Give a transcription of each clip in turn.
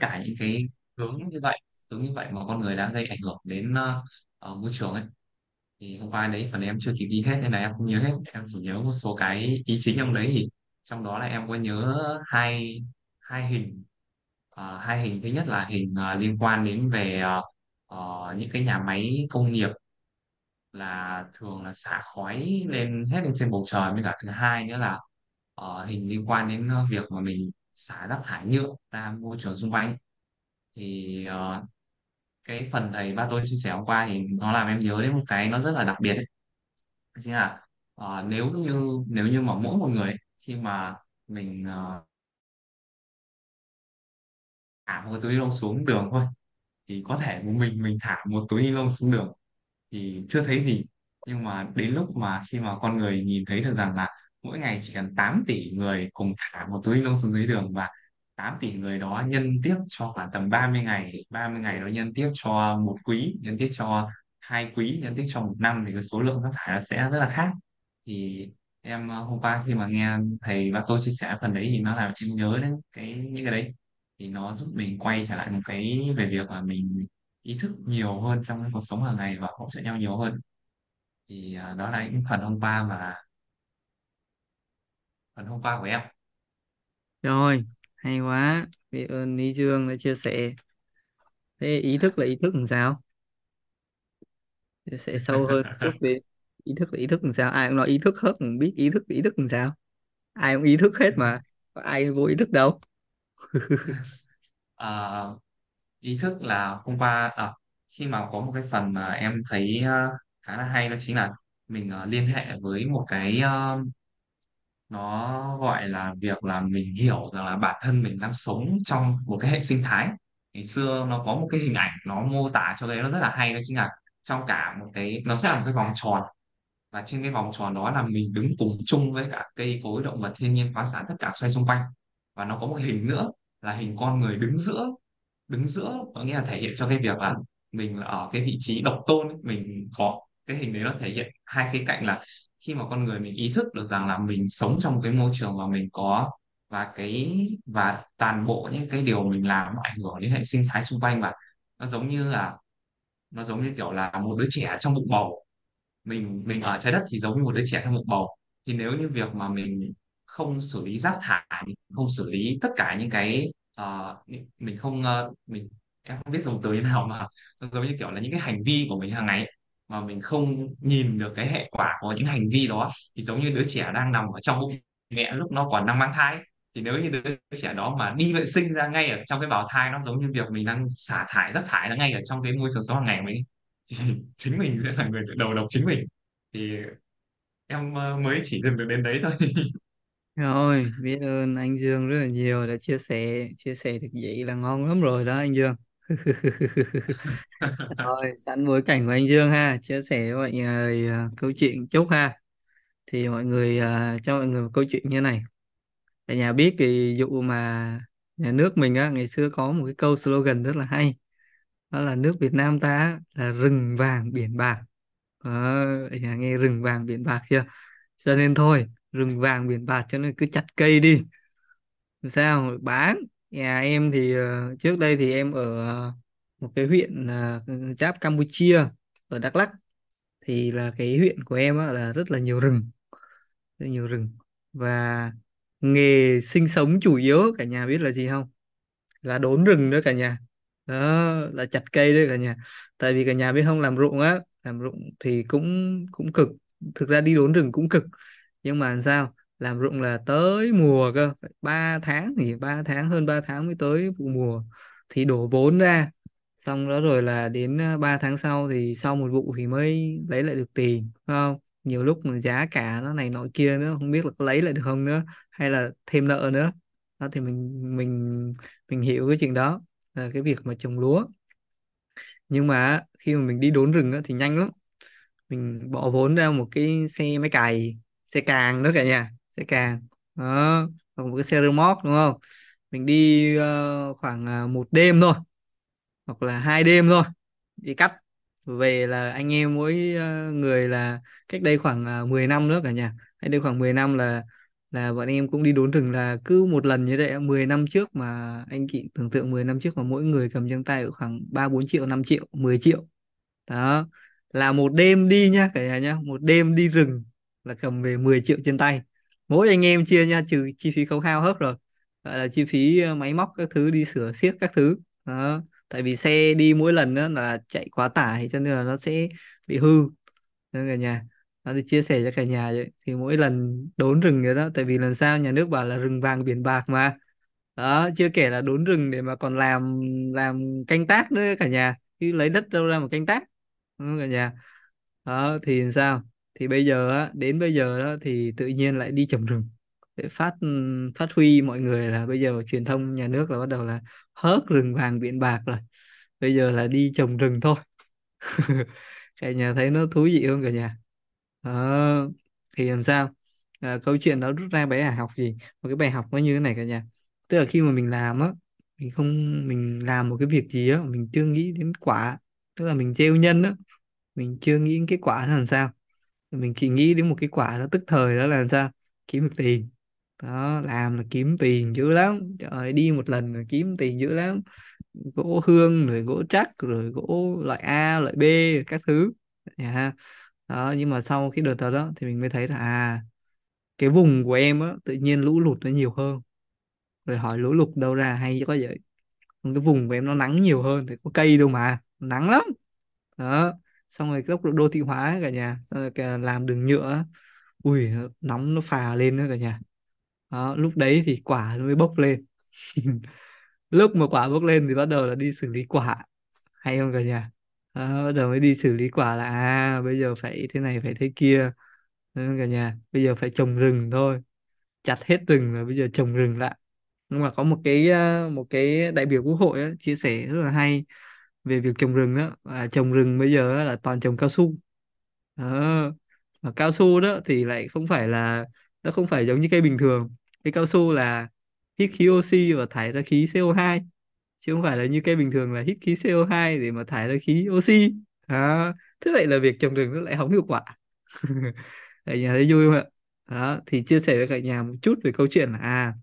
cả những cái hướng như vậy hướng như vậy mà con người đã gây ảnh hưởng đến ờ, ờ, môi trường ấy. Thì hôm qua đấy phần em chưa kịp ghi hết nên là em không nhớ hết. Em chỉ nhớ một số cái ý chính trong đấy thì trong đó là em có nhớ hai hai hình. Ờ, hai hình thứ nhất là hình ờ, liên quan đến về ờ, ờ, những cái nhà máy công nghiệp là thường là xả khói lên hết lên trên bầu trời. Với cả thứ hai nữa là ờ, hình liên quan đến ờ, việc mà mình xả rác thải nhựa ra môi trường xung quanh thì uh, cái phần thầy ba tôi chia sẻ hôm qua thì nó làm em nhớ đến một cái nó rất là đặc biệt ấy. Đó chính là uh, nếu như nếu như mà mỗi một người ấy, khi mà mình uh, thả một túi ni lông xuống đường thôi thì có thể một mình mình thả một túi ni lông xuống đường thì chưa thấy gì nhưng mà đến lúc mà khi mà con người nhìn thấy được rằng là mỗi ngày chỉ cần 8 tỷ người cùng thả một túi ni lông xuống dưới đường và 8 tỷ người đó nhân tiếp cho khoảng tầm ba mươi ngày 30 ngày đó nhân tiếp cho một quý, nhân tiếp cho hai quý, nhân tiếp cho một năm thì cái số lượng rác thải nó sẽ rất là khác. Thì em ờ, hôm qua khi mà nghe thầy và tôi chia sẻ phần đấy thì nó làm em nhớ đến cái, những cái đấy. Thì nó giúp mình quay trở lại một cái về việc là mình ý thức nhiều hơn trong cuộc sống hàng ngày và hỗ trợ nhau nhiều hơn. Thì ờ, đó là những phần hôm qua mà phần hôm qua của em Rồi, hay quá. Biết ơn Lý Dương đã chia sẻ. Thế ý thức là ý thức làm sao? Chia sẻ sâu hơn chút đi. Ý thức là ý thức làm sao? Ai cũng nói ý thức hết, không biết ý thức ý thức làm sao? Ai cũng ý thức hết mà. Có ai vô ý thức đâu. à, ý thức là hôm qua à, khi mà có một cái phần mà em thấy à, khá là hay đó chính là mình à, liên hệ với một cái à, nó gọi là việc là mình hiểu rằng là bản thân mình đang sống trong một cái hệ sinh thái ngày xưa nó có một cái hình ảnh nó mô tả cho đấy nó rất là hay đó chính là trong cả một cái, nó sẽ là một cái vòng tròn và trên cái vòng tròn đó là mình đứng cùng chung với cả cây cối, động vật, thiên nhiên, khoáng sản tất cả xoay xung quanh và nó có một hình nữa là hình con người đứng giữa đứng giữa, có nghĩa là thể hiện cho cái việc là mình ở cái vị trí độc tôn ấy. mình có cái hình đấy nó thể hiện hai khía cạnh là khi mà con người mình ý thức được rằng là mình sống trong cái môi trường mà mình có và cái và toàn bộ những cái điều mình làm nó ảnh hưởng đến hệ sinh thái xung quanh và nó giống như là nó giống như kiểu là một đứa trẻ trong bụng bầu. Mình mình ở trái đất thì giống như một đứa trẻ trong bụng bầu. Thì nếu như việc mà mình không xử lý rác thải không xử lý tất cả những cái uh, mình không uh, mình em không biết dùng từ như nào mà giống như kiểu là những cái hành vi của mình hàng ngày mà mình không nhìn được cái hệ quả của những hành vi đó thì giống như đứa trẻ đang nằm ở trong bụng mẹ lúc nó còn đang mang thai thì nếu như đứa trẻ đó mà đi vệ sinh ra ngay ở trong cái bào thai nó giống như việc mình đang xả thải rác thải ra ngay ở trong cái môi trường sống hàng ngày mình thì chính mình sẽ là người tự đầu độc chính mình thì em ờ, mới chỉ dừng được đến đấy thôi Rồi, biết ơn anh Dương rất là nhiều đã chia sẻ. Chia sẻ được vậy là ngon lắm rồi đó anh Dương. Rồi, sẵn bối cảnh của anh Dương ha. Chia sẻ với mọi người uh, câu chuyện chúc ha. Thì mọi người uh, cho mọi người một câu chuyện như này. Cả nhà biết thì dụ mà nhà nước mình á ngày xưa có một cái câu slogan rất là hay. Đó là nước Việt Nam ta là rừng vàng biển bạc. À, nhà nghe rừng vàng biển bạc chưa? Cho nên thôi rừng vàng biển bạc cho nên cứ chặt cây đi. Sao? Bán nhà em thì ờ, trước đây thì em ở ờ, một cái huyện ờ, giáp Campuchia ở Đắk Lắk. Thì là cái huyện của em á, là rất là nhiều rừng rất nhiều rừng. Và nghề sinh sống chủ yếu cả nhà biết là gì không? Là đốn rừng đó cả nhà. Đó là chặt cây đấy cả nhà. Tại vì cả nhà biết không làm ruộng á làm ruộng thì cũng cũng cực. Thực ra đi đốn rừng cũng cực. Nhưng mà làm sao? Làm ruộng là tới mùa cơ. Ba tháng thì ba tháng, hơn 3 tháng mới tới vụ mùa. Thì đổ vốn ra. Xong đó rồi là đến ờ, 3 tháng sau thì sau một vụ thì mới lấy lại được tiền, phải không? Nhiều lúc mà giá cả nó này nọ kia nữa, không biết là có lấy lại được không nữa, hay là thêm nợ nữa. Đó thì mình mình mình hiểu cái chuyện đó, là cái việc mà trồng lúa. Nhưng mà khi mà mình đi đốn rừng thì nhanh lắm. Mình bỏ vốn ra một cái xe máy cày, xe càng đó cả nhà sẽ càng. Đó hoặc một cái xe remote đúng không? Mình đi uh, khoảng ờ, một đêm thôi hoặc là hai đêm thôi đi cắt. Về là anh em mỗi ờ, người là cách đây khoảng ờ, 10 năm nữa cả nhà. Cách đây khoảng 10 năm là là bọn em cũng đi đốn rừng là cứ một lần như vậy 10 năm trước mà anh chị tưởng tượng 10 năm trước mà mỗi người cầm trong tay khoảng 3 4 triệu 5 triệu 10 triệu. Đó là một đêm đi nha cả nhà nhá. Một đêm đi rừng là cầm về 10 triệu trên tay mỗi anh em chia nha, trừ chi phí khấu hao hết rồi. Gọi là chi phí ờ, máy móc các thứ, đi sửa xiếc các thứ. Đó. Tại vì xe đi mỗi lần đó là chạy quá tải cho nên là nó sẽ bị hư. Nên cả nhà. Nó thì chia sẻ cho cả nhà vậy. Thì mỗi lần đốn rừng nữa đó, tại vì lần sau nhà nước bảo là rừng vàng biển bạc mà. Đó, chưa kể là đốn rừng để mà còn làm làm canh tác nữa cả nhà. Cứ lấy đất đâu ra mà canh tác. Đúng không cả nhà. Đó, thì làm sao? Thì bây giờ á đến bây giờ đó thì tự nhiên lại đi trồng rừng. Để phát ừ, phát huy mọi người là bây giờ truyền thông nhà nước là bắt đầu là hớt rừng vàng biển bạc rồi. Bây giờ là đi trồng rừng thôi. Cả nhà thấy nó thú vị không cả nhà? À, thì làm sao? À, câu chuyện đó rút ra bài học gì? Một cái bài học nó như thế này cả nhà. Tức là khi mà mình làm á mình không mình làm một cái việc gì á mình chưa nghĩ đến quả. Tức là mình trêu nhân á mình chưa nghĩ đến cái quả là làm sao mình chỉ nghĩ đến một cái quả nó tức thời đó là sao? Kiếm được tiền. Đó làm là kiếm tiền dữ lắm. Trời ơi, đi một lần là kiếm tiền dữ lắm. Gỗ hương rồi gỗ trắc rồi gỗ loại A loại B các thứ. Yeah. đó nhưng mà sau cái đợt đó, đó thì mình mới thấy là à cái vùng của em á tự nhiên lũ lụt nó nhiều hơn. Rồi hỏi lũ lụt đâu ra hay có vậy. Còn cái vùng của em nó nắng nhiều hơn thì có cây đâu mà. Nắng lắm. Đó xong rồi tốc độ đô thị hóa cả nhà. Xong rồi làm đường nhựa ui nó nóng nó phà lên nữa cả nhà. Đó lúc đấy thì quả nó mới bốc lên. Lúc mà quả bốc lên thì bắt đầu là đi xử lý quả. Hay không cả nhà? Đó, bắt đầu mới đi xử lý quả là à bây giờ phải thế này phải thế kia. Đấy, cả nhà? Bây giờ phải trồng rừng thôi. Chặt hết rừng rồi bây giờ trồng rừng lại. Nhưng mà có một cái ờ, một cái đại biểu quốc hội ấy, chia sẻ rất là hay về việc trồng rừng đó à, trồng rừng bây giờ á là toàn trồng cao su đó. Mà cao su đó thì lại không phải là nó không phải giống như cây bình thường cây cao su là hít khí oxy và thải ra khí CO2 chứ không phải là như cây bình thường là hít khí CO2 để mà thải ra khí oxy đó. thế vậy là việc trồng rừng nó lại không hiệu quả cả nhà thấy vui không ạ đó thì chia sẻ với cả nhà một chút về câu chuyện là à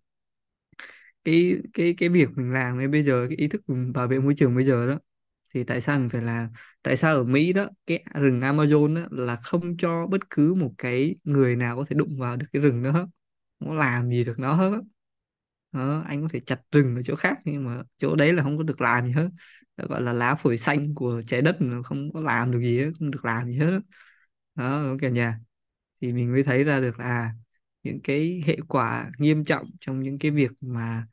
cái cái cái việc mình làm nên bây giờ cái ý thức mình bảo vệ môi trường bây giờ đó thì tại sao mình phải làm tại sao ở Mỹ đó cái rừng Amazon đó là không cho bất cứ một cái người nào có thể đụng vào được cái rừng đó không có làm gì được nó hết đó, anh có thể chặt rừng ở chỗ khác nhưng mà chỗ đấy là không có được làm gì hết. Đó gọi là lá phổi xanh của trái đất mà không có làm được gì hết không được làm gì hết đó, đó cả nhà thì mình mới thấy ra được là à, những cái hệ quả nghiêm trọng trong những cái việc mà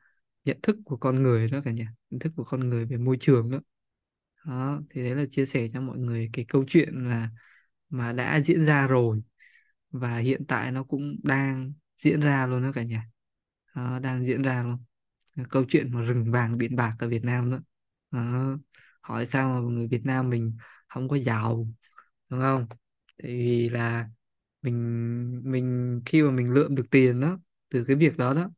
nhận thức của con người đó cả nhà nhận thức của con người về môi trường đó đó thì đấy là chia sẻ cho mọi người cái câu chuyện là mà đã diễn ra rồi và hiện tại nó cũng đang diễn ra luôn đó cả nhà. Đó, đang diễn ra luôn. Câu chuyện mà rừng vàng biển bạc ở Việt Nam đó, đó. hỏi sao mà người Việt Nam mình không có giàu đúng không? Tại vì là mình mình khi mà mình lượm được tiền đó từ cái việc đó đó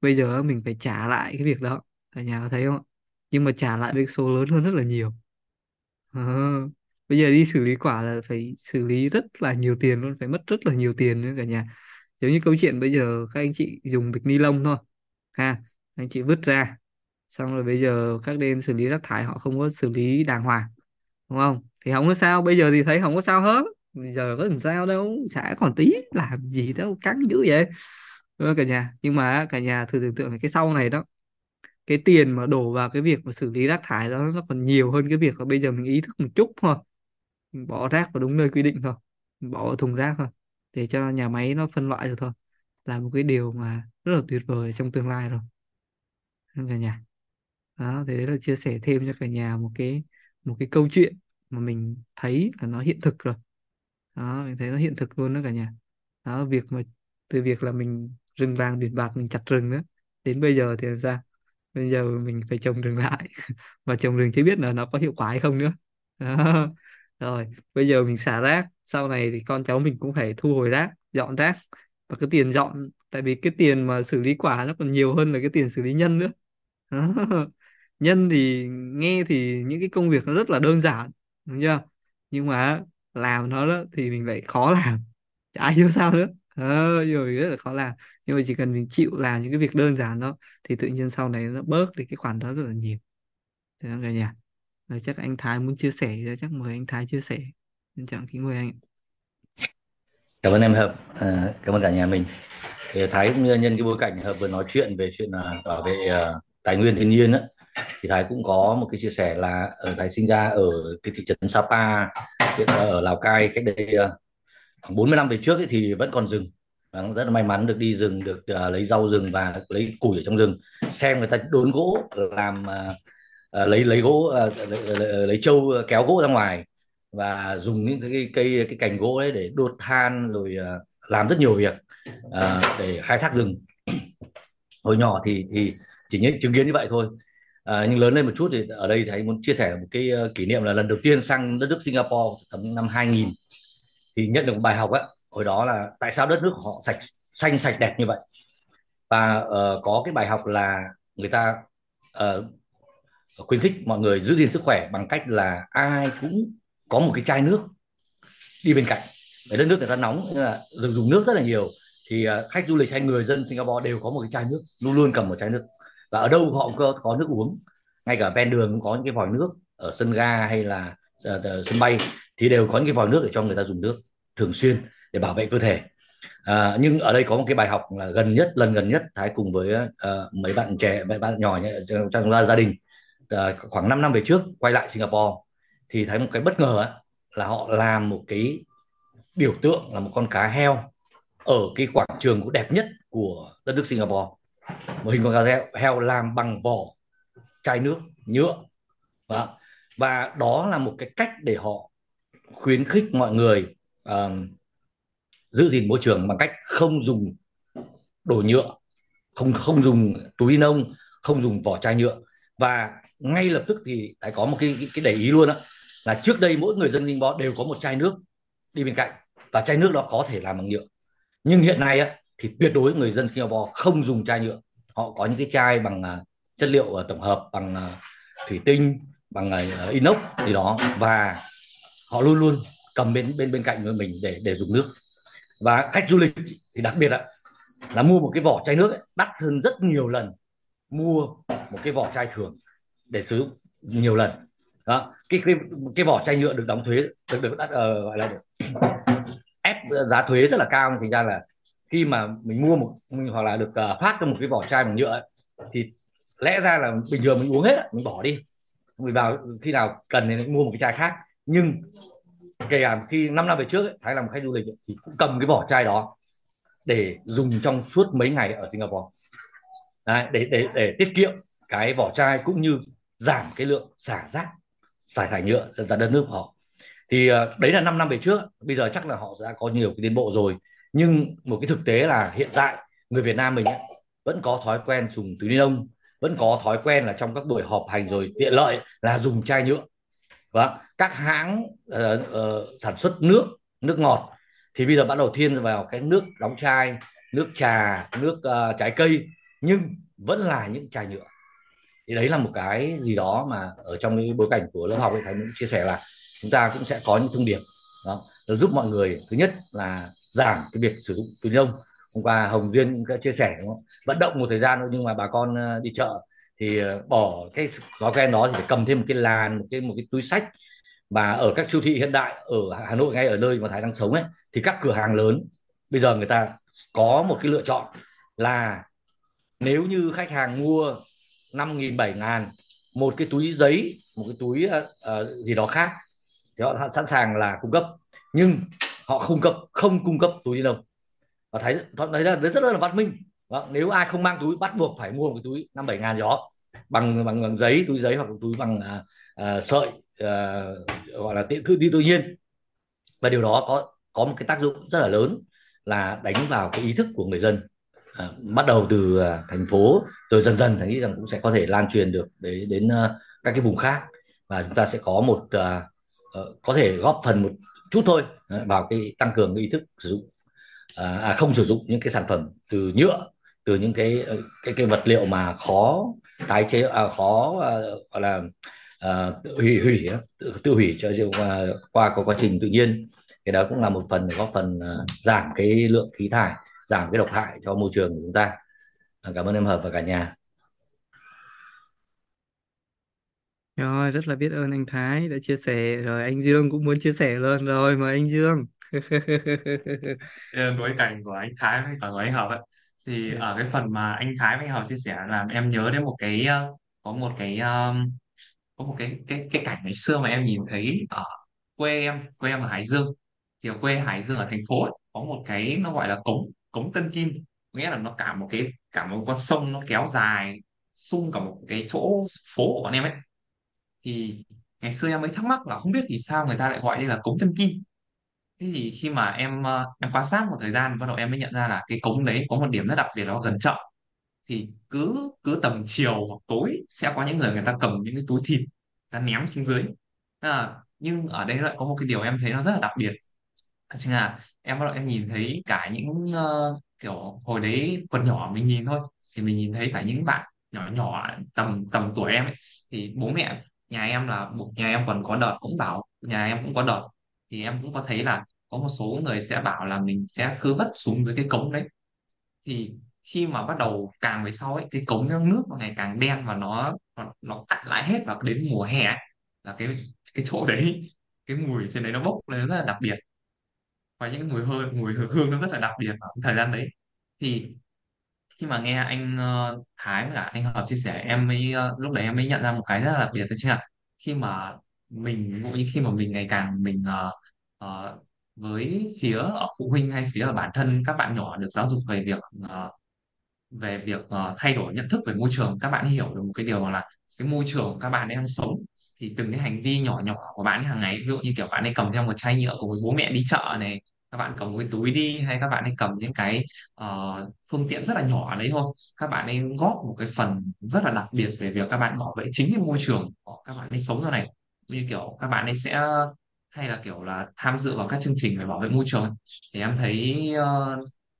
bây giờ mình phải trả lại cái việc đó. Cả nhà có thấy không ạ? Nhưng mà trả lại với số lớn hơn rất là nhiều. Ờ, bây giờ đi xử lý quả là phải xử lý rất là nhiều tiền luôn phải mất rất là nhiều tiền nữa cả nhà. Giống như câu chuyện bây giờ các anh chị dùng bịch ni lông thôi ha anh chị vứt ra xong rồi bây giờ các bên xử lý rác thải họ không có xử lý đàng hoàng đúng không? Thì không có sao bây giờ thì thấy không có sao hết bây giờ có làm sao đâu chả còn tí làm gì đâu căng dữ vậy. Đúng không cả nhà? Nhưng mà cả nhà thử tưởng tượng về cái sau này đó cái tiền mà đổ vào cái việc mà xử lý rác thải đó, nó còn nhiều hơn cái việc là bây giờ mình ý thức một chút thôi. Mình bỏ rác vào đúng nơi quy định thôi, mình bỏ vào thùng rác thôi, để cho nhà máy nó phân loại được thôi. Là một cái điều mà rất là tuyệt vời trong tương lai rồi. Cả nhà. Đó thì đấy là chia sẻ thêm cho cả nhà một cái một cái câu chuyện mà mình thấy là nó hiện thực rồi. Đó, mình thấy nó hiện thực luôn đó cả nhà. Đó, việc mà, từ việc là mình rừng vàng biển bạc, mình chặt rừng nữa, đến bây giờ thì ra bây giờ mình phải trồng rừng lại. Và trồng rừng chưa biết là nó có hiệu quả hay không nữa. Đó. rồi, bây giờ mình xả rác. Sau này thì con cháu mình cũng phải thu hồi rác, dọn rác. Và cái tiền dọn, tại vì cái tiền mà xử lý quả nó còn nhiều hơn là cái tiền xử lý nhân nữa. Đó. nhân thì nghe thì những cái công việc nó rất là đơn giản, đúng chưa? Nhưng mà làm nó đó thì mình lại khó làm. Chả hiểu sao nữa ờ, rồi rất là khó làm. Nhưng mà chỉ cần mình chịu làm những cái việc đơn giản đó thì tự nhiên sau này nó bớt đi cái khoản đó rất là nhiều. Thế nên cả nhà? Rồi chắc anh Thái muốn chia sẻ rồi chắc mời anh Thái chia sẻ. Xin chào kính mời anh cảm ơn em Hợp. À, cảm ơn cả nhà mình. Thì Thái cũng nhân cái bối cảnh Hợp vừa nói chuyện về chuyện là bảo vệ uh, tài nguyên thiên nhiên á. Thì Thái cũng có một cái chia sẻ là ở Thái sinh ra ở cái thị trấn Sapa ở Lào Cai cách đây uh, khoảng 40 năm về trước ấy, thì vẫn còn rừng. Và rất là may mắn được đi rừng được uh, lấy rau rừng và lấy củi ở trong rừng. Xem người ta đốn gỗ làm uh, uh, lấy lấy gỗ uh, lấy, lấy, lấy trâu kéo gỗ ra ngoài và dùng những cái cây cái cành gỗ đấy để đốt than rồi uh, làm rất nhiều việc uh, để khai thác rừng. Hồi nhỏ thì thì chỉ những chứng kiến như vậy thôi. À, nhưng lớn lên một chút thì ở đây thầy muốn chia sẻ một cái uh, kỷ niệm là lần đầu tiên sang đất nước Singapore tầm năm 2000 thì nhận được một bài học á hồi đó là tại sao đất nước họ sạch xanh sạch đẹp như vậy? Và uh, có cái bài học là người ta uh, khuyến khích mọi người giữ gìn sức khỏe bằng cách là ai cũng có một cái chai nước đi bên cạnh. Ở đất nước người ta nóng nên là dùng nước rất là nhiều thì uh, khách du lịch hay người dân Singapore đều có một cái chai nước luôn luôn cầm một chai nước. Và ở đâu họ cũng có, có nước uống. Ngay cả ven đường cũng có những cái vòi nước ở sân ga hay là uh, sân bay thì đều có những cái vòi nước để cho người ta dùng nước thường xuyên để bảo vệ cơ thể. À, nhưng ở đây có một cái bài học là gần nhất lần gần nhất thái cùng với uh, mấy bạn trẻ mấy bạn nhỏ trong, trong gia đình uh, khoảng 5 năm về trước quay lại Singapore thì thấy một cái bất ngờ ấy, là họ làm một cái biểu tượng là một con cá heo ở cái quảng trường cũng đẹp nhất của đất nước Singapore. Một hình con cá heo, heo làm bằng vỏ chai nước nhựa. Và và đó là một cái cách để họ khuyến khích mọi người uh, giữ gìn môi trường bằng cách không dùng đồ nhựa không không dùng túi ni lông không dùng vỏ chai nhựa. Và ngay lập tức thì lại có một cái cái, cái để ý luôn á là trước đây mỗi người dân Ninh Bó đều có một chai nước đi bên cạnh và chai nước đó có thể làm bằng nhựa. Nhưng hiện nay á thì tuyệt đối người dân Singapore không dùng chai nhựa. Họ có những cái chai bằng uh, chất liệu uh, tổng hợp bằng uh, thủy tinh bằng uh, inox gì đó. Và họ luôn luôn cầm bên bên bên cạnh người mình để để dùng nước. Và khách du lịch thì đặc biệt ạ là mua một cái vỏ chai nước ấy, đắt hơn rất nhiều lần mua một cái vỏ chai thường để sử dụng nhiều lần. Đó cái cái cái vỏ chai nhựa được đóng thuế được được đắt uh, gọi là ép giá thuế rất là cao. Thành ra là khi mà mình mua một mình, hoặc là được uh, phát cho một cái vỏ chai bằng nhựa ấy, thì lẽ ra là bình thường mình uống hết mình bỏ đi. Mình vào khi nào cần thì mình mua một cái chai khác nhưng kể cả khi 5 năm về trước ấy, Thái làm khách du lịch ấy, thì cũng cầm cái vỏ chai đó để dùng trong suốt mấy ngày ở Singapore. Đấy, để để để tiết kiệm cái vỏ chai cũng như giảm cái lượng xả rác xả thải nhựa ra đất nước của họ. Thì ờ, đấy là 5 năm về trước bây giờ chắc là họ đã có nhiều cái tiến bộ rồi. Nhưng một cái thực tế là hiện tại người Việt Nam mình ấy, vẫn có thói quen dùng túi ni lông vẫn có thói quen là trong các buổi họp hành rồi tiện lợi là dùng chai nhựa và các hãng uh, uh, sản xuất nước nước ngọt thì bây giờ bắt đầu thiên vào cái nước đóng chai nước trà nước uh, trái cây nhưng vẫn là những chai nhựa. Thì đấy là một cái gì đó mà ở trong cái bối cảnh của lớp học ấy thầy cũng chia sẻ là chúng ta cũng sẽ có những thông điệp. Đó để giúp mọi người thứ nhất là giảm cái việc sử dụng túi ni lông. Hôm qua hồng duyên cũng đã chia sẻ đúng không? vận động một thời gian thôi nhưng mà bà con đi chợ thì ờ, bỏ cái thói quen đó thì phải cầm thêm một cái làn một cái một cái túi sách. Và ở các siêu thị hiện đại ở Hà Nội ngay ở nơi mà Thái đang sống ấy thì các cửa hàng lớn bây giờ người ta có một cái lựa chọn là nếu như khách hàng mua năm nghìn bảy ngàn một cái túi giấy một cái túi uh, gì đó khác thì họ sẵn sàng là cung cấp. Nhưng họ cung cấp không cung cấp túi ni lông. Và thấy thấy là rất là văn minh đó. nếu ai không mang túi bắt buộc phải mua một cái túi năm bảy ngàn đó. Bằng bằng, bằng giấy túi giấy hoặc túi bằng uh, uh, sợi uh, gọi là tiện thư đi tự nhiên. Và điều đó có có một cái tác dụng rất là lớn là đánh vào cái ý thức của người dân. À, bắt đầu từ à, thành phố rồi dần dần thầy nghĩ rằng cũng sẽ có thể lan truyền được đến đến à, các cái vùng khác. Và chúng ta sẽ có một à, ờ, có thể góp phần một chút thôi vào cái tăng cường cái ý thức sử dụng à, à, không sử dụng những cái sản phẩm từ nhựa từ những cái cái cái vật liệu mà khó tái chế à, khó uh, gọi là uh, hủy hủy tự, tự hủy cho qua qua quá trình tự nhiên. Cái đó cũng là một phần để góp phần uh, giảm cái lượng khí thải giảm cái độc hại cho môi trường của chúng ta. À, cảm ơn em hợp và cả nhà. Rồi rất là biết ơn anh Thái đã chia sẻ. Rồi anh Dương cũng muốn chia sẻ luôn. Rồi mời anh Dương. Bối cảnh của anh Thái với cả của anh Hợp ấy thì ở cái phần mà anh Thái với anh Hợp chia sẻ làm em nhớ đến một cái ờ, có một cái ờ, có một cái cái cái cảnh ngày xưa mà em nhìn thấy ở quê em quê em ở Hải Dương. Thì ở quê Hải Dương ở thành phố ấy, có một cái nó gọi là cống cống Tân Kim. Nghĩa là nó cả một cái cả một con sông nó kéo dài xung cả một cái chỗ phố của bọn em ấy. Thì ngày xưa em mới thắc mắc là không biết vì sao người ta lại gọi đây là cống Tân Kim thế thì khi mà em ờ, em quan sát một thời gian bắt đầu em mới nhận ra là cái cống đấy có một điểm rất đặc biệt đó gần chợ. Thì cứ cứ tầm chiều hoặc tối sẽ có những người người ta cầm những cái túi thịt ta ném xuống dưới. À, nhưng ở đây lại có một cái điều em thấy nó rất là đặc biệt. Đó chính là em bắt đầu em nhìn thấy cả những ờ, kiểu hồi đấy còn nhỏ mình nhìn thôi thì mình nhìn thấy cả những bạn nhỏ nhỏ tầm tầm tuổi em ấy. thì bố mẹ nhà em là bố- nhà em còn có đợt cũng bảo nhà em cũng có đợt thì em cũng có thấy là có một số người sẽ bảo là mình sẽ cứ vất xuống dưới cái cống đấy. Thì khi mà bắt đầu càng về sau ấy cái cống nó nước nó ngày càng đen và nó nó, nó cạn lại hết vào đến mùa hè ấy, là cái cái chỗ đấy cái mùi trên đấy nó bốc lên rất là đặc biệt. Và những cái mùi hơi mùi hương nó rất là đặc biệt vào cái thời gian đấy. Thì khi mà nghe anh ờ, Thái với cả anh Hợp chia sẻ em mới ờ, lúc đấy em mới nhận ra một cái rất là đặc biệt đó chính là khi mà mình mỗi khi mà mình ngày càng mình ờ, ờ, với phía ở phụ huynh hay phía ở bản thân các bạn nhỏ được giáo dục về việc ờ, về việc ờ, thay đổi nhận thức về môi trường các bạn hiểu được một cái điều là cái môi trường các bạn ấy đang sống thì từng cái hành vi nhỏ nhỏ của bạn ấy hàng ngày ví dụ như kiểu bạn ấy cầm theo một chai nhựa của bố mẹ đi chợ này các bạn cầm một cái túi đi hay các bạn ấy cầm những cái ờ, phương tiện rất là nhỏ đấy thôi các bạn ấy góp một cái phần rất là đặc biệt về việc các bạn bảo vệ chính cái môi trường của các bạn ấy sống ra này như kiểu các bạn ấy sẽ ờ, hay là kiểu là tham dự vào các chương trình về bảo vệ môi trường thì em thấy ờ,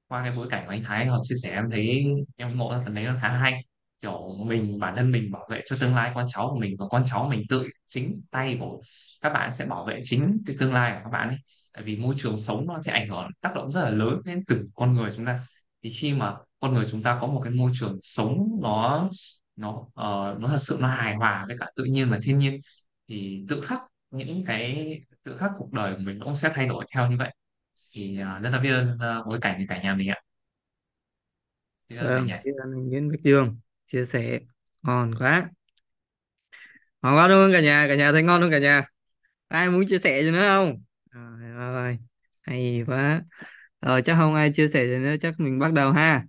qua cái bối cảnh của anh Thái anh Hợp chia sẻ em thấy em ngộ ra phần đấy nó khá hay. Kiểu mình bản thân mình bảo vệ cho tương lai con cháu của mình và con cháu mình tự chính tay của các bạn sẽ bảo vệ chính cái tương lai của các bạn ấy. Tại vì môi trường sống nó sẽ ảnh hưởng tác động rất là lớn đến từng con người chúng ta. Thì khi mà con người chúng ta có một cái môi trường sống nó nó ờ, nó thật sự nó hài hòa với cả tự nhiên và thiên nhiên thì tự khắc những cái tự khắc cuộc đời của mình cũng sẽ thay đổi theo như vậy. Thì à, rất là biết ơn à, bối cảnh của cả nhà mình ạ. Biết ơn cả vâng nhà. biết ơn Nguyễn Bích Dương chia sẻ. Ngon quá. Ngon quá đúng không cả nhà? Cả nhà thấy ngon không cả nhà? Ai muốn chia sẻ gì nữa không? Trời ơi hay quá. Rồi chắc không ai chia sẻ gì nữa chắc mình bắt đầu ha.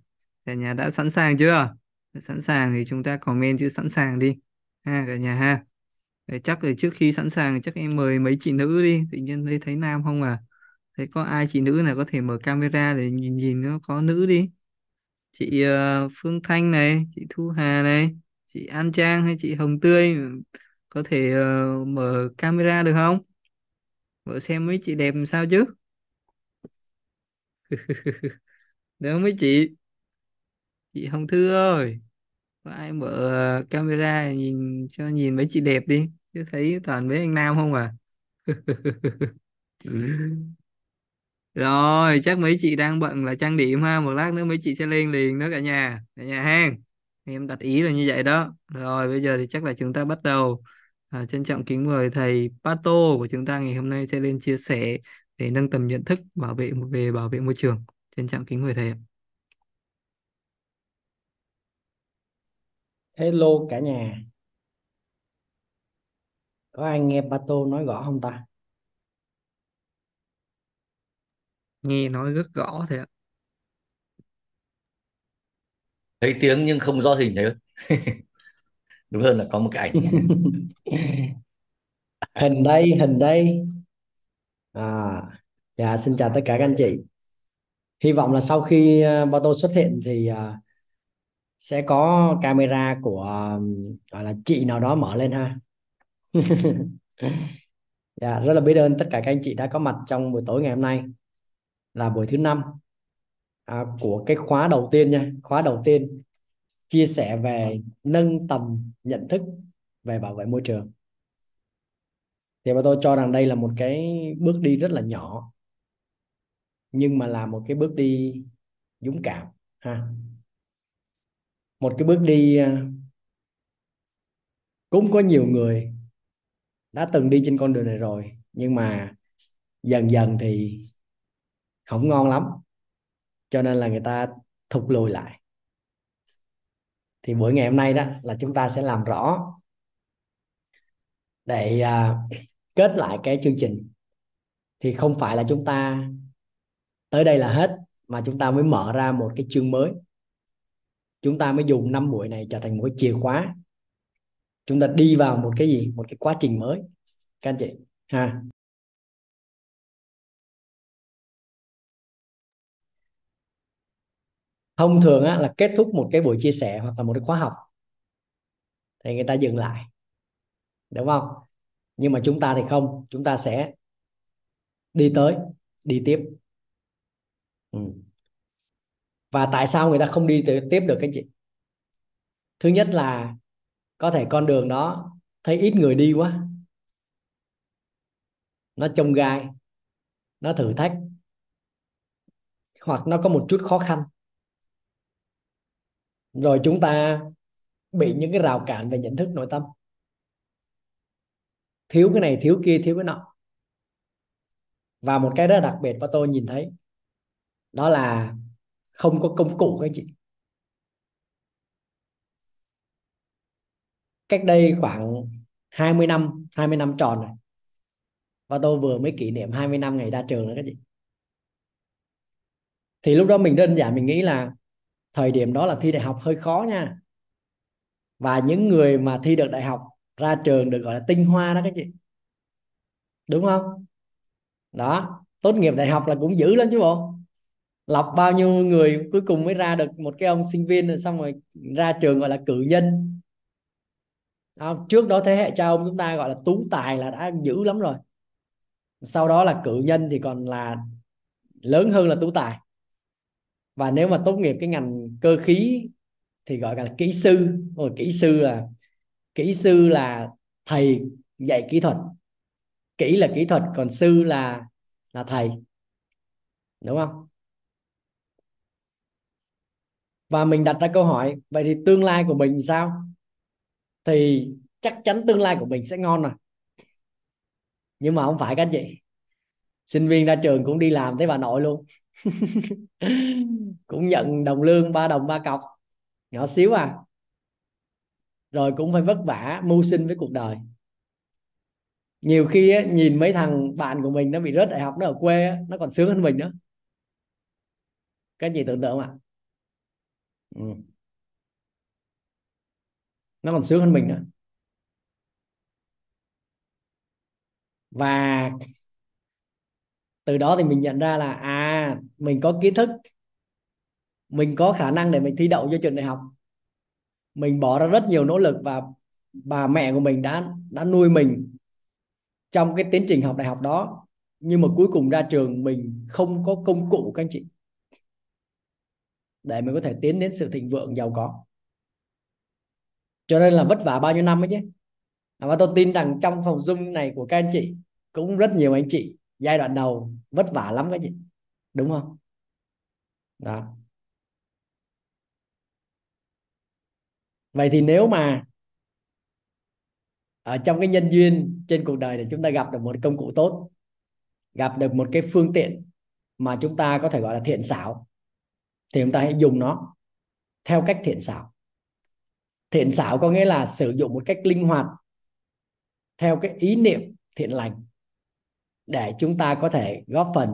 Cả nhà đã sẵn sàng chưa? Sẵn sàng thì chúng ta comment chữ sẵn sàng đi. Ha cả nhà ha để chắc là trước khi sẵn sàng chắc em mời mấy chị nữ đi. Tự nhiên thấy thấy nam không à? Thấy có ai chị nữ nào có thể mở camera để nhìn nhìn nó có nữ đi? Chị uh, Phương Thanh này chị Thu Hà này chị An Trang hay chị Hồng Tươi ừ, có thể uh, mở camera được không? Mở xem mấy chị đẹp làm sao chứ? Được không mấy chị? Chị Hồng Thư ơi! Có ai mở ờ, camera nhìn cho nhìn mấy chị đẹp đi chứ thấy toàn mấy anh nam không à? Rồi chắc mấy chị đang bận là trang điểm ha một lát nữa mấy chị sẽ lên liền đó cả nhà cả nhà hang em đặt ý là như vậy đó. Rồi bây giờ thì chắc là chúng ta bắt đầu. À, trân trọng kính mời thầy Pato của chúng ta ngày hôm nay sẽ lên chia sẻ để nâng tầm nhận thức bảo vệ về bảo vệ môi trường. Trân trọng kính mời thầy ạ. Hello cả nhà, có ai nghe Pato nói rõ không ta? nghe nói rất rõ thầy ạ thấy tiếng nhưng không rõ hình thấy đúng hơn là có một cái ảnh Hình đây, hình đây. À, dạ xin chào tất cả các anh chị. Hy vọng là sau khi uh, Pato xuất hiện thì à, sẽ có camera của gọi là chị nào đó mở lên ha. Dạ rất là biết ơn tất cả các anh chị đã có mặt trong buổi tối ngày hôm nay. Là buổi thứ năm à, của cái khóa đầu tiên nha, khóa đầu tiên chia sẻ về nâng tầm nhận thức về bảo vệ môi trường. Thì mà tôi cho rằng đây là một cái bước đi rất là nhỏ nhưng mà là một cái bước đi dũng cảm ha một cái bước đi à, cũng có nhiều người đã từng đi trên con đường này rồi nhưng mà dần dần thì không ngon lắm cho nên là người ta thụt lùi lại. Thì buổi ngày hôm nay đó là chúng ta sẽ làm rõ để à, kết lại cái chương trình. Thì không phải là chúng ta tới đây là hết mà chúng ta mới mở ra một cái chương mới chúng ta mới dùng năm buổi này trở thành một cái chìa khóa. Chúng ta đi vào một cái gì? Một cái quá trình mới. Các anh chị ha. Thông thường á, là kết thúc một cái buổi chia sẻ hoặc là một cái khóa học. Thì người ta dừng lại. Đúng không? Nhưng mà chúng ta thì không. Chúng ta sẽ đi tới đi tiếp. Ừ và tại sao người ta không đi tiếp được các chị? Thứ nhất là có thể con đường đó thấy ít người đi quá. Nó trông gai, nó thử thách, hoặc nó có một chút khó khăn. Rồi chúng ta bị những cái rào cản về nhận thức, nội tâm. Thiếu cái này, thiếu kia, thiếu cái nọ. Và một cái rất đặc biệt mà tôi nhìn thấy, đó là không có công cụ các chị. Cách đây khoảng 20 năm 20 năm tròn này và tôi vừa mới kỷ niệm 20 năm ngày ra trường nữa các chị. Thì lúc đó mình đơn giản mình nghĩ là thời điểm đó là thi đại học hơi khó nha. Và những người mà thi được đại học ra trường được gọi là tinh hoa đó các chị. Đúng không? Đó, tốt nghiệp đại học là cũng dữ lắm chứ bộ lọc bao nhiêu người cuối cùng mới ra được một cái ông sinh viên rồi xong rồi ra trường gọi là cử nhân. À, trước đó thế hệ cha ông chúng ta gọi là tú tài là đã dữ lắm rồi. Sau đó là cử nhân thì còn là lớn hơn là tú tài. Và nếu mà tốt nghiệp cái ngành cơ khí thì gọi là kỹ sư. Rồi kỹ sư là kỹ sư là thầy dạy kỹ thuật. Kỹ là kỹ thuật còn sư là là thầy. Đúng không? Và mình đặt ra câu hỏi vậy thì tương lai của mình sao? Thì chắc chắn tương lai của mình sẽ ngon rồi. Nhưng mà không phải các anh chị. Sinh viên ra trường cũng đi làm tới bà nội luôn. Cũng nhận đồng lương ba đồng ba cọc. Nhỏ xíu à. Rồi cũng phải vất vả mưu sinh với cuộc đời. Nhiều khi á, nhìn mấy thằng bạn của mình nó bị rớt đại học nó ở quê á, nó còn sướng hơn mình nữa. Các chị tưởng tượng không ạ? Ừ. nó còn sướng hơn mình nữa. Và từ đó thì mình nhận ra là à mình có kiến thức, mình có khả năng để mình thi đậu cho trường đại học. Mình bỏ ra rất nhiều nỗ lực và bà mẹ của mình đã đã nuôi mình trong cái tiến trình học đại học đó. Nhưng mà cuối cùng ra trường mình không có công cụ, các anh chị để mình có thể tiến đến sự thịnh vượng, giàu có. Cho nên là vất vả bao nhiêu năm ấy chứ? À, và tôi tin rằng trong phòng zoom này của các anh chị cũng rất nhiều anh chị giai đoạn đầu vất vả lắm các chị. Đúng không? Đó. Vậy thì nếu mà ở trong cái nhân duyên trên cuộc đời để chúng ta gặp được một công cụ tốt, gặp được một cái phương tiện mà chúng ta có thể gọi là thiện xảo thì chúng ta hãy dùng nó theo cách thiện xảo. Thiện xảo có nghĩa là sử dụng một cách linh hoạt theo cái ý niệm thiện lành để chúng ta có thể góp phần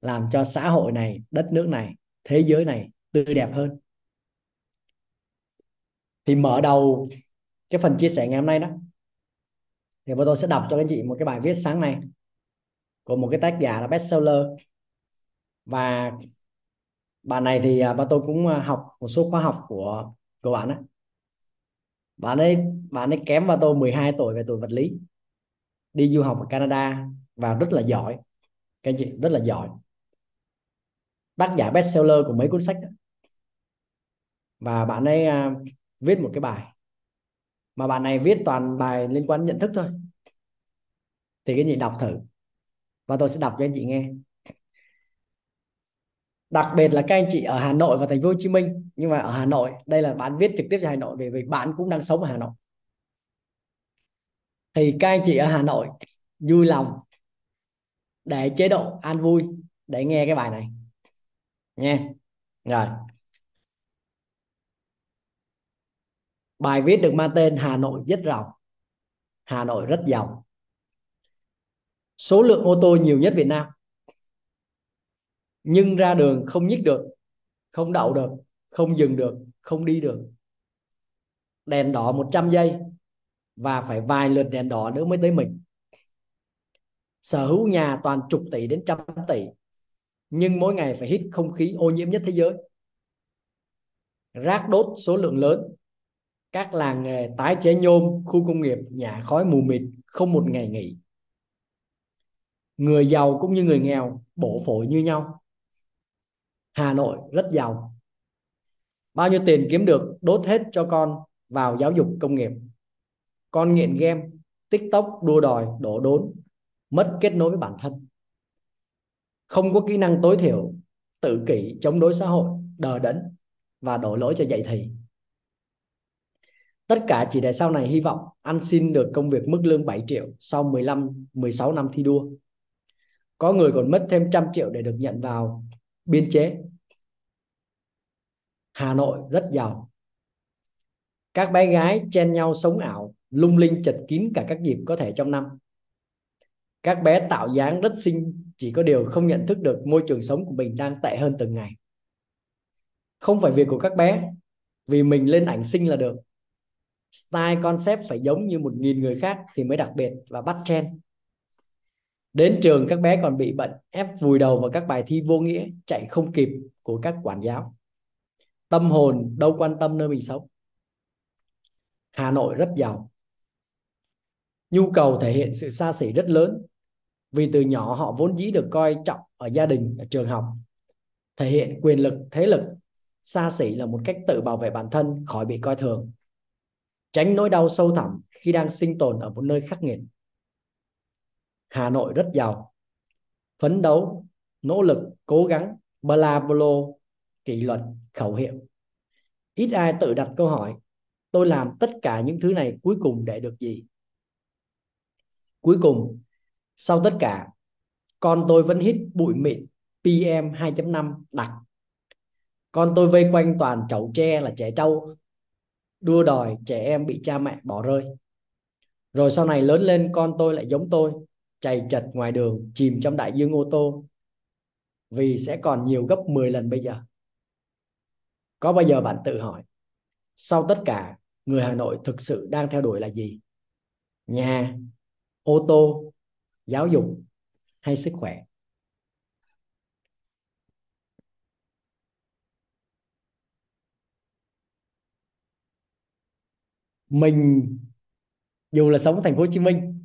làm cho xã hội này, đất nước này, thế giới này tươi đẹp hơn. Thì mở đầu cái phần chia sẻ ngày hôm nay đó, thì tôi sẽ đọc cho các chị một cái bài viết sáng nay của một cái tác giả là bestseller. Và bạn này thì à, ba tôi cũng à, học một số khóa học của của bạn ấy bạn ấy bạn ấy kém ba tôi 12 tuổi về tuổi vật lý. Đi du học ở Canada và rất là giỏi. Các anh chị rất là giỏi. Tác giả bestseller của mấy cuốn sách đó. và bạn ấy uh, viết một cái bài. Mà bạn này viết toàn bài liên quan nhận thức thôi. Thì cái gì đọc thử. Và tôi sẽ đọc cho anh chị nghe đặc biệt là các anh chị ở Hà Nội và thành phố Hồ Chí Minh. Nhưng mà ở Hà Nội, đây là bạn viết trực tiếp cho Hà Nội vì vì bạn cũng đang sống ở Hà Nội. Thì các anh chị ở Hà Nội, vui lòng để chế độ an vui, để nghe cái bài này. Nha. Rồi. Bài viết được mang tên Hà Nội rất giàu Hà Nội rất giàu. Số lượng ô tô nhiều nhất Việt Nam nhưng ra đường không nhích được, không đậu được, không dừng được, không đi được. Đèn đỏ 100 giây và phải vài lượt đèn đỏ nữa mới tới mình. Sở hữu nhà toàn chục tỷ đến trăm tỷ, nhưng mỗi ngày phải hít không khí ô nhiễm nhất thế giới. Rác đốt số lượng lớn, các làng nghề tái chế nhôm, khu công nghiệp, nhà khói mù mịt, không một ngày nghỉ. Người giàu cũng như người nghèo, bổ phổi như nhau. Hà Nội rất giàu. Bao nhiêu tiền kiếm được đốt hết cho con vào giáo dục công nghiệp. Con nghiện game, tiktok đua đòi, đổ đốn, mất kết nối với bản thân. Không có kỹ năng tối thiểu, tự kỷ, chống đối xã hội, đờ đẫn và đổ lỗi cho dạy thì tất cả chỉ để sau này hy vọng anh xin được công việc mức lương 7 triệu sau 15 16 năm thi đua. Có người còn mất thêm trăm triệu để được nhận vào biên chế. Hà Nội rất giàu. Các bé gái chen nhau sống ảo, lung linh chật kín cả các dịp có thể trong năm. Các bé tạo dáng rất xinh, chỉ có điều không nhận thức được môi trường sống của mình đang tệ hơn từng ngày. Không phải việc của các bé, vì mình lên ảnh xinh là được. Style concept phải giống như một nghìn người khác thì mới đặc biệt và bắt trend đến trường các bé còn bị bận ép vùi đầu vào các bài thi vô nghĩa, chạy không kịp của các quản giáo. Tâm hồn đâu quan tâm nơi mình sống. Hà Nội rất giàu. Nhu cầu thể hiện sự xa xỉ rất lớn, vì từ nhỏ họ vốn dĩ được coi trọng ở gia đình, ở trường học. Thể hiện quyền lực, thế lực, xa xỉ là một cách tự bảo vệ bản thân khỏi bị coi thường. Tránh nỗi đau sâu thẳm khi đang sinh tồn ở một nơi khắc nghiệt. Hà Nội rất giàu. Phấn đấu, nỗ lực, cố gắng, bla bla kỷ luật, khẩu hiệu. Ít ai tự đặt câu hỏi, tôi làm tất cả những thứ này cuối cùng để được gì? Cuối cùng, sau tất cả, con tôi vẫn hít bụi mịn PM 2.5 đặc. Con tôi vây quanh toàn chậu tre là trẻ trâu, đua đòi trẻ em bị cha mẹ bỏ rơi. Rồi sau này lớn lên, con tôi lại giống tôi chạy chật ngoài đường, chìm trong đại dương ô tô. Vì sẽ còn nhiều gấp 10 lần bây giờ. Có bao giờ bạn tự hỏi, sau tất cả, người Hà Nội thực sự đang theo đuổi là gì? Nhà, ô tô, giáo dục hay sức khỏe? Mình, dù là sống ở thành phố Hồ Chí Minh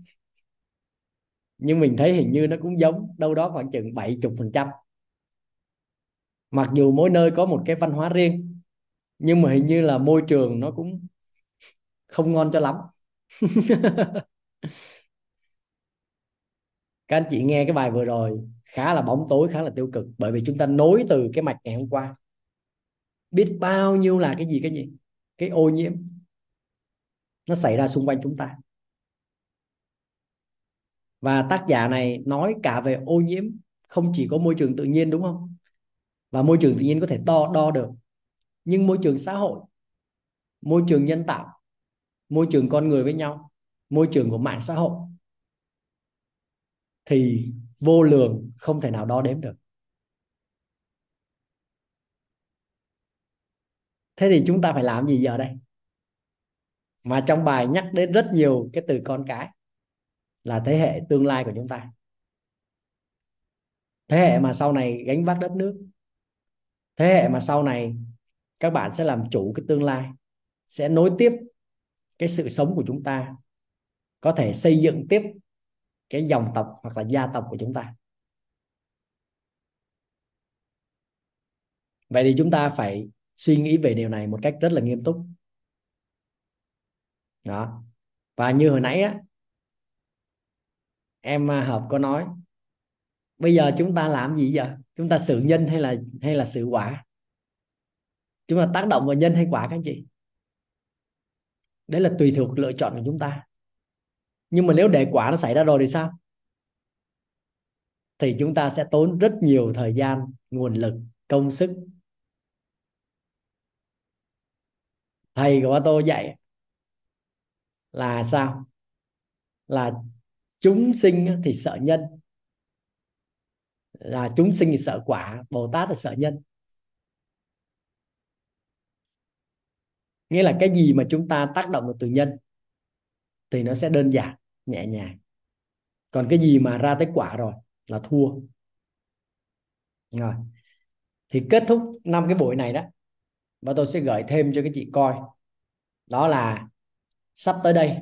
nhưng mình thấy hình như nó cũng giống, đâu đó khoảng chừng 70 phần trăm. Mặc dù mỗi nơi có một cái văn hóa riêng, nhưng mà hình như là môi trường nó cũng không ngon cho lắm. Các anh chị nghe cái bài vừa rồi, khá là bóng tối, khá là tiêu cực, bởi vì chúng ta nối từ cái mạch ngày hôm qua. Biết bao nhiêu là cái gì cái gì? Cái ô nhiễm nó xảy ra xung quanh chúng ta và tác giả này nói cả về ô nhiễm, không chỉ có môi trường tự nhiên, đúng không? Và môi trường tự nhiên có thể đo đo được. Nhưng môi trường xã hội, môi trường nhân tạo, môi trường con người với nhau, môi trường của mạng xã hội, thì vô lường, không thể nào đo đếm được. Thế thì chúng ta phải làm gì giờ đây? Mà trong bài nhắc đến rất nhiều cái từ con cái là thế hệ tương lai của chúng ta. Thế hệ mà sau này gánh vác đất nước. Thế hệ mà sau này các bạn sẽ làm chủ cái tương lai, sẽ nối tiếp cái sự sống của chúng ta, có thể xây dựng tiếp cái dòng tộc hoặc là gia tộc của chúng ta. Vậy thì chúng ta phải suy nghĩ về điều này một cách rất là nghiêm túc. Đó. Và như hồi nãy á em à, hợp có nói, bây giờ chúng ta làm gì vậy chúng ta xử nhân hay là hay là xử quả? Chúng ta tác động vào nhân hay quả các anh chị? Đấy là tùy thuộc lựa chọn của chúng ta. Nhưng mà nếu để quả nó xảy ra rồi thì sao? Thì chúng ta sẽ tốn rất nhiều thời gian, nguồn lực, công sức. Thầy của tôi dạy là sao? Là chúng sinh thì sợ nhân. Là chúng sinh thì sợ quả, bồ tát là sợ nhân. Nghĩa là cái gì mà chúng ta tác động được từ nhân thì nó sẽ đơn giản, nhẹ nhàng. Còn cái gì mà ra tới quả rồi là thua. Rồi. Thì kết thúc năm cái buổi này đó, và tôi sẽ gửi thêm cho các chị coi. Đó là sắp tới đây,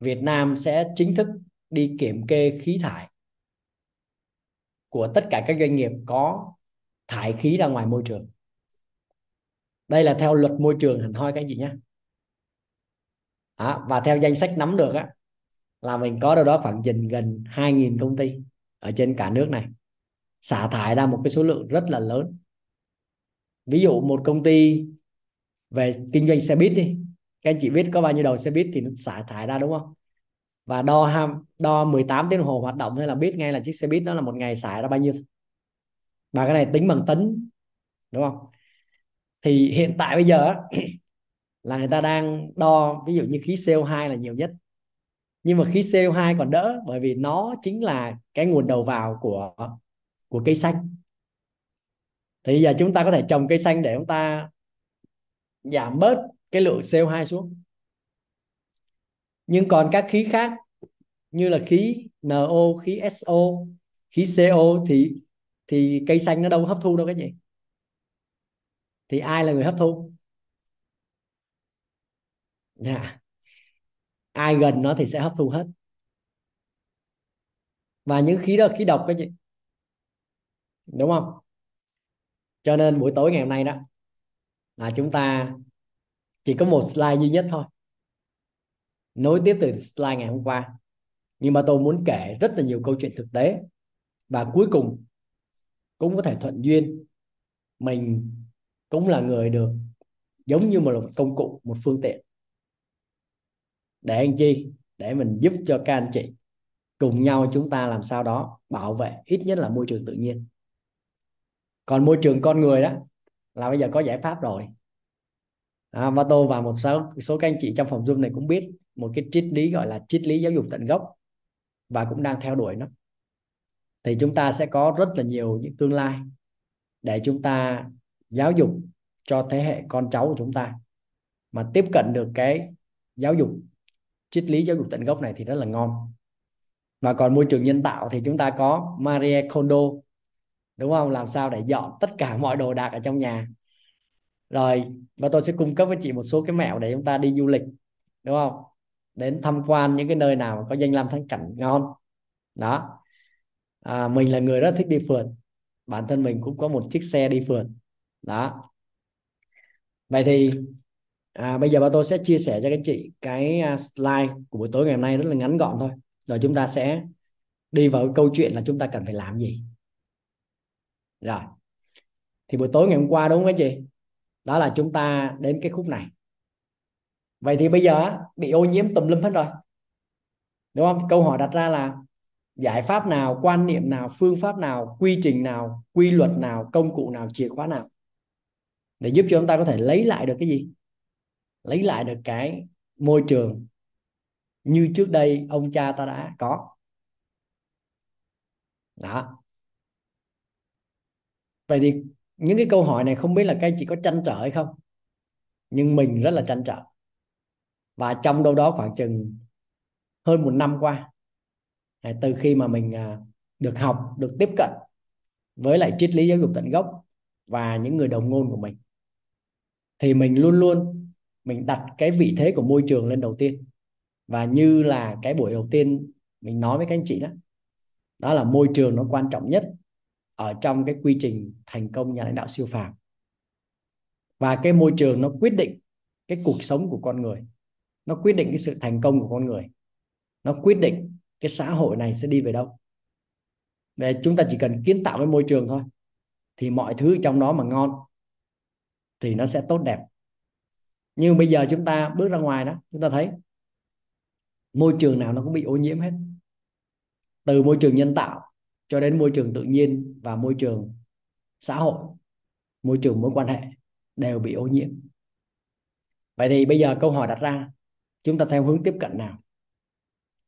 Việt Nam sẽ chính thức đi kiểm kê khí thải của tất cả các doanh nghiệp có thải khí ra ngoài môi trường. Đây là theo luật môi trường hẳn hoi các anh chị nhé. À, và theo danh sách nắm được á là mình có đâu đó khoảng gần gần 2.000 công ty ở trên cả nước này xả thải ra một cái số lượng rất là lớn. Ví dụ một công ty về kinh doanh xe buýt đi các anh chị biết có bao nhiêu đầu xe buýt thì nó xả thải ra đúng không? Và đo ham, đo 18 tiếng đồng hồ hoạt động, hay là biết ngay là chiếc xe buýt đó là một ngày xài ra bao nhiêu? Và cái này tính bằng tính đúng không? Thì hiện tại bây giờ là người ta đang đo, ví dụ như khí CO2 là nhiều nhất. Nhưng mà khí CO2 còn đỡ, bởi vì nó chính là cái nguồn đầu vào của của cây xanh. Thì giờ chúng ta có thể trồng cây xanh để chúng ta giảm bớt cái lượng CO2 xuống nhưng còn các khí khác như là khí NO khí SO khí CO thì thì cây xanh nó đâu hấp thu đâu cái gì thì ai là người hấp thu? Yeah. Dạ. ai gần nó thì sẽ hấp thu hết. Và những khí đó là khí độc cái gì đúng không? Cho nên buổi tối ngày hôm nay đó, là chúng ta chỉ có một slide duy nhất thôi nối tiếp từ slide ngày hôm qua. Nhưng mà tôi muốn kể rất là nhiều câu chuyện thực tế. Và cuối cùng cũng có thể thuận duyên mình cũng là người được giống như một công cụ một phương tiện. Để anh chi để mình giúp cho các anh chị cùng nhau chúng ta làm sao đó bảo vệ ít nhất là môi trường tự nhiên. Còn môi trường con người đó là bây giờ có giải pháp rồi. À, và tôi và một số số các anh chị trong phòng zoom này cũng biết một cái triết lý gọi là triết lý giáo dục tận gốc và cũng đang theo đuổi nó. Thì chúng ta sẽ có rất là nhiều những tương lai để chúng ta giáo dục cho thế hệ con cháu của chúng ta. Mà tiếp cận được cái giáo dục, triết lý giáo dục tận gốc này thì rất là ngon. Và còn môi trường nhân tạo thì chúng ta có Marie Kondo, đúng không? Làm sao để dọn tất cả mọi đồ đạc ở trong nhà. Rồi, và tôi sẽ cung cấp với chị một số cái mẹo để chúng ta đi du lịch, đúng không? Đến tham quan những cái nơi nào có danh lam thắng cảnh ngon. Đó. À, mình là người rất thích đi phượt. Bản thân mình cũng có một chiếc xe đi phượt. Đó. Vậy thì à, bây giờ bà tôi sẽ chia sẻ cho các chị cái à, slide của buổi tối ngày hôm nay rất là ngắn gọn thôi. Rồi chúng ta sẽ đi vào câu chuyện là chúng ta cần phải làm gì. Rồi. Thì buổi tối ngày hôm qua đúng không các chị? Đó là chúng ta đến cái khúc này vậy thì bây giờ bị ô nhiễm tùm lum hết rồi. Đúng không? Câu hỏi đặt ra là giải pháp nào, quan niệm nào, phương pháp nào, quy trình nào, quy luật nào, công cụ nào, chìa khóa nào? Để giúp cho chúng ta có thể lấy lại được cái gì? Lấy lại được cái môi trường như trước đây ông cha ta đã có. Đó. Vậy thì những cái câu hỏi này không biết là các anh chị có tranh trở hay không? Nhưng mình rất là tranh trở và trong đâu đó khoảng chừng hơn một năm qua à, từ khi mà mình à, được học, được tiếp cận với lại triết lý giáo dục tận gốc và những người đồng ngôn của mình, thì mình luôn luôn mình đặt cái vị thế của môi trường lên đầu tiên. Và như là cái buổi đầu tiên mình nói với các anh chị đó đó là môi trường nó quan trọng nhất ở trong cái quy trình thành công nhà lãnh đạo siêu phàm. Và cái môi trường nó quyết định cái cuộc sống của con người nó quyết định cái sự thành công của con người. Nó quyết định cái xã hội này sẽ đi về đâu. Về chúng ta chỉ cần kiến tạo cái môi trường thôi, thì mọi thứ trong đó mà ngon thì nó sẽ tốt đẹp. Nhưng bây giờ chúng ta bước ra ngoài đó, chúng ta thấy môi trường nào nó cũng bị ô nhiễm hết. Từ môi trường nhân tạo cho đến môi trường tự nhiên và môi trường xã hội, môi trường mối quan hệ đều bị ô nhiễm. Vậy thì bây giờ câu hỏi đặt ra chúng ta theo hướng tiếp cận nào?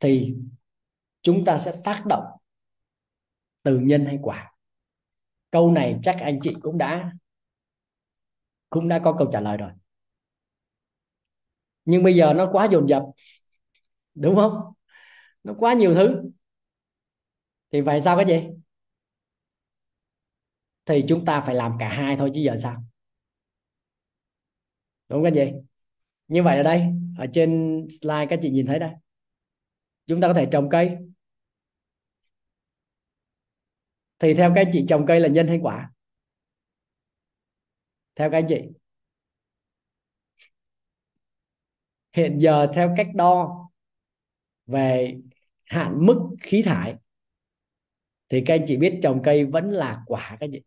Thì chúng ta sẽ tác động từ nhân hay quả. Câu này chắc anh chị cũng đã cũng đã có câu trả lời rồi. Nhưng bây giờ nó quá dồn dập, đúng không? Nó quá nhiều thứ. Thì vậy sao cái gì thì chúng ta phải làm cả hai thôi chứ giờ sao? Đúng cái gì như vậy ở đây ở trên slide, các chị nhìn thấy đây. Chúng ta có thể trồng cây. Thì theo các anh chị trồng cây là nhân hay quả? Theo các anh chị. Hiện giờ theo cách đo về hạn mức khí thải, thì các anh chị biết trồng cây vẫn là quả các anh chị.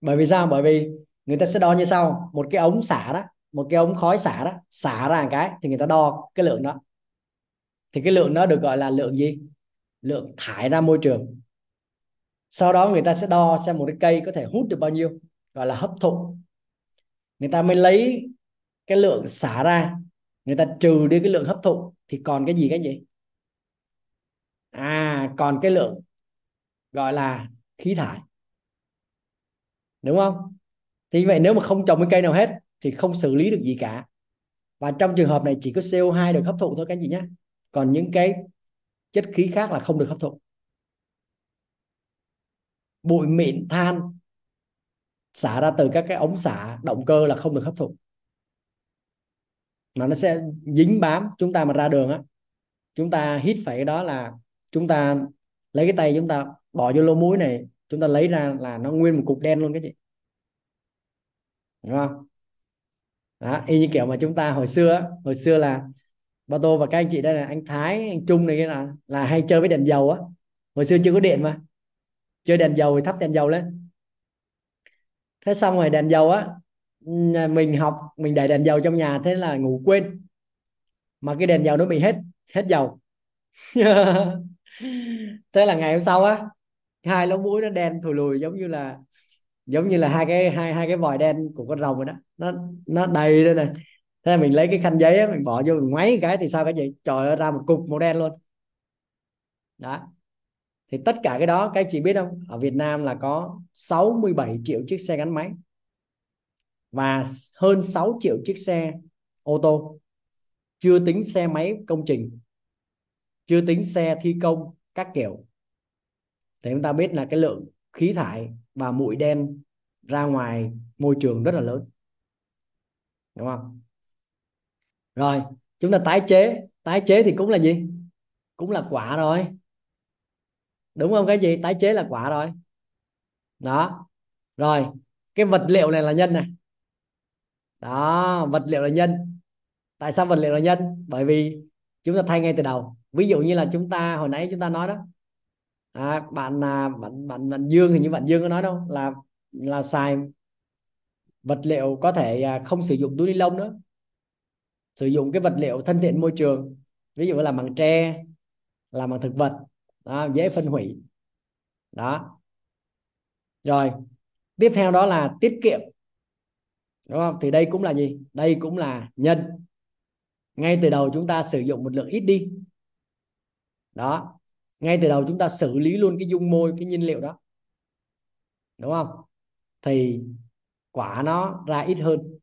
Bởi vì sao? Bởi vì người ta sẽ đo như sau. Một cái ống xả đó một cái ống khói xả đó, xả ra một cái thì người ta đo cái lượng đó. Thì cái lượng đó được gọi là lượng gì? Lượng thải ra môi trường. Sau đó người ta sẽ đo xem một cái cây có thể hút được bao nhiêu, gọi là hấp thụ. Người ta mới lấy cái lượng xả ra, người ta trừ đi cái lượng hấp thụ. Thì còn cái gì cái gì à còn cái lượng gọi là khí thải. Đúng không? Thì vậy nếu mà không trồng cái cây nào hết thì không xử lý được gì cả. Và trong trường hợp này chỉ có CO2 được hấp thụ thôi các anh chị nhé. Còn những cái chất khí khác là không được hấp thụ. Bụi mịn, than xả ra từ các cái ống xả, động cơ là không được hấp thụ. Mà nó sẽ dính bám chúng ta mà ra đường á. Chúng ta hít phải cái đó là chúng ta lấy cái tay chúng ta bỏ vô lô muối này, chúng ta lấy ra là nó nguyên một cục đen luôn cái chị. Đúng không? Đó, y như kiểu mà chúng ta hồi xưa hồi xưa là ba tô và các anh chị đây là anh Thái, anh Trung này kia là là hay chơi với đèn dầu á. Hồi xưa chưa có điện mà. Chơi đèn dầu thì thắp đèn dầu lên. Thế xong rồi đèn dầu á mình học, mình để đèn dầu trong nhà, thế là ngủ quên. Mà cái đèn dầu nó bị hết hết dầu. Thế là ngày hôm sau á, hai lỗ mũi nó đen thùi lùi giống như là giống như là hai cái hai hai cái vòi đen của con rồng rồi đó. Nó nó đầy đây này. Thế là mình lấy cái khăn giấy ấy, mình bỏ vô mình ngoáy cái thì sao cái gì trời ơi ra một cục màu đen luôn. Đó. Thì tất cả cái đó các chị biết không? Ở Việt Nam là có 67 triệu chiếc xe gắn máy và hơn 6 triệu chiếc xe ô tô. Chưa tính xe máy công trình chưa tính xe thi công các kiểu. Thì chúng ta biết là cái lượng khí thải và bụi đen ra ngoài môi trường rất là lớn. Đúng không? Rồi, chúng ta tái chế. Tái chế thì cũng là gì? Cũng là quả rồi đúng không cái gì tái chế là quả rồi đó. Rồi, cái vật liệu này là nhân này. Đó, vật liệu là nhân. Tại sao vật liệu là nhân? Bởi vì chúng ta thay ngay từ đầu. Ví dụ như là chúng ta, hồi nãy chúng ta nói đó à, bạn à, bạn bạn bạn Dương thì như bạn Dương có nói đâu là là xài vật liệu có thể à, không sử dụng túi ni lông nữa. Sử dụng cái vật liệu thân thiện môi trường ví dụ là bằng tre làm bằng thực vật đó, dễ phân hủy. Đó. Rồi tiếp theo đó là tiết kiệm đúng không? Thì đây cũng là gì? Đây cũng là nhân. Ngay từ đầu chúng ta sử dụng một lượng ít đi. Đó ngay từ đầu chúng ta xử lý luôn cái dung môi, cái nhiên liệu đó. Đúng không? Thì quả nó ra ít hơn,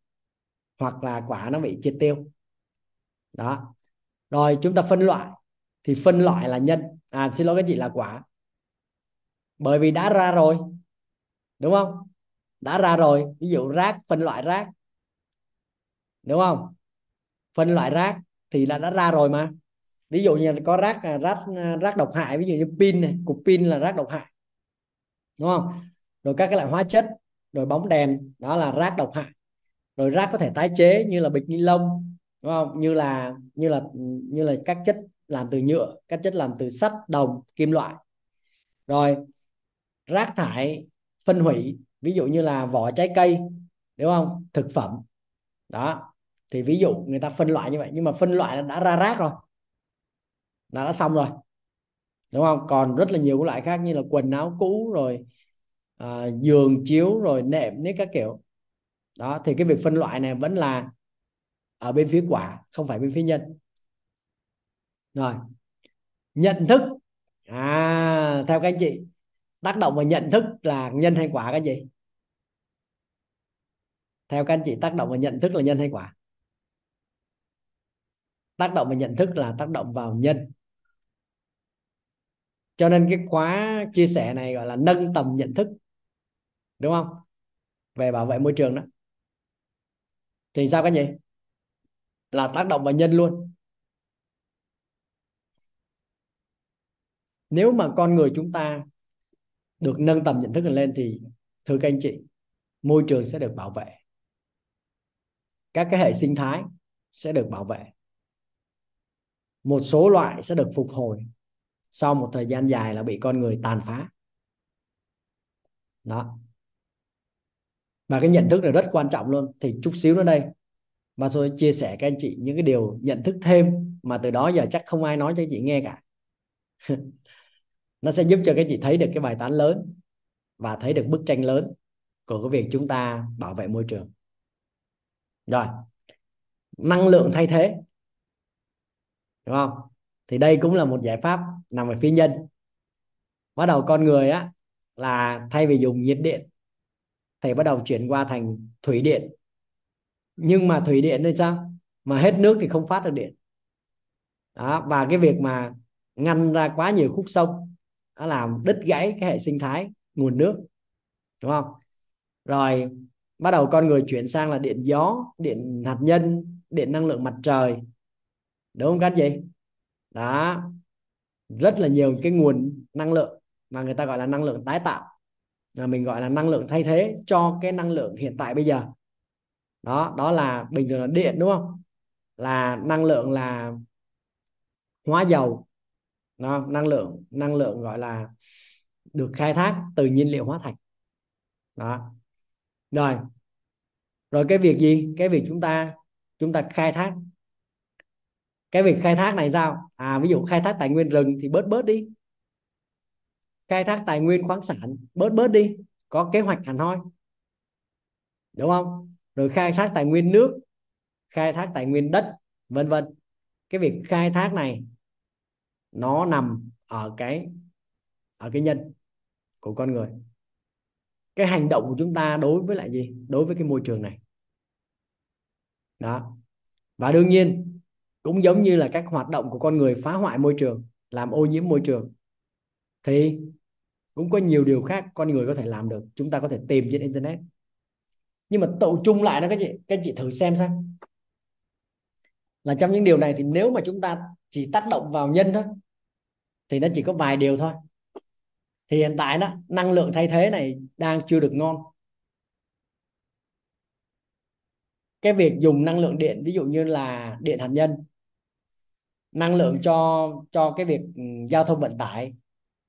hoặc là quả nó bị triệt tiêu. Đó. Rồi chúng ta phân loại. Thì phân loại là nhân. À xin lỗi các chị, là quả. Bởi vì đã ra rồi. Đúng không? Đã ra rồi. Ví dụ rác, phân loại rác. Đúng không? Phân loại rác thì là đã ra rồi mà ví dụ như có rác à, rác à, rác độc hại ví dụ như pin này cục pin là rác độc hại đúng không? Rồi các cái loại hóa chất rồi bóng đèn đó là rác độc hại. Rồi rác có thể tái chế như là bịch ni lông đúng không? Như là như là như là các chất làm từ nhựa các chất làm từ sắt đồng kim loại. Rồi rác thải phân hủy ví dụ như là vỏ trái cây đúng không? Thực phẩm. Đó thì ví dụ người ta phân loại như vậy nhưng mà phân loại đã ra rác rồi là đã xong rồi. Đúng không? Còn rất là nhiều loại khác như là quần áo cũ rồi à, giường chiếu rồi nệm nếp các kiểu. Đó thì cái việc phân loại này vẫn là ở bên phía quả không phải bên phía nhân. Rồi nhận thức. À theo các anh chị tác động vào nhận thức là nhân hay quả cái gì theo các anh chị tác động vào nhận thức là nhân hay quả? Tác động vào nhận thức là tác động vào nhân cho nên cái khóa chia sẻ này gọi là nâng tầm nhận thức, đúng không? Về bảo vệ môi trường đó. Thì sao cái gì là tác động vào nhân luôn. Nếu mà con người chúng ta được nâng tầm nhận thức lên thì, thưa các anh chị, môi trường sẽ được bảo vệ. Các cái hệ sinh thái sẽ được bảo vệ. Một số loại sẽ được phục hồi sau một thời gian dài là bị con người tàn phá. Đó. Và cái nhận thức này rất quan trọng luôn. Thì chút xíu nữa đây, mà tôi chia sẻ các anh chị những cái điều nhận thức thêm mà từ đó giờ chắc không ai nói cho chị nghe cả. Nó sẽ giúp cho các chị thấy được cái bài toán lớn và thấy được bức tranh lớn của cái việc chúng ta bảo vệ môi trường. Rồi. Năng lượng thay thế. Đúng không? Thì đây cũng là một giải pháp nằm ở phía nhân. Bắt đầu con người á, là thay vì dùng nhiệt điện, thì bắt đầu chuyển qua thành thủy điện. Nhưng mà thủy điện thì sao? Mà hết nước thì không phát được điện. Đó, và cái việc mà ngăn ra quá nhiều khúc sông, nó làm đứt gãy cái hệ sinh thái, nguồn nước, đúng không? Rồi, bắt đầu con người chuyển sang là điện gió, điện hạt nhân, điện năng lượng mặt trời. Đúng không các chị? Đó rất là nhiều cái nguồn năng lượng mà người ta gọi là năng lượng tái tạo. Mà mình gọi là năng lượng thay thế cho cái năng lượng hiện tại bây giờ. Đó đó là bình thường là điện đúng không? Là năng lượng là hóa dầu. Đó, năng lượng năng lượng gọi là được khai thác từ nhiên liệu hóa thạch. Đó. Rồi rồi cái việc gì? Cái việc chúng ta chúng ta khai thác cái việc khai thác này sao? À ví dụ khai thác tài nguyên rừng thì bớt bớt đi. Khai thác tài nguyên khoáng sản, bớt bớt đi. Có kế hoạch hẳn hoi. Đúng không? Rồi khai thác tài nguyên nước, khai thác tài nguyên đất, vân vân. Cái việc khai thác này, nó nằm ở cái ở cái nhân của con người. Cái hành động của chúng ta đối với lại gì? Đối với cái môi trường này. Đó. Và đương nhiên cũng giống như là các hoạt động của con người phá hoại môi trường, làm ô nhiễm môi trường. Thì cũng có nhiều điều khác con người có thể làm được, chúng ta có thể tìm trên internet. Nhưng mà tụ chung lại đó các chị các chị thử xem xem là trong những điều này thì nếu mà chúng ta chỉ tác động vào nhân thôi, thì nó chỉ có vài điều thôi. Thì hiện tại đó, năng lượng thay thế này đang chưa được ngon. Cái việc dùng năng lượng điện, ví dụ như là điện hạt nhân năng lượng cho cho cái việc ừ, giao thông vận tải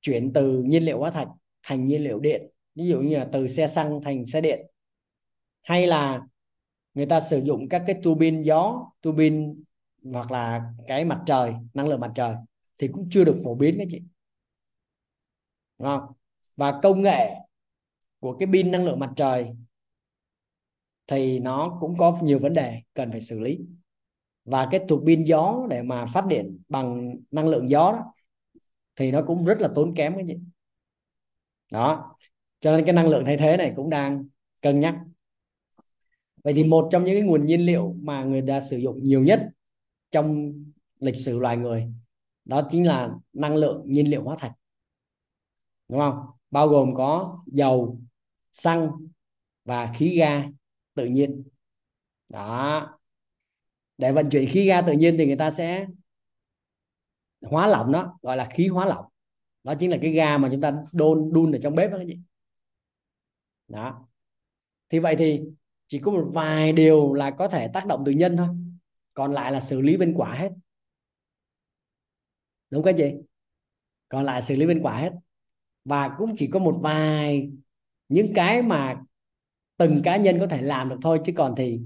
chuyển từ nhiên liệu hóa thạch thành nhiên liệu điện. Ví dụ như là từ xe xăng thành xe điện. Hay là người ta sử dụng các cái tua bin gió tua bin hoặc là cái mặt trời năng lượng mặt trời thì cũng chưa được phổ biến các chị. Đúng không? và công nghệ của cái pin năng lượng mặt trời thì nó cũng có nhiều vấn đề cần phải xử lý và cái thuộc pin gió để mà phát điện bằng năng lượng gió đó, thì nó cũng rất là tốn kém cái gì đó. Cho nên cái năng lượng thay thế này cũng đang cân nhắc. Vậy thì một trong những cái nguồn nhiên liệu mà người ta sử dụng nhiều nhất trong lịch sử loài người, đó chính là năng lượng nhiên liệu hóa thạch. Đúng không? Bao gồm có dầu, xăng và khí ga tự nhiên. Đó để vận chuyển khí ga tự nhiên thì người ta sẽ hóa lỏng nó, gọi là khí hóa lỏng. Đó chính là cái ga mà chúng ta đun đun ở trong bếp đó các chị. Đó. Thì vậy thì chỉ có một vài điều là có thể tác động từ nhân thôi. Còn lại là xử lý bên quả hết. Đúng không chị? Còn lại xử lý bên quả hết. Và cũng chỉ có một vài những cái mà từng cá nhân có thể làm được thôi, chứ còn thì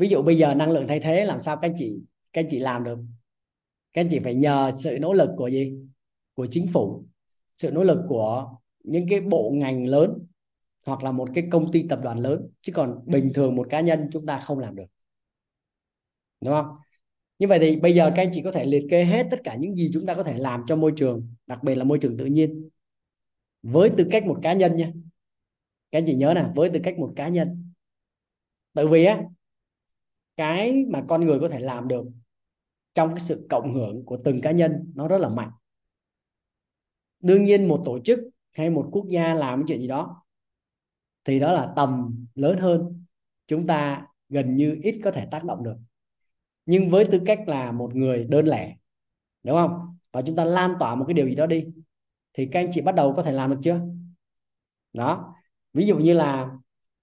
ví dụ bây giờ năng lượng thay thế, làm sao các chị các chị làm được? Các chị phải nhờ sự nỗ lực của gì? Của chính phủ. Sự nỗ lực của những cái bộ ngành lớn hoặc là một cái công ty tập đoàn lớn. Chứ còn bình thường một cá nhân chúng ta không làm được. Đúng không? Như vậy thì bây giờ các anh chị có thể liệt kê hết tất cả những gì chúng ta có thể làm cho môi trường, đặc biệt là môi trường tự nhiên. Với tư cách một cá nhân nha. Các anh chị nhớ nè, với tư cách một cá nhân. Tại vì á cái mà con người có thể làm được trong cái sự cộng hưởng của từng cá nhân, nó rất là mạnh. Đương nhiên một tổ chức hay một quốc gia làm cái chuyện gì đó thì đó là tầm lớn hơn, chúng ta gần như ít có thể tác động được. Nhưng với tư cách là một người đơn lẻ, đúng không? Và chúng ta lan tỏa một cái điều gì đó đi, thì các anh chị bắt đầu có thể làm được chưa? Đó. Ví dụ như là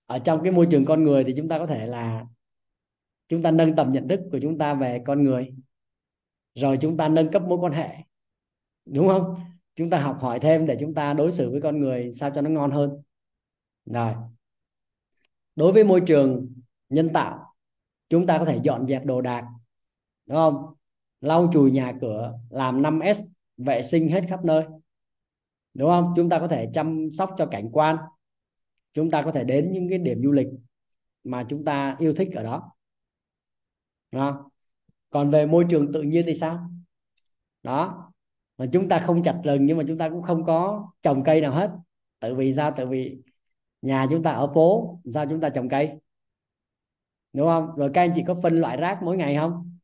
ở trong cái môi trường con người thì chúng ta có thể là chúng ta nâng tầm nhận thức của chúng ta về con người, rồi chúng ta nâng cấp mối quan hệ, đúng không? Chúng ta học hỏi thêm để chúng ta đối xử với con người sao cho nó ngon hơn. Rồi, đối với môi trường nhân tạo, chúng ta có thể dọn dẹp đồ đạc, đúng không? Lau chùi nhà cửa, làm 5S vệ sinh hết khắp nơi, đúng không? Chúng ta có thể chăm sóc cho cảnh quan, chúng ta có thể đến những cái điểm du lịch mà chúng ta yêu thích ở đó đó. còn về môi trường tự nhiên thì sao? Đó. Mà chúng ta không chặt rừng nhưng mà chúng ta cũng không có trồng cây nào hết. Tự vì sao? Tự vì nhà chúng ta ở phố. Sao chúng ta trồng cây? Đúng không? Rồi các anh chị có phân loại rác mỗi ngày không?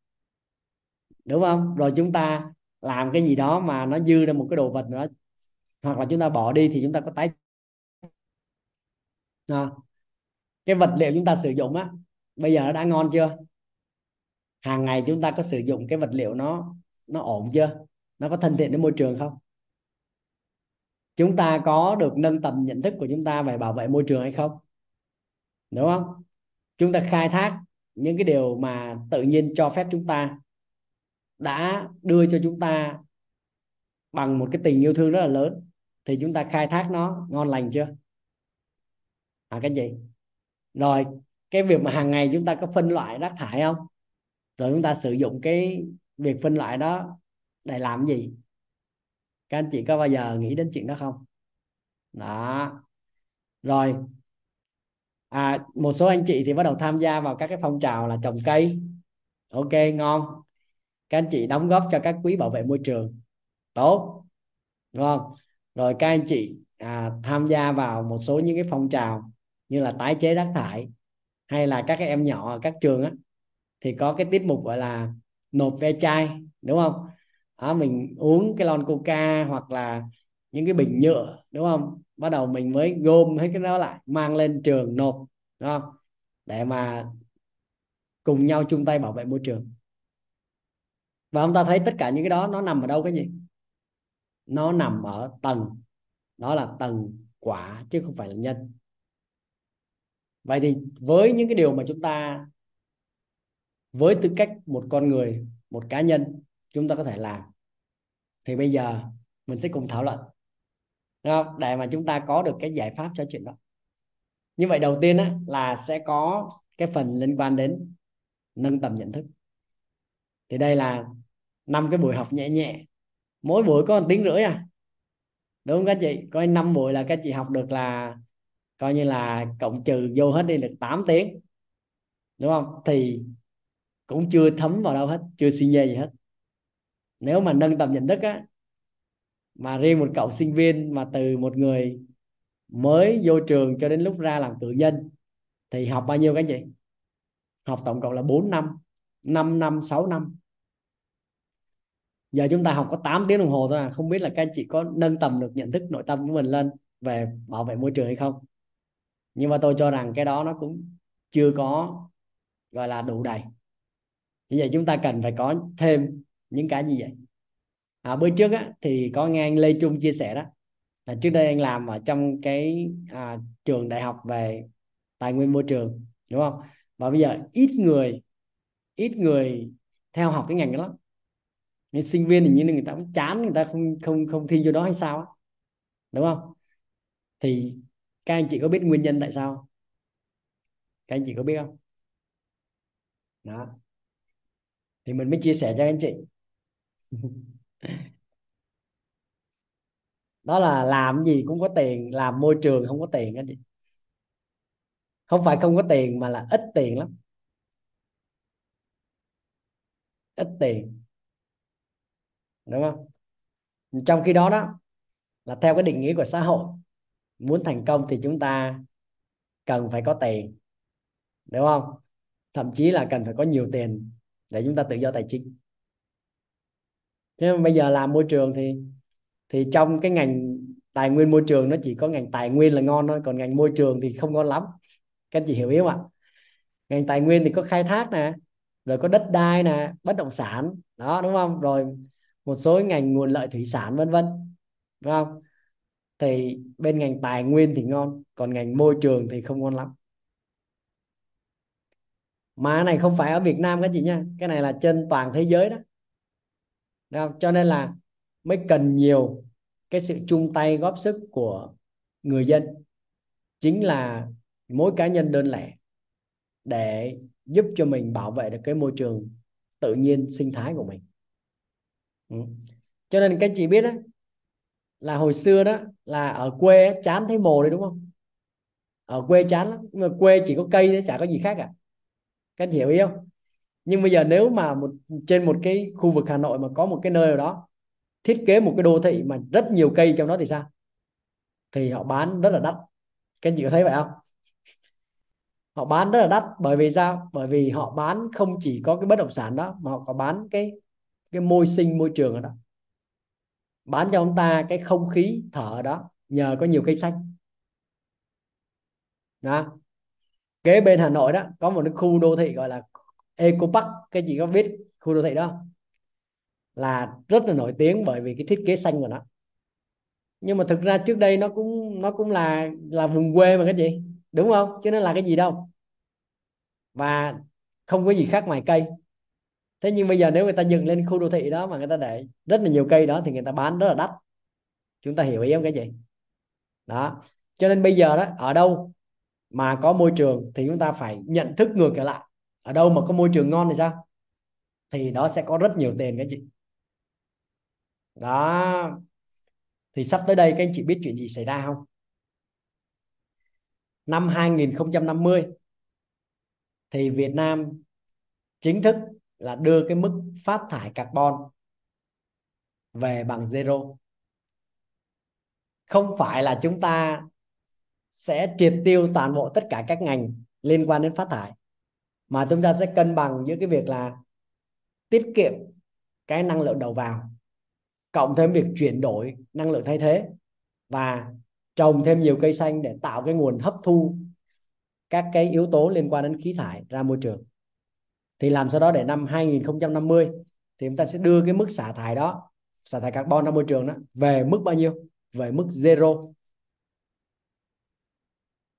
Đúng không? Rồi chúng ta làm cái gì đó mà nó dư ra một cái đồ vật nữa. Hoặc là chúng ta bỏ đi thì chúng ta có tái à, cái vật liệu chúng ta sử dụng á bây giờ nó đã ngon chưa? Hàng ngày chúng ta có sử dụng cái vật liệu nó nó ổn chưa? Nó có thân thiện với môi trường không? Chúng ta có được nâng tầm nhận thức của chúng ta về bảo vệ môi trường hay không? Đúng không? Chúng ta khai thác những cái điều mà tự nhiên cho phép chúng ta, đã đưa cho chúng ta bằng một cái tình yêu thương rất là lớn, thì chúng ta khai thác nó ngon lành chưa? À cái gì rồi, cái việc mà hàng ngày chúng ta có phân loại rác thải không? Rồi chúng ta sử dụng cái việc phân loại đó để làm gì? Các anh chị có bao giờ nghĩ đến chuyện đó không? Đó. Rồi. À, một số anh chị thì bắt đầu tham gia vào các cái phong trào là trồng cây. Ok ngon. Các anh chị đóng góp cho các quỹ bảo vệ môi trường. Tốt. Đúng không rồi các anh chị à, tham gia vào một số những cái phong trào như là tái chế rác thải hay là các cái em nhỏ ở các trường á thì có cái tiết mục gọi là nộp ve chai đúng không? Đó, mình uống cái lon coca hoặc là những cái bình nhựa đúng không? Bắt đầu mình mới gom hết cái đó lại mang lên trường nộp đúng không? Để mà cùng nhau chung tay bảo vệ môi trường. Và ông ta thấy tất cả những cái đó nó nằm ở đâu cái gì? Nó nằm ở tầng. Đó là tầng quả chứ không phải là nhân. Vậy thì với những cái điều mà chúng ta với tư cách một con người một cá nhân chúng ta có thể làm. Thì bây giờ mình sẽ cùng thảo luận. Không? để mà chúng ta có được cái giải pháp cho chuyện đó. Như vậy đầu tiên á, là sẽ có cái phần liên quan đến nâng tầm nhận thức. Thì đây là năm cái buổi học nhẹ nhẹ. Mỗi buổi có một tiếng rưỡi à. Đúng không các chị? Coi năm buổi là các chị học được là coi như là cộng trừ vô hết đi được 8 tiếng. Đúng không? Thì cũng chưa thấm vào đâu hết, chưa xin nhê gì hết. Nếu mà nâng tầm nhận thức á, mà riêng một cậu sinh viên mà từ một người mới vô trường cho đến lúc ra làm cử nhân, thì học bao nhiêu các chị? Học tổng cộng là 4 năm 5 năm 6 năm. Giờ chúng ta học có 8 tiếng đồng hồ thôi à không biết là các anh chị có nâng tầm được nhận thức nội tâm của mình lên về bảo vệ môi trường hay không. Nhưng mà tôi cho rằng cái đó nó cũng chưa có, gọi là, đủ đầy như vậy chúng ta cần phải có thêm những cái như vậy. À, bữa trước á, thì có nghe anh Lê Trung chia sẻ đó là trước đây anh làm ở trong cái à, trường đại học về tài nguyên môi trường đúng không? Và bây giờ ít người ít người theo học cái ngành đó lắm. Nên sinh viên thì như người ta cũng chán người ta không không không thi vô đó hay sao đúng không? Thì các anh chị có biết nguyên nhân tại sao các anh chị có biết không? Đó thì mình mới chia sẻ cho anh chị. Đó là làm gì cũng có tiền, làm môi trường không có tiền anh chị. Không phải không có tiền mà là ít tiền lắm. Ít tiền. Đúng không? Trong khi đó đó, là theo cái định nghĩa của xã hội, muốn thành công thì chúng ta cần phải có tiền. Đúng không? Thậm chí là cần phải có nhiều tiền để chúng ta tự do tài chính. Thế bây giờ làm môi trường thì thì trong cái ngành tài nguyên môi trường nó chỉ có ngành tài nguyên là ngon thôi, còn ngành môi trường thì không ngon lắm. Các anh chị hiểu yếu ạ? Ngành tài nguyên thì có khai thác nè, rồi có đất đai nè, bất động sản, đó, đúng không? Rồi một số ngành nguồn lợi thủy sản, vân vân, đúng không? Thì bên ngành tài nguyên thì ngon, còn ngành môi trường thì không ngon lắm mà cái này không phải ở Việt Nam các chị nha, cái này là trên toàn thế giới đó. Đúng không? cho nên là mới cần nhiều cái sự chung tay góp sức của người dân. Chính là mỗi cá nhân đơn lẻ để giúp cho mình bảo vệ được cái môi trường tự nhiên sinh thái của mình. Ừ. cho nên các chị biết đó là hồi xưa đó là ở quê chán thấy mồ đấy đúng không? Ở quê chán lắm, nhưng mà quê chỉ có cây đấy chả có gì khác cả các chị hiểu ý không? Nhưng bây giờ nếu mà một, trên một cái khu vực Hà Nội mà có một cái nơi nào đó thiết kế một cái đô thị mà rất nhiều cây trong đó thì sao? Thì họ bán rất là đắt. Các anh chị có thấy vậy không? Họ bán rất là đắt. Bởi vì sao? Bởi vì họ bán không chỉ có cái bất động sản đó, mà họ có bán cái cái môi sinh, môi trường ở đó. Bán cho ông ta cái không khí thở đó, nhờ có nhiều cây xanh. Đó kế bên Hà Nội đó, có một cái khu đô thị gọi là Eco Park cái chị có biết khu đô thị đó là rất là nổi tiếng bởi vì cái thiết kế xanh của nó. Nhưng mà thực ra trước đây nó cũng nó cũng là là vùng quê mà cái gì? Đúng không? Chứ nó là cái gì đâu? Và không có gì khác ngoài cây. Thế nhưng bây giờ nếu người ta dựng lên khu đô thị đó mà người ta để rất là nhiều cây đó thì người ta bán rất là đắt. Chúng ta hiểu ý không cái gì? Đó. Cho nên bây giờ đó, ở đâu? Mà có môi trường thì chúng ta phải nhận thức ngược trở lại. Ở đâu mà có môi trường ngon thì sao? Thì đó sẽ có rất nhiều tiền các chị. Đó. Thì sắp tới đây các anh chị biết chuyện gì xảy ra không? Năm 2050 thì Việt Nam chính thức là đưa cái mức phát thải carbon về bằng zero. Không phải là chúng ta sẽ triệt tiêu toàn bộ tất cả các ngành liên quan đến phát thải. Mà chúng ta sẽ cân bằng giữa cái việc là tiết kiệm cái năng lượng đầu vào, cộng thêm việc chuyển đổi năng lượng thay thế, và trồng thêm nhiều cây xanh để tạo cái nguồn hấp thu các cái yếu tố liên quan đến khí thải ra môi trường. Thì làm sao đó để năm 2050 thì chúng ta sẽ đưa cái mức xả thải đó, xả thải carbon ra môi trường đó về mức bao nhiêu? Về mức zero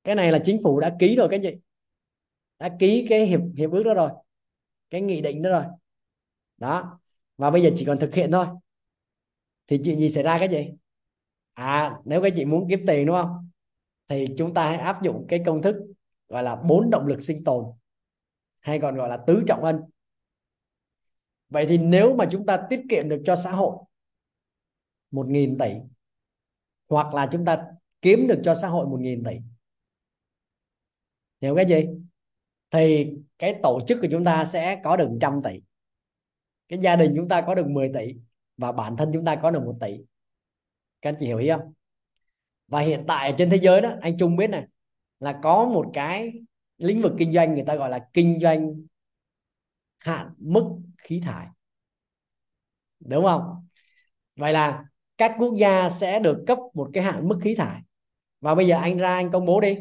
cái này là chính phủ đã ký rồi, cái gì? Đã ký cái hiệp hiệp ước đó rồi, cái nghị định đó rồi. Đó, và bây giờ chỉ còn thực hiện thôi. Thì chuyện gì xảy ra cái gì? À nếu các chị muốn kiếm tiền, đúng không? Thì chúng ta hãy áp dụng cái công thức gọi là bốn động lực sinh tồn, hay còn gọi là tứ trọng ân. Vậy thì nếu mà chúng ta tiết kiệm được cho xã hội một nghìn tỷ, hoặc là chúng ta kiếm được cho xã hội một nghìn tỷ hiểu cái gì? Thì cái tổ chức của chúng ta sẽ có được trăm tỷ. Cái gia đình chúng ta có được 10 tỷ và bản thân chúng ta có được một tỷ. Các anh chị hiểu ý không? Và hiện tại trên thế giới đó, anh Trung biết này, là có một cái lĩnh vực kinh doanh người ta gọi là kinh doanh hạn mức khí thải. Đúng không? Vậy là các quốc gia sẽ được cấp một cái hạn mức khí thải. Và bây giờ anh ra anh công bố đi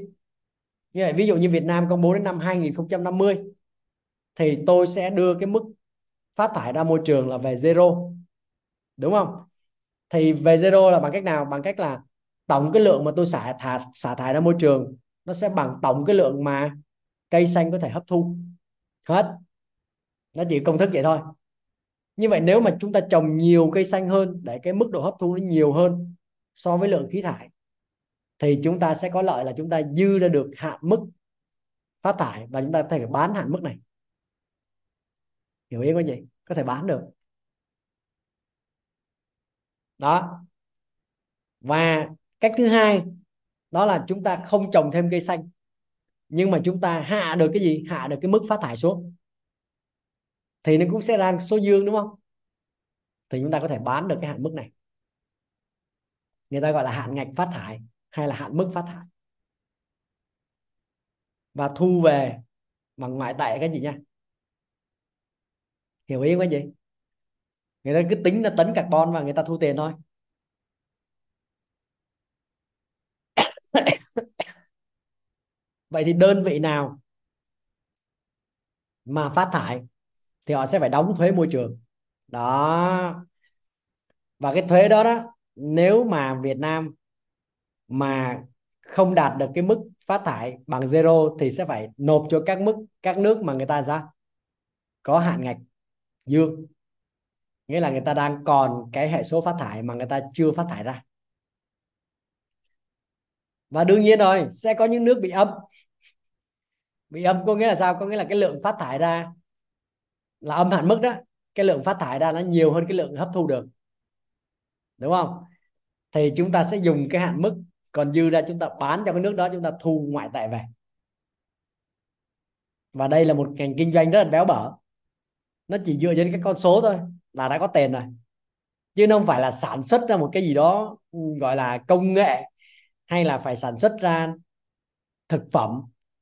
như vậy, ví dụ như Việt Nam công bố đến năm 2050 thì tôi sẽ đưa cái mức phát thải ra môi trường là về zero, đúng không? Thì về zero là bằng cách nào? Bằng cách là tổng cái lượng mà tôi xả thải xả thải ra môi trường, nó sẽ bằng tổng cái lượng mà cây xanh có thể hấp thu. Hết. Nó chỉ công thức vậy thôi. Như vậy, nếu mà chúng ta trồng nhiều cây xanh hơn để cái mức độ hấp thu nó nhiều hơn so với lượng khí thải thì chúng ta sẽ có lợi là chúng ta dư ra được hạn mức phát thải và chúng ta có thể bán hạn mức này. Hiểu ý không chị? Có thể bán được. Đó. Và cách thứ hai, đó là chúng ta không trồng thêm cây xanh, nhưng mà chúng ta hạ được cái gì? Hạ được cái mức phát thải xuống. Thì nó cũng sẽ ra số dương, đúng không? Thì chúng ta có thể bán được cái hạn mức này. Người ta gọi là hạn ngạch phát thải hay là hạn mức phát thải? Và thu về bằng ngoại tệ cái gì nha? Hiểu ý không anh chị? Người ta cứ tính là tấn carbon và người ta thu tiền thôi. Vậy thì đơn vị nào mà phát thải thì họ sẽ phải đóng thuế môi trường. Đó. Và cái thuế đó đó, nếu mà Việt Nam mà không đạt được cái mức phát thải bằng zero thì sẽ phải nộp cho các mức, các nước mà người ta ra. Có hạn ngạch dương. Nghĩa là người ta đang còn cái hệ số phát thải mà người ta chưa phát thải ra. Và đương nhiên rồi, sẽ có những nước bị âm. Bị âm có nghĩa là sao? Có nghĩa là cái lượng phát thải ra là âm hạn mức đó. Cái lượng phát thải ra nó nhiều hơn cái lượng hấp thu được. Đúng không? Thì chúng ta sẽ dùng cái hạn mức còn dư ra chúng ta bán cho cái nước đó, chúng ta thu ngoại tệ về. Và đây là một ngành kinh doanh rất là béo bở. Nó chỉ dựa trên cái con số thôi, là đã có tiền rồi. Chứ không phải là sản xuất ra một cái gì đó ừ, gọi là công nghệ, hay là phải sản xuất ra thực phẩm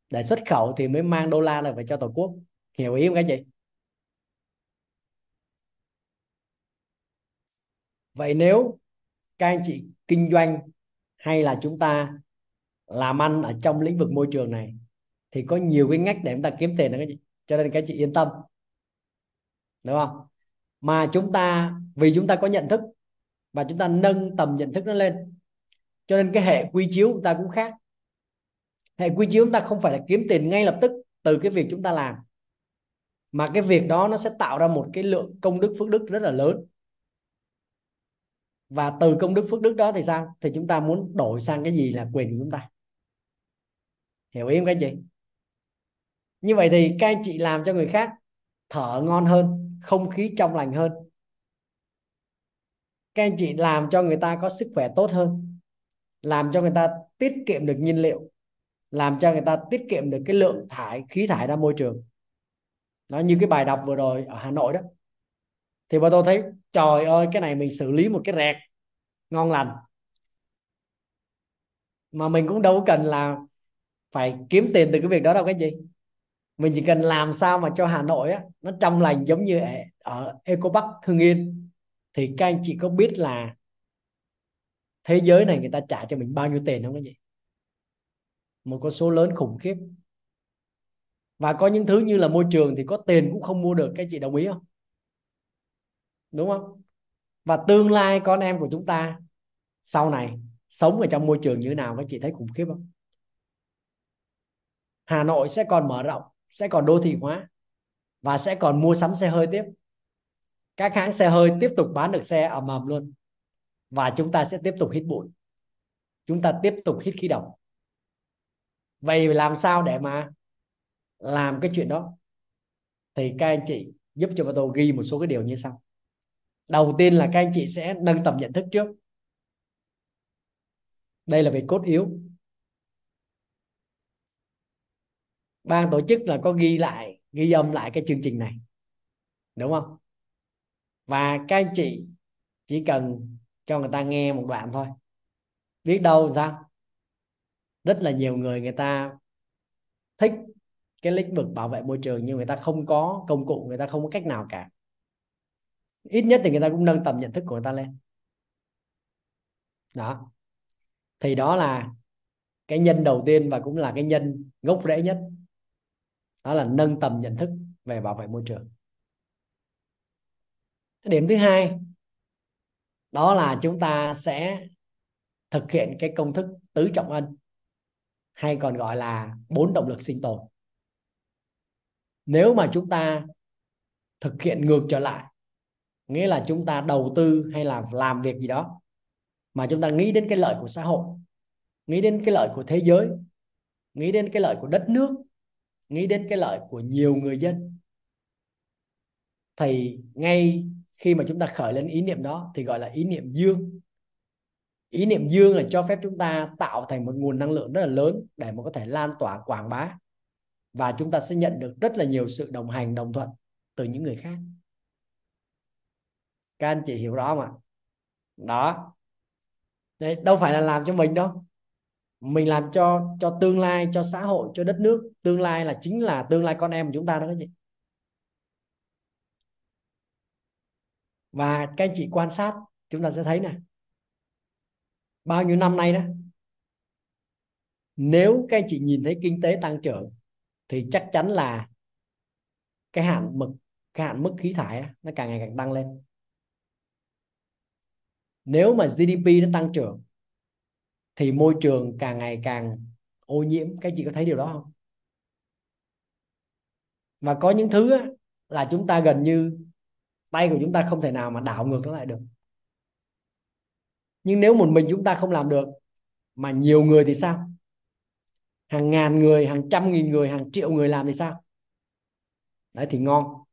để xuất khẩu thì mới mang đô la này về cho tổ quốc. Hiểu ý không các chị? Vậy nếu các anh chị kinh doanh hay là chúng ta làm ăn ở trong lĩnh vực môi trường này, thì có nhiều cái ngách để chúng ta kiếm tiền đó các chị cho nên các chị yên tâm. Đúng không? Mà chúng ta, vì chúng ta có nhận thức và chúng ta nâng tầm nhận thức nó lên, cho nên cái hệ quy chiếu chúng ta cũng khác. Hệ quy chiếu chúng ta không phải là kiếm tiền ngay lập tức từ cái việc chúng ta làm, mà cái việc đó nó sẽ tạo ra một cái lượng công đức phước đức rất là lớn và từ công đức phước đức đó thì sao? Thì chúng ta muốn đổi sang cái gì là quyền của chúng ta? Hiểu ý không các chị? Như vậy thì các anh chị làm cho người khác thở ngon hơn, không khí trong lành hơn. Các anh chị làm cho người ta có sức khỏe tốt hơn, làm cho người ta tiết kiệm được nhiên liệu, làm cho người ta tiết kiệm được cái lượng thải, khí thải ra môi trường. Nó như cái bài đọc vừa rồi ở Hà Nội đó. Thì bà tôi thấy trời ơi cái này mình xử lý một cái rẹt. Ngon lành. Mà mình cũng đâu cần là phải kiếm tiền từ cái việc đó đâu cái gì? Mình chỉ cần làm sao mà cho Hà Nội á nó trong lành giống như ở, ở Eco Park Hưng Yên. Thì các anh chị có biết là thế giới này người ta trả cho mình bao nhiêu tiền không cái gì một con số lớn khủng khiếp. Và có những thứ như là môi trường thì có tiền cũng không mua được các chị đồng ý không? Đúng không? Và tương lai con em của chúng ta sau này sống ở trong môi trường như thế nào các chị thấy khủng khiếp không? Hà Nội sẽ còn mở rộng, sẽ còn đô thị hóa và sẽ còn mua sắm xe hơi tiếp. Các hãng xe hơi tiếp tục bán được xe ầm ầm luôn và chúng ta sẽ tiếp tục hít bụi. Chúng ta tiếp tục hít khí độc. Vậy làm sao để mà làm cái chuyện đó? Thì các anh chị giúp cho tôi ghi một số cái điều như sau đầu tiên là các anh chị sẽ nâng tầm nhận thức trước. Đây là về cốt yếu. Ban tổ chức là có ghi lại, ghi âm lại cái chương trình này. Đúng không? Và các anh chị chỉ cần cho người ta nghe một đoạn thôi. Biết đâu sao? Rất là nhiều người người ta thích cái lĩnh vực bảo vệ môi trường nhưng người ta không có công cụ, người ta không có cách nào cả ít nhất thì người ta cũng nâng tầm nhận thức của người ta lên. Đó. Thì đó là cái nhân đầu tiên và cũng là cái nhân gốc rễ nhất. Đó là nâng tầm nhận thức về bảo vệ môi trường. Điểm thứ hai, đó là chúng ta sẽ thực hiện cái công thức tứ trọng ân, hay còn gọi là bốn động lực sinh tồn. Nếu mà chúng ta thực hiện ngược trở lại nghĩa là chúng ta đầu tư hay là làm việc gì đó mà chúng ta nghĩ đến cái lợi của xã hội, nghĩ đến cái lợi của thế giới, nghĩ đến cái lợi của đất nước, nghĩ đến cái lợi của nhiều người dân. Thì ngay khi mà chúng ta khởi lên ý niệm đó thì gọi là ý niệm dương. Ý niệm dương là cho phép chúng ta tạo thành một nguồn năng lượng rất là lớn để mà có thể lan tỏa, quảng bá. Và chúng ta sẽ nhận được rất là nhiều sự đồng hành, đồng thuận từ những người khác các anh chị hiểu rõ mà đó. Đấy, đâu phải là làm cho mình đâu. Mình làm cho cho tương lai cho xã hội cho đất nước. Tương lai là chính là tương lai con em của chúng ta đó các chị. Và các anh chị quan sát chúng ta sẽ thấy nè bao nhiêu năm nay đó nếu các anh chị nhìn thấy kinh tế tăng trưởng thì chắc chắn là cái hạn mực cái hạn mức khí thải nó càng ngày càng tăng lên nếu mà GDP nó tăng trưởng thì môi trường càng ngày càng ô nhiễm. Các chị có thấy điều đó không? Và có những thứ á, là chúng ta gần như tay của chúng ta không thể nào mà đảo ngược nó lại được. Nhưng nếu một mình chúng ta không làm được mà nhiều người thì sao? Hàng ngàn người hàng trăm nghìn người hàng triệu người làm thì sao? Đấy thì ngon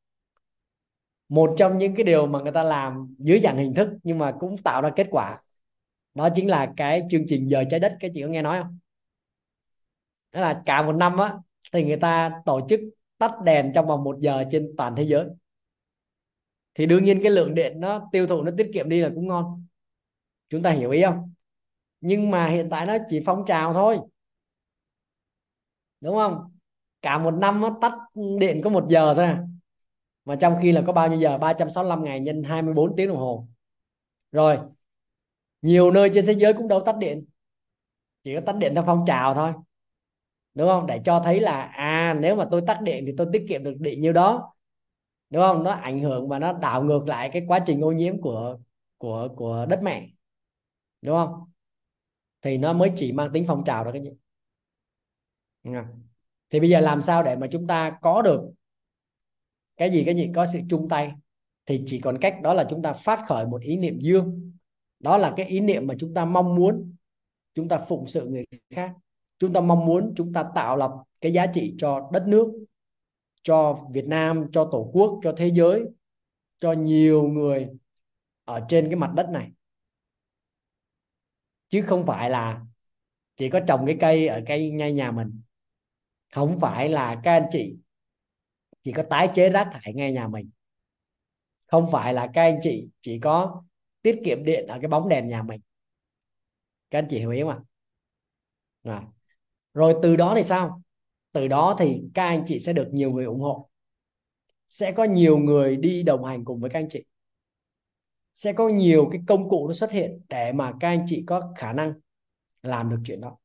một trong những cái điều mà người ta làm dưới dạng hình thức nhưng mà cũng tạo ra kết quả, đó chính là cái chương trình giờ trái đất. Các chị có nghe nói không? Đó là cả một năm á, thì người ta tổ chức tắt đèn trong vòng một giờ trên toàn thế giới. Thì đương nhiên cái lượng điện nó tiêu thụ, nó tiết kiệm đi là cũng ngon. Chúng ta hiểu ý không? Nhưng mà hiện tại nó chỉ phong trào thôi. Đúng không? Cả một năm nó tắt điện có một giờ thôi à mà trong khi là có bao nhiêu giờ? 365 ngày nhân 24 tiếng đồng hồ. Rồi, nhiều nơi trên thế giới cũng đâu tắt điện. Chỉ có tắt điện theo phong trào thôi. Đúng không? Để cho thấy là à nếu mà tôi tắt điện thì tôi tiết kiệm được điện nhiêu đó. Đúng không? Nó ảnh hưởng và nó đảo ngược lại cái quá trình ô nhiễm của của của đất mẹ. Đúng không? Thì nó mới chỉ mang tính phong trào đó cái gì. Thì bây giờ làm sao để mà chúng ta có được cái gì cái gì có sự chung tay thì chỉ còn cách đó là chúng ta phát khởi một ý niệm dương. Đó là cái ý niệm mà chúng ta mong muốn chúng ta phụng sự người khác. Chúng ta mong muốn chúng ta tạo lập cái giá trị cho đất nước, cho Việt Nam, cho tổ quốc, cho thế giới, cho nhiều người ở trên cái mặt đất này. Chứ không phải là chỉ có trồng cái cây ở cây ngay nhà mình. Không phải là các anh chị chỉ có tái chế rác thải ngay nhà mình. Không phải là các anh chị chỉ có tiết kiệm điện ở cái bóng đèn nhà mình. Các anh chị hiểu ý không ạ? Rồi. Từ đó thì sao? Từ đó thì các anh chị sẽ được nhiều người ủng hộ. Sẽ có nhiều người đi đồng hành cùng với các anh chị. Sẽ có nhiều cái công cụ nó xuất hiện để mà các anh chị có khả năng làm được chuyện đó,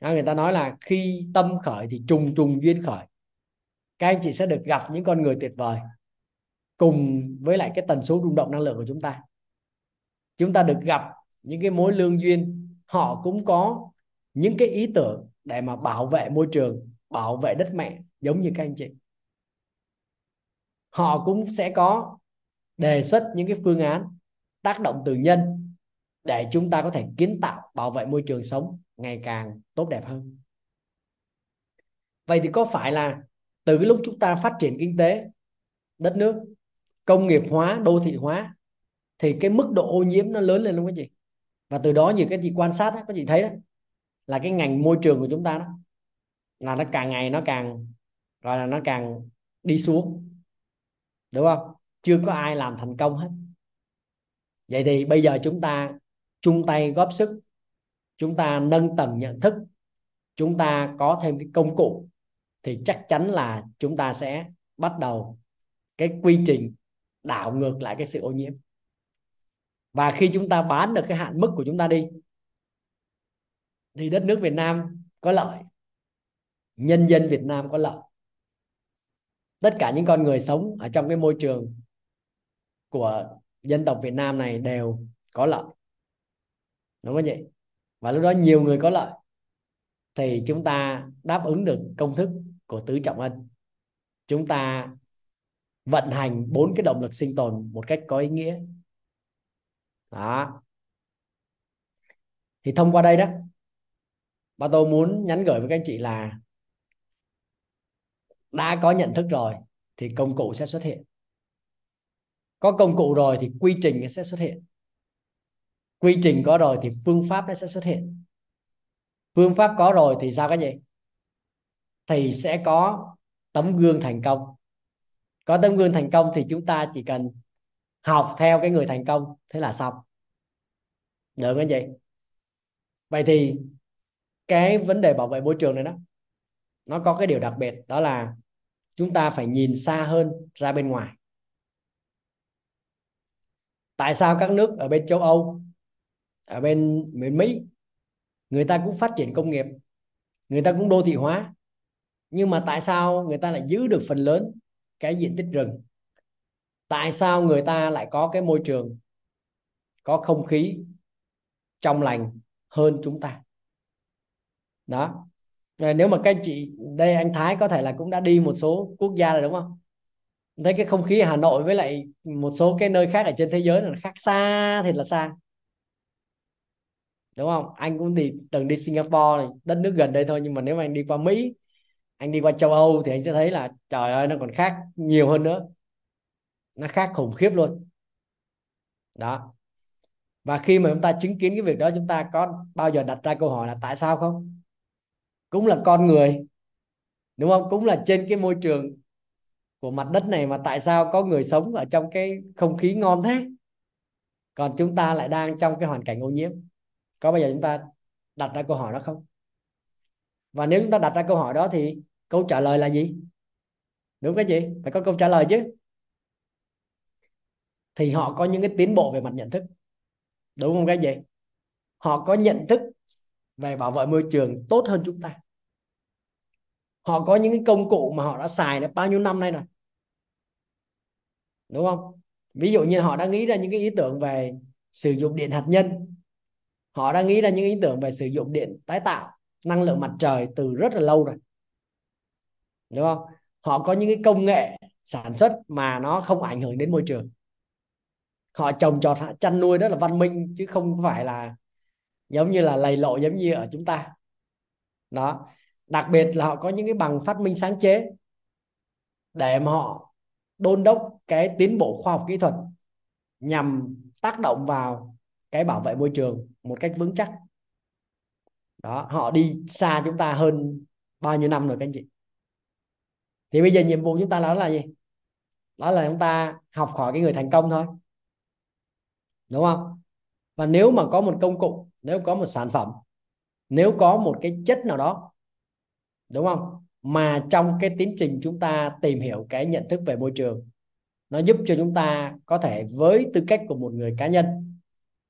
người ta nói là khi tâm khởi thì trùng trùng duyên khởi các anh chị sẽ được gặp những con người tuyệt vời cùng với lại cái tần số rung động năng lượng của chúng ta. Chúng ta được gặp những cái mối lương duyên, họ cũng có những cái ý tưởng để mà bảo vệ môi trường, bảo vệ đất mẹ, giống như các anh chị. Họ cũng sẽ có đề xuất những cái phương án tác động từ nhân để chúng ta có thể kiến tạo, bảo vệ môi trường sống ngày càng tốt đẹp hơn. Vậy thì có phải là từ cái lúc chúng ta phát triển kinh tế, đất nước, công nghiệp hóa, đô thị hóa, thì cái mức độ ô nhiễm nó lớn lên luôn các chị. Và từ đó nhiều cái chị quan sát các chị thấy đó, là cái ngành môi trường của chúng ta đó, là nó càng ngày nó càng, gọi là nó càng đi xuống. Đúng không? Chưa có ai làm thành công hết. Vậy thì bây giờ chúng ta chung tay góp sức, chúng ta nâng tầm nhận thức, chúng ta có thêm cái công cụ thì chắc chắn là chúng ta sẽ bắt đầu cái quy trình đảo ngược lại cái sự ô nhiễm. Và khi chúng ta bán được cái hạn mức của chúng ta đi, thì đất nước Việt Nam có lợi, nhân dân Việt Nam có lợi. Tất cả những con người sống ở trong cái môi trường của dân tộc Việt Nam này đều có lợi. Đúng không vậy và lúc đó nhiều người có lợi, thì chúng ta đáp ứng được công thức của tứ trọng ân. Chúng ta vận hành bốn cái động lực sinh tồn một cách có ý nghĩa. Đó. Thì thông qua đây đó, ba tôi muốn nhắn gửi với các anh chị là đã có nhận thức rồi thì công cụ sẽ xuất hiện. Có công cụ rồi thì quy trình sẽ xuất hiện. Quy trình có rồi thì phương pháp nó sẽ xuất hiện. Phương pháp có rồi thì sao cái gì thì sẽ có tấm gương thành công. Có tấm gương thành công thì chúng ta chỉ cần học theo cái người thành công, thế là xong. Được không vậy vậy thì cái vấn đề bảo vệ môi trường này đó, nó có cái điều đặc biệt, đó là chúng ta phải nhìn xa hơn ra bên ngoài. Tại sao các nước ở bên châu Âu, ở bên miền Mỹ, người ta cũng phát triển công nghiệp, người ta cũng đô thị hóa nhưng mà tại sao người ta lại giữ được phần lớn cái diện tích rừng? Tại sao người ta lại có cái môi trường có không khí trong lành hơn chúng ta? Đó. Nếu mà các anh chị đây anh Thái có thể là cũng đã đi một số quốc gia rồi đúng không? Thấy cái không khí ở Hà Nội với lại một số cái nơi khác ở trên thế giới là khác xa thì là xa. Đúng không? Anh cũng đi từng đi Singapore này, đất nước gần đây thôi nhưng mà nếu mà anh đi qua Mỹ anh đi qua châu Âu thì anh sẽ thấy là, trời ơi, nó còn khác nhiều hơn nữa. Nó khác khủng khiếp luôn. Đó. Và khi mà chúng ta chứng kiến cái việc đó, chúng ta có bao giờ đặt ra câu hỏi là tại sao không? Cũng là con người, đúng không? Cũng là trên cái môi trường của mặt đất này mà tại sao có người sống ở trong cái không khí ngon thế? Còn chúng ta lại đang trong cái hoàn cảnh ô nhiễm. Có bao giờ chúng ta đặt ra câu hỏi đó không? Và nếu chúng ta đặt ra câu hỏi đó thì câu trả lời là gì? Đúng cái gì phải có câu trả lời chứ. Thì họ có những cái tiến bộ về mặt nhận thức. Đúng không cái gì họ có nhận thức về bảo vệ môi trường tốt hơn chúng ta. Họ có những cái công cụ mà họ đã xài được bao nhiêu năm nay rồi. Đúng không? Ví dụ như họ đã nghĩ ra những cái ý tưởng về sử dụng điện hạt nhân. Họ đã nghĩ ra những ý tưởng về sử dụng điện tái tạo năng lượng mặt trời từ rất là lâu rồi. Đúng không? Họ có những cái công nghệ sản xuất mà nó không ảnh hưởng đến môi trường. Họ trồng trọt chăn nuôi đó là văn minh, chứ không phải là giống như là lầy lộ giống như ở chúng ta. Đó. Đặc biệt là họ có những cái bằng phát minh sáng chế để mà họ đôn đốc cái tiến bộ khoa học kỹ thuật nhằm tác động vào cái bảo vệ môi trường một cách vững chắc đó, họ đi xa chúng ta hơn bao nhiêu năm rồi các anh chị? Thì bây giờ nhiệm vụ chúng ta là là gì? Đó là chúng ta học hỏi cái người thành công thôi. Đúng không? Và nếu mà có một công cụ, nếu có một sản phẩm, nếu có một cái chất nào đó, đúng không? Mà trong cái tiến trình chúng ta tìm hiểu cái nhận thức về môi trường, nó giúp cho chúng ta có thể với tư cách của một người cá nhân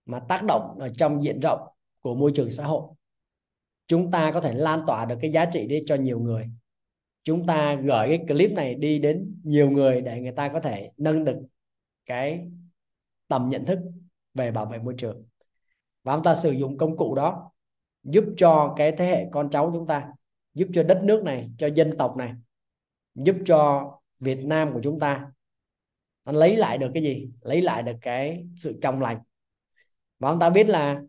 mà tác động ở trong diện rộng của môi trường xã hội chúng ta có thể lan tỏa được cái giá trị đi cho nhiều người. Chúng ta gửi cái clip này đi đến nhiều người để người ta có thể nâng được cái tầm nhận thức về bảo vệ môi trường. Và chúng ta sử dụng công cụ đó giúp cho cái thế hệ con cháu chúng ta, giúp cho đất nước này, cho dân tộc này, giúp cho Việt Nam của chúng ta nó lấy lại được cái gì? Lấy lại được cái sự trong lành. Và chúng ta biết là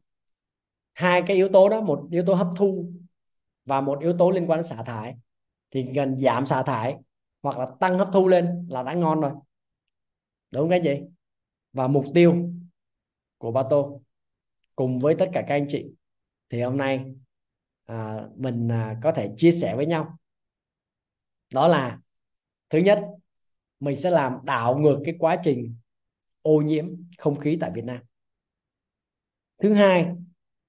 hai cái yếu tố đó một yếu tố hấp thu và một yếu tố liên quan đến xả thải. Thì gần giảm xả thải hoặc là tăng hấp thu lên là đã ngon rồi. Đúng cái gì? Và mục tiêu của ba tô cùng với tất cả các anh chị thì hôm nay à, mình à, có thể chia sẻ với nhau. Đó là thứ nhất mình sẽ làm đảo ngược cái quá trình ô nhiễm không khí tại Việt Nam. Thứ hai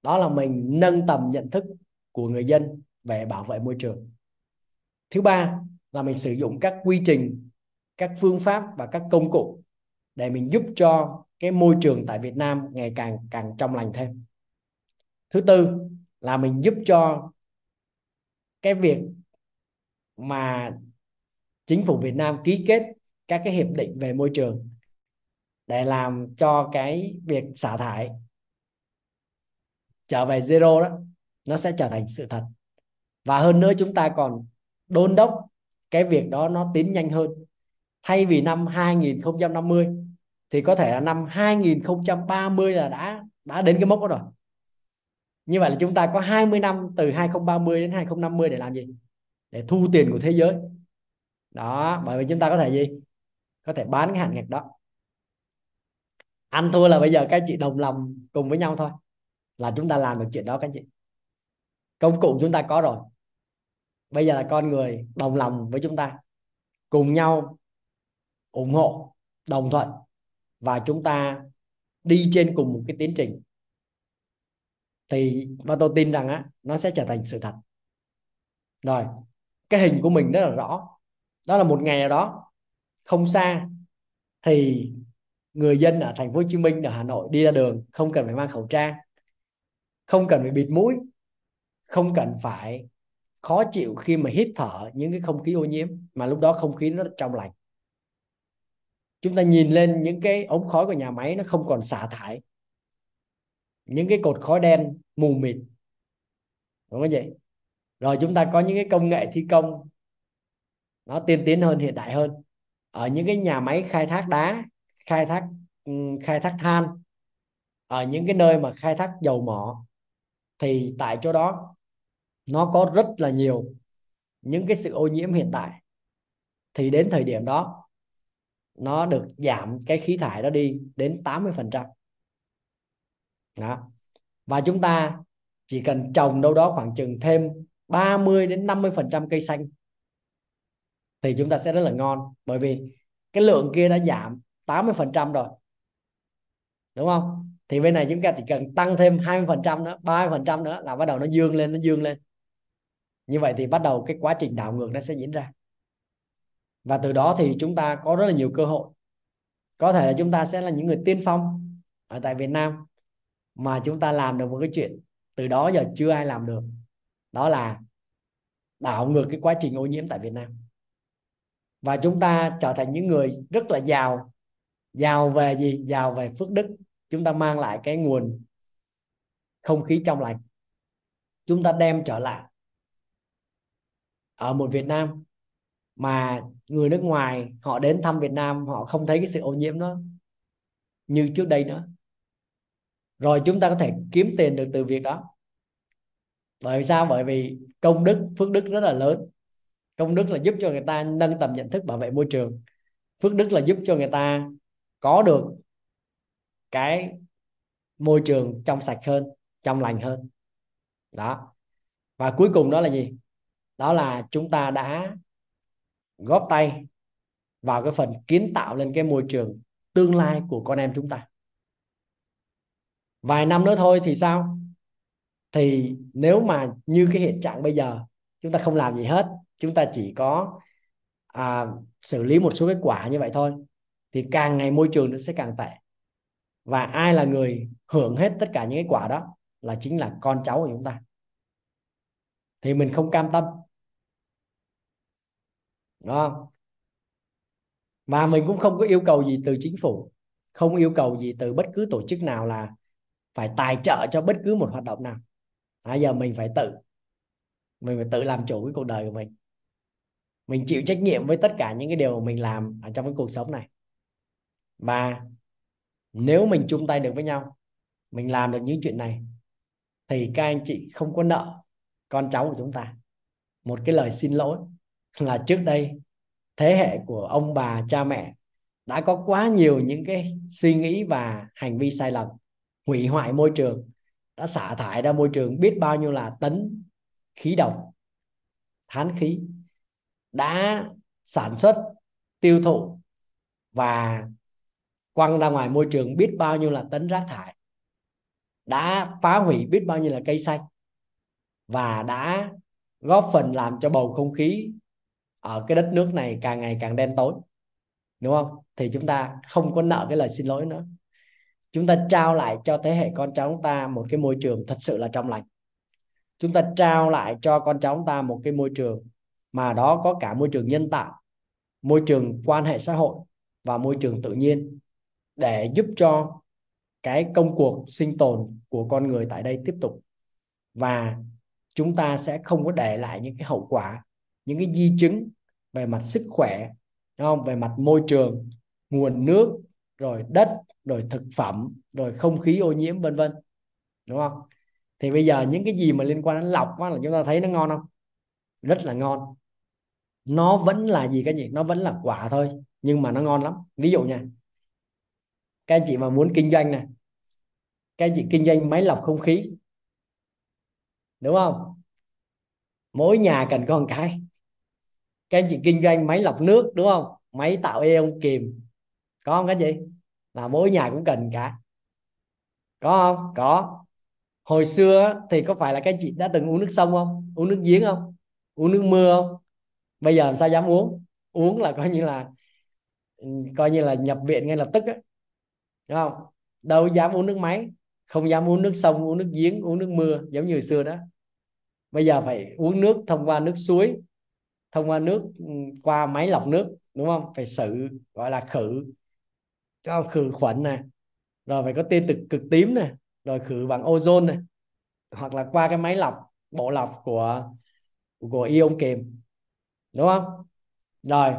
đó là mình nâng tầm nhận thức của người dân về bảo vệ môi trường. Thứ ba là mình sử dụng các quy trình, các phương pháp và các công cụ để mình giúp cho cái môi trường tại Việt Nam ngày càng càng trong lành thêm. Thứ tư là mình giúp cho cái việc mà chính phủ Việt Nam ký kết các cái hiệp định về môi trường để làm cho cái việc xả thải trở về zero đó, nó sẽ trở thành sự thật. Và hơn nữa chúng ta còn đôn đốc cái việc đó nó tiến nhanh hơn. Thay vì năm 2050 thì có thể là năm 2030 là đã đã đến cái mốc đó rồi. Như vậy là chúng ta có 20 năm từ 2030 đến 2050 để làm gì? Để thu tiền của thế giới. Đó, bởi vì chúng ta có thể gì? Có thể bán cái hạn ngạch đó. Ăn thua là bây giờ các chị đồng lòng cùng với nhau thôi là chúng ta làm được chuyện đó, các anh chị. Công cụ chúng ta có rồi. Bây giờ là con người đồng lòng với chúng ta, cùng nhau ủng hộ, đồng thuận và chúng ta đi trên cùng một cái tiến trình. Thì mà tôi tin rằng á, nó sẽ trở thành sự thật. Rồi, cái hình của mình rất là rõ. Đó là một ngày nào đó, không xa, thì người dân ở thành phố Hồ Chí Minh, ở Hà Nội đi ra đường, không cần phải mang khẩu trang không cần phải bịt mũi, không cần phải khó chịu khi mà hít thở những cái không khí ô nhiễm, mà lúc đó không khí nó trong lành. Chúng ta nhìn lên những cái ống khói của nhà máy nó không còn xả thải. Những cái cột khói đen mù mịt. Đúng không vậy rồi chúng ta có những cái công nghệ thi công nó tiên tiến hơn, hiện đại hơn. Ở những cái nhà máy khai thác đá, khai thác khai thác than, ở những cái nơi mà khai thác dầu mỏ thì tại chỗ đó, nó có rất là nhiều những cái sự ô nhiễm hiện tại. Thì đến thời điểm đó, nó được giảm cái khí thải đó đi đến 80% đó. Và chúng ta chỉ cần trồng đâu đó khoảng chừng thêm 30 đến 50% cây xanh thì chúng ta sẽ rất là ngon. Bởi vì cái lượng kia đã giảm 80% rồi. Đúng không? Thì bên này chúng ta chỉ cần tăng thêm 20% nữa 30% nữa là bắt đầu nó dương lên, nó dương lên. Như vậy thì bắt đầu cái quá trình đảo ngược nó sẽ diễn ra. Và từ đó thì chúng ta có rất là nhiều cơ hội. Có thể là chúng ta sẽ là những người tiên phong ở tại Việt Nam mà chúng ta làm được một cái chuyện từ đó giờ chưa ai làm được. Đó là đảo ngược cái quá trình ô nhiễm tại Việt Nam. Và chúng ta trở thành những người rất là giàu. Giàu về gì? Giàu về phước đức chúng ta mang lại cái nguồn không khí trong lành. Chúng ta đem trở lại ở một Việt Nam mà người nước ngoài họ đến thăm Việt Nam, họ không thấy cái sự ô nhiễm đó như trước đây nữa. Rồi chúng ta có thể kiếm tiền được từ việc đó. Bởi sao? Bởi vì công đức, phước đức rất là lớn. Công đức là giúp cho người ta nâng tầm nhận thức bảo vệ môi trường. Phước đức là giúp cho người ta có được cái môi trường trong sạch hơn trong lành hơn. Đó. Và cuối cùng đó là gì? Đó là chúng ta đã góp tay vào cái phần kiến tạo lên cái môi trường tương lai của con em chúng ta. Vài năm nữa thôi thì sao? Thì nếu mà như cái hiện trạng bây giờ chúng ta không làm gì hết chúng ta chỉ có à, xử lý một số cái quả như vậy thôi thì càng ngày môi trường nó sẽ càng tệ và ai là người hưởng hết tất cả những cái quả đó là chính là con cháu của chúng ta. Thì mình không cam tâm. Đúng không? Và mình cũng không có yêu cầu gì từ chính phủ, không yêu cầu gì từ bất cứ tổ chức nào là phải tài trợ cho bất cứ một hoạt động nào. Bây giờ mình phải tự, mình phải tự làm chủ cái cuộc đời của mình. Mình chịu trách nhiệm với tất cả những cái điều mà mình làm ở trong cái cuộc sống này. Và nếu mình chung tay được với nhau, mình làm được những chuyện này, thì các anh chị không có nợ con cháu của chúng ta. Một cái lời xin lỗi là trước đây thế hệ của ông bà, cha mẹ đã có quá nhiều những cái suy nghĩ và hành vi sai lầm, hủy hoại môi trường, đã xả thải ra môi trường biết bao nhiêu là tấn khí độc, thán khí, đã sản xuất, tiêu thụ và quăng ra ngoài môi trường biết bao nhiêu là tấn rác thải, đã phá hủy biết bao nhiêu là cây xanh và đã góp phần làm cho bầu không khí ở cái đất nước này càng ngày càng đen tối, đúng không? Thì chúng ta không có nợ cái lời xin lỗi nữa. Chúng ta trao lại cho thế hệ con cháu chúng ta một cái môi trường thật sự là trong lành. Chúng ta trao lại cho con cháu chúng ta một cái môi trường mà đó có cả môi trường nhân tạo, môi trường quan hệ xã hội và môi trường tự nhiên để giúp cho cái công cuộc sinh tồn của con người tại đây tiếp tục. Và chúng ta sẽ không có để lại những cái hậu quả những cái di chứng về mặt sức khỏe đúng không? Về mặt môi trường nguồn nước rồi đất rồi thực phẩm rồi không khí ô nhiễm vân vân đúng không? Thì bây giờ những cái gì mà liên quan đến lọc á, là chúng ta thấy nó ngon không? Rất là ngon. Nó vẫn là gì cái gì nó vẫn là quả thôi nhưng mà nó ngon lắm. Ví dụ nha các anh chị mà muốn kinh doanh này các anh chị kinh doanh máy lọc không khí, đúng không? Mỗi nhà cần có một cái. Các anh chị kinh doanh máy lọc nước, đúng không? Máy tạo ion kiềm có không các chị? Là mỗi nhà cũng cần cả. Có không? Có. Hồi xưa thì có phải là các anh chị đã từng uống nước sông không? Uống nước giếng không? Uống nước mưa không? Bây giờ làm sao dám uống? Uống là coi như là ừ, coi như là nhập viện ngay lập tức á đúng không? Đâu dám uống nước máy, không dám uống nước sông, uống nước giếng, uống nước mưa, giống như hồi xưa đó. Bây giờ phải uống nước thông qua nước suối, thông qua nước ừ, qua máy lọc nước, đúng không? Phải xử gọi là khử cho khử khuẩn này rồi phải có tia cực cực tím này rồi khử bằng ozone này hoặc là qua cái máy lọc, bộ lọc của của ion kiềm đúng không? Rồi,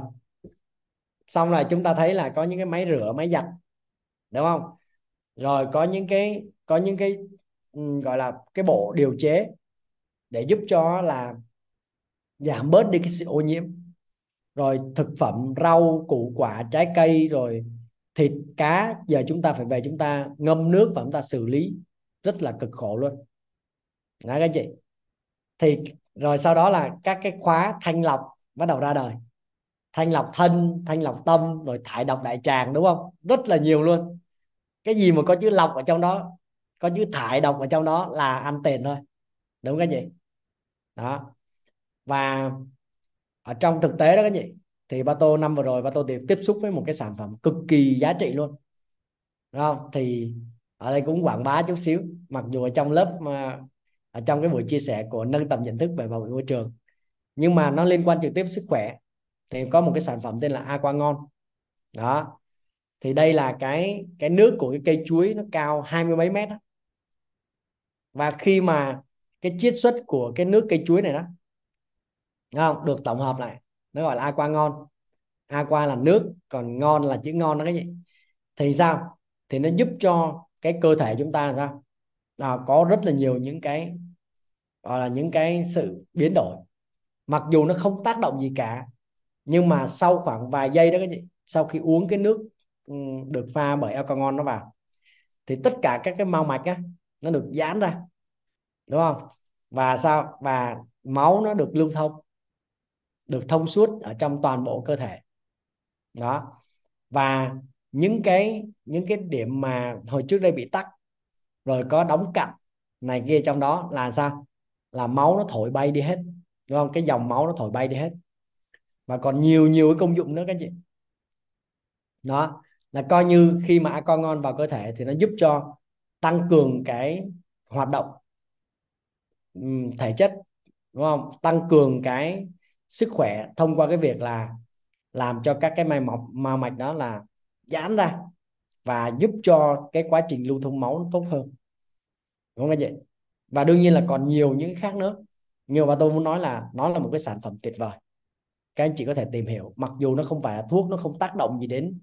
xong rồi chúng ta thấy là có những cái máy rửa, máy giặt đúng không? Rồi có những cái, có những cái ừ, gọi là cái bộ điều chế để giúp cho là giảm bớt đi cái sự ô nhiễm. Rồi thực phẩm, rau, củ quả, trái cây, rồi thịt, cá, giờ chúng ta phải về chúng ta ngâm nước và chúng ta xử lý. Rất là cực khổ luôn. Đó các chị. Thì rồi sau đó là các cái khóa thanh lọc bắt đầu ra đời thanh lọc thân, thanh lọc tâm, rồi thải độc đại tràng, đúng không? Rất là nhiều luôn. Cái gì mà có chữ lọc ở trong đó? Có chữ thải độc ở trong đó là ăn tiền thôi. Đúng cái gì đó. Và ở trong thực tế đó các chị, thì ba tô năm vừa rồi ba tô tiếp tiếp xúc với một cái sản phẩm cực kỳ giá trị luôn. Đúng không? Thì ở đây cũng quảng bá chút xíu. Mặc dù ở trong lớp, mà ở trong cái buổi chia sẻ của nâng tầm nhận thức về bảo vệ môi trường. Nhưng mà nó liên quan trực tiếp sức khỏe thì có một cái sản phẩm tên là aqua ngon. Đó. Thì đây là cái cái nước của cái cây chuối nó cao hai mươi mấy mét đó. và khi mà cái chiết xuất của cái nước cây chuối này đó không? Được tổng hợp lại nó gọi là aqua ngon. Aqua là nước còn ngon là chữ ngon đó cái gì thì sao? Thì nó giúp cho cái cơ thể chúng ta sao? À, có rất là nhiều những cái gọi là những cái sự biến đổi. Mặc dù nó không tác động gì cả nhưng mà sau khoảng vài giây đó các chị, sau khi uống cái nước ừ, được pha bởi alcohol nó vào, thì tất cả các cái mau mạch á, nó được giãn ra, đúng không? Và sao? Và máu nó được lưu thông, được thông suốt ở trong toàn bộ cơ thể. Đó. Và những cái những cái điểm mà hồi trước đây bị tắc, rồi có đóng cặn này kia trong đó là sao? Là máu nó thổi bay đi hết, đúng không? Cái dòng máu nó thổi bay đi hết và còn nhiều nhiều cái công dụng nữa các chị. Đó, là coi như khi mà con ngon vào cơ thể thì nó giúp cho tăng cường cái hoạt động thể chất, đúng không? Tăng cường cái sức khỏe thông qua cái việc là làm cho các cái mai mọc, mao mạch đó là giãn ra và giúp cho cái quá trình lưu thông máu nó tốt hơn. Đúng không các chị? Và đương nhiên là còn nhiều những khác nữa. Nhưng mà tôi muốn nói là nó là một cái sản phẩm tuyệt vời các anh chị có thể tìm hiểu. Mặc dù nó không phải là thuốc nó không tác động gì đến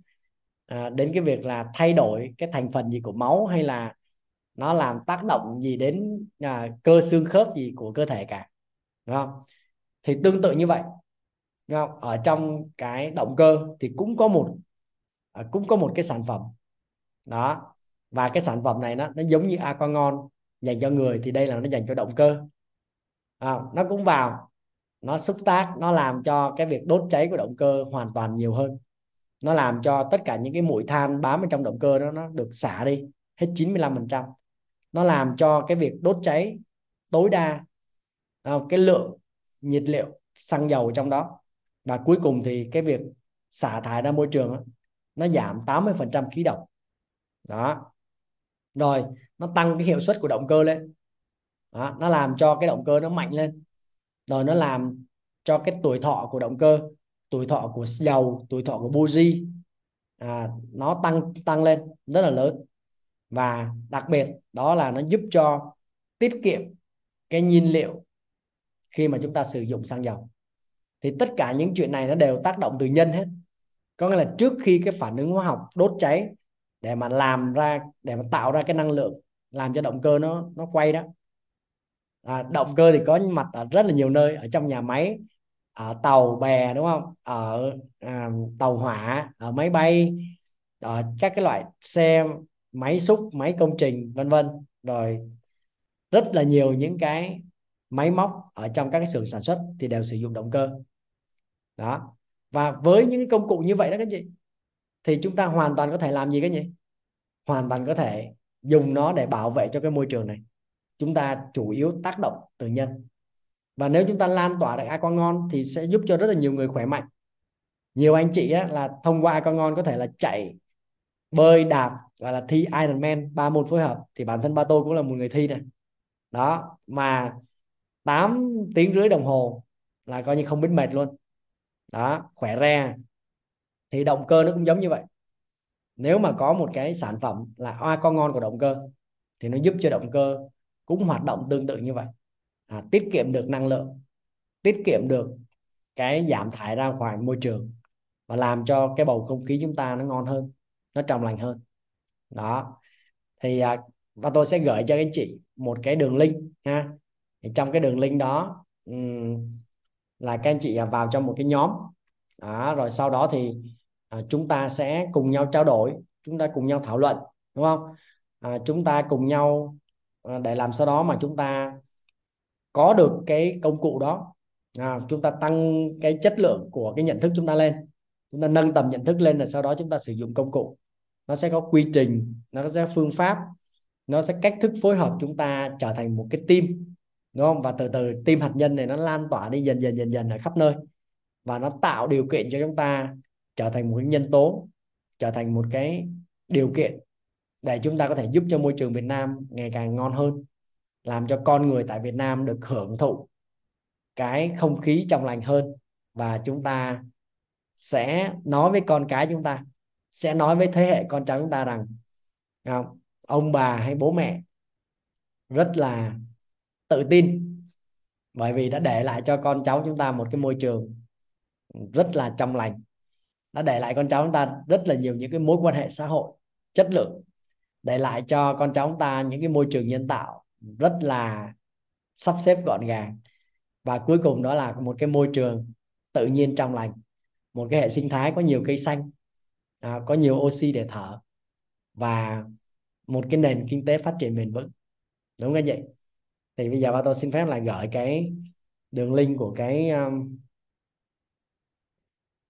à, đến cái việc là thay đổi cái thành phần gì của máu hay là nó làm tác động gì đến à, cơ xương khớp gì của cơ thể cả. Đúng không? Thì tương tự như vậy. Đúng không? ở trong cái động cơ thì cũng có một à, cũng có một cái sản phẩm. Đó. Và cái sản phẩm này nó nó giống như aqua ngon dành cho người thì đây là nó dành cho động cơ. À, nó cũng vào nó xúc tác nó làm cho cái việc đốt cháy của động cơ hoàn toàn nhiều hơn. Nó làm cho tất cả những cái mũi than bám ở trong động cơ đó nó được xả đi hết 95% nó làm cho cái việc đốt cháy tối đa à, cái lượng nhiệt liệu xăng dầu trong đó. Và cuối cùng thì cái việc xả thải ra môi trường đó, nó giảm 80% khí độc. Đó. Rồi nó tăng cái hiệu suất của động cơ lên. Đó, nó làm cho cái động cơ nó mạnh lên rồi nó làm cho cái tuổi thọ của động cơ tuổi thọ của dầu tuổi thọ của buji à, nó tăng tăng lên rất là lớn. Và đặc biệt đó là nó giúp cho tiết kiệm cái nhiên liệu khi mà chúng ta sử dụng xăng dầu. Thì tất cả những chuyện này nó đều tác động từ nhân hết. Có nghĩa là trước khi cái phản ứng hóa học đốt cháy để mà làm ra để mà tạo ra cái năng lượng làm cho động cơ nó nó quay đó à, động cơ thì có mặt ở rất là nhiều nơi ở trong nhà máy ở tàu bè đúng không? Ở à, tàu hỏa ở máy bay ở các cái loại xe máy xúc máy công trình vân vân. Rồi rất là nhiều những cái máy móc ở trong các cái xưởng sản xuất thì đều sử dụng động cơ. Đó. Và với những công cụ như vậy đó các chị thì chúng ta hoàn toàn có thể làm gì các chị? Hoàn toàn có thể dùng nó để bảo vệ cho cái môi trường này chúng ta chủ yếu tác động từ nhân. Và nếu chúng ta lan tỏa được ai con ngon thì sẽ giúp cho rất là nhiều người khỏe mạnh. Nhiều anh chị á, là thông qua ai con ngon có thể là chạy bơi đạp gọi là thi Ironman ba môn phối hợp thì bản thân ba tôi cũng là một người thi này đó mà 8 tiếng rưỡi đồng hồ là coi như không biết mệt luôn. Đó khỏe re. Thì động cơ nó cũng giống như vậy. Nếu mà có một cái sản phẩm là oa con ngon của động cơ thì nó giúp cho động cơ cũng hoạt động tương tự như vậy. À, tiết kiệm được năng lượng tiết kiệm được cái giảm thải ra ngoài môi trường và làm cho cái bầu không khí chúng ta nó ngon hơn nó trong lành hơn. Đó. Thì à, và tôi sẽ gửi cho các anh chị một cái đường link ha thì trong cái đường link đó um, là các anh chị à, vào trong một cái nhóm. Đó, rồi sau đó thì à, chúng ta sẽ cùng nhau trao đổi chúng ta cùng nhau thảo luận đúng không? À, chúng ta cùng nhau À, để làm sao đó mà chúng ta có được cái công cụ đó. À, chúng ta tăng cái chất lượng của cái nhận thức chúng ta lên. Chúng ta nâng tầm nhận thức lên là sau đó chúng ta sử dụng công cụ. Nó sẽ có quy trình nó sẽ phương pháp nó sẽ cách thức phối hợp chúng ta trở thành một cái team đúng không? Và từ từ team hạt nhân này nó lan tỏa đi dần dần dần dần ở khắp nơi. Và nó tạo điều kiện cho chúng ta trở thành một cái nhân tố trở thành một cái điều kiện để chúng ta có thể giúp cho môi trường Việt Nam ngày càng ngon hơn, làm cho con người tại Việt Nam được hưởng thụ cái không khí trong lành hơn và chúng ta sẽ nói với con cái chúng ta, sẽ nói với thế hệ con cháu chúng ta rằng không? ông bà hay bố mẹ rất là tự tin, bởi vì đã để lại cho con cháu chúng ta một cái môi trường rất là trong lành, đã để lại con cháu chúng ta rất là nhiều những cái mối quan hệ xã hội, chất lượng để lại cho con cháu ta những cái môi trường nhân tạo rất là sắp xếp gọn gàng. Và cuối cùng đó là một cái môi trường tự nhiên trong lành một cái hệ sinh thái có nhiều cây xanh à, có nhiều oxy để thở và một cái nền kinh tế phát triển bền vững. Đúng không vậy thì bây giờ ba tôi xin phép là gửi cái đường link của cái um,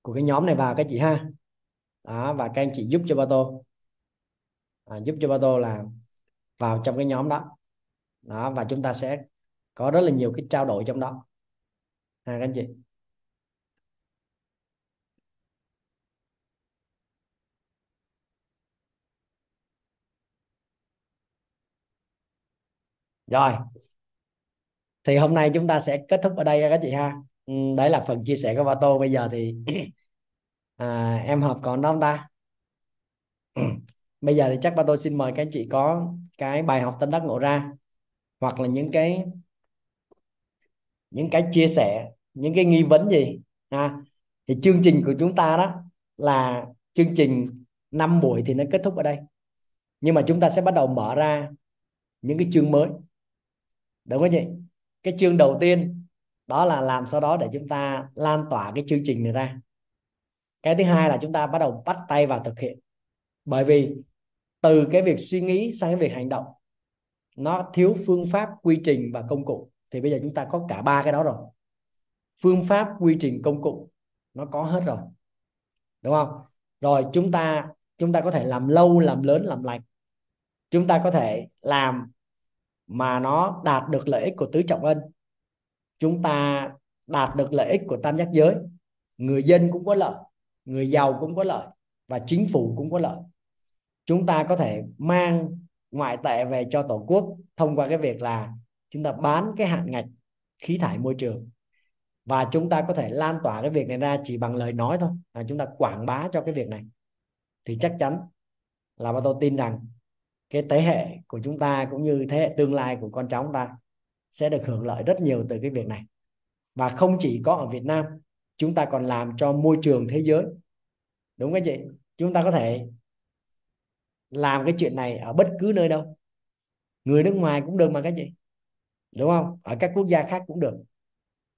của cái nhóm này vào các chị ha. Đó, và các anh chị giúp cho ba tôi à, giúp cho ba tô là vào trong cái nhóm đó. Đó và chúng ta sẽ có rất là nhiều cái trao đổi trong đó. Ha các anh chị. Rồi. Thì hôm nay chúng ta sẽ kết thúc ở đây các chị ha. Ừ, đấy là phần chia sẻ của Vato bây giờ thì à, em hợp còn đó không ta? bây giờ thì chắc ba tôi xin mời các anh chị có cái bài học tâm đắc ngộ ra, hoặc là những cái những cái chia sẻ, những cái nghi vấn gì, ha. Thì chương trình của chúng ta đó là chương trình 5 buổi thì nó kết thúc ở đây. Nhưng mà chúng ta sẽ bắt đầu mở ra những cái chương mới. Đúng không chị? Cái chương đầu tiên đó là làm sau đó để chúng ta lan tỏa cái chương trình này ra. Cái thứ hai là chúng ta bắt đầu bắt tay vào thực hiện bởi vì từ cái việc suy nghĩ sang cái việc hành động, nó thiếu phương pháp quy trình và công cụ. Thì bây giờ chúng ta có cả ba cái đó rồi. Phương pháp quy trình công cụ nó có hết rồi. Đúng không? Rồi chúng ta chúng ta có thể làm lâu, làm lớn, làm lành. Chúng ta có thể làm mà nó đạt được lợi ích của tứ trọng ân. Chúng ta đạt được lợi ích của tam giác giới. Người dân cũng có lợi, người giàu cũng có lợi và chính phủ cũng có lợi chúng ta có thể mang ngoại tệ về cho tổ quốc thông qua cái việc là chúng ta bán cái hạn ngạch khí thải môi trường. Và chúng ta có thể lan tỏa cái việc này ra chỉ bằng lời nói thôi. Là chúng ta quảng bá cho cái việc này. Thì chắc chắn là tôi tin rằng cái thế hệ của chúng ta cũng như thế hệ tương lai của con cháu chúng ta sẽ được hưởng lợi rất nhiều từ cái việc này. Và không chỉ có ở Việt Nam, chúng ta còn làm cho môi trường thế giới. Đúng không chị? Chúng ta có thể làm cái chuyện này ở bất cứ nơi đâu. Người nước ngoài cũng được mà các chị, đúng không? Ở các quốc gia khác cũng được.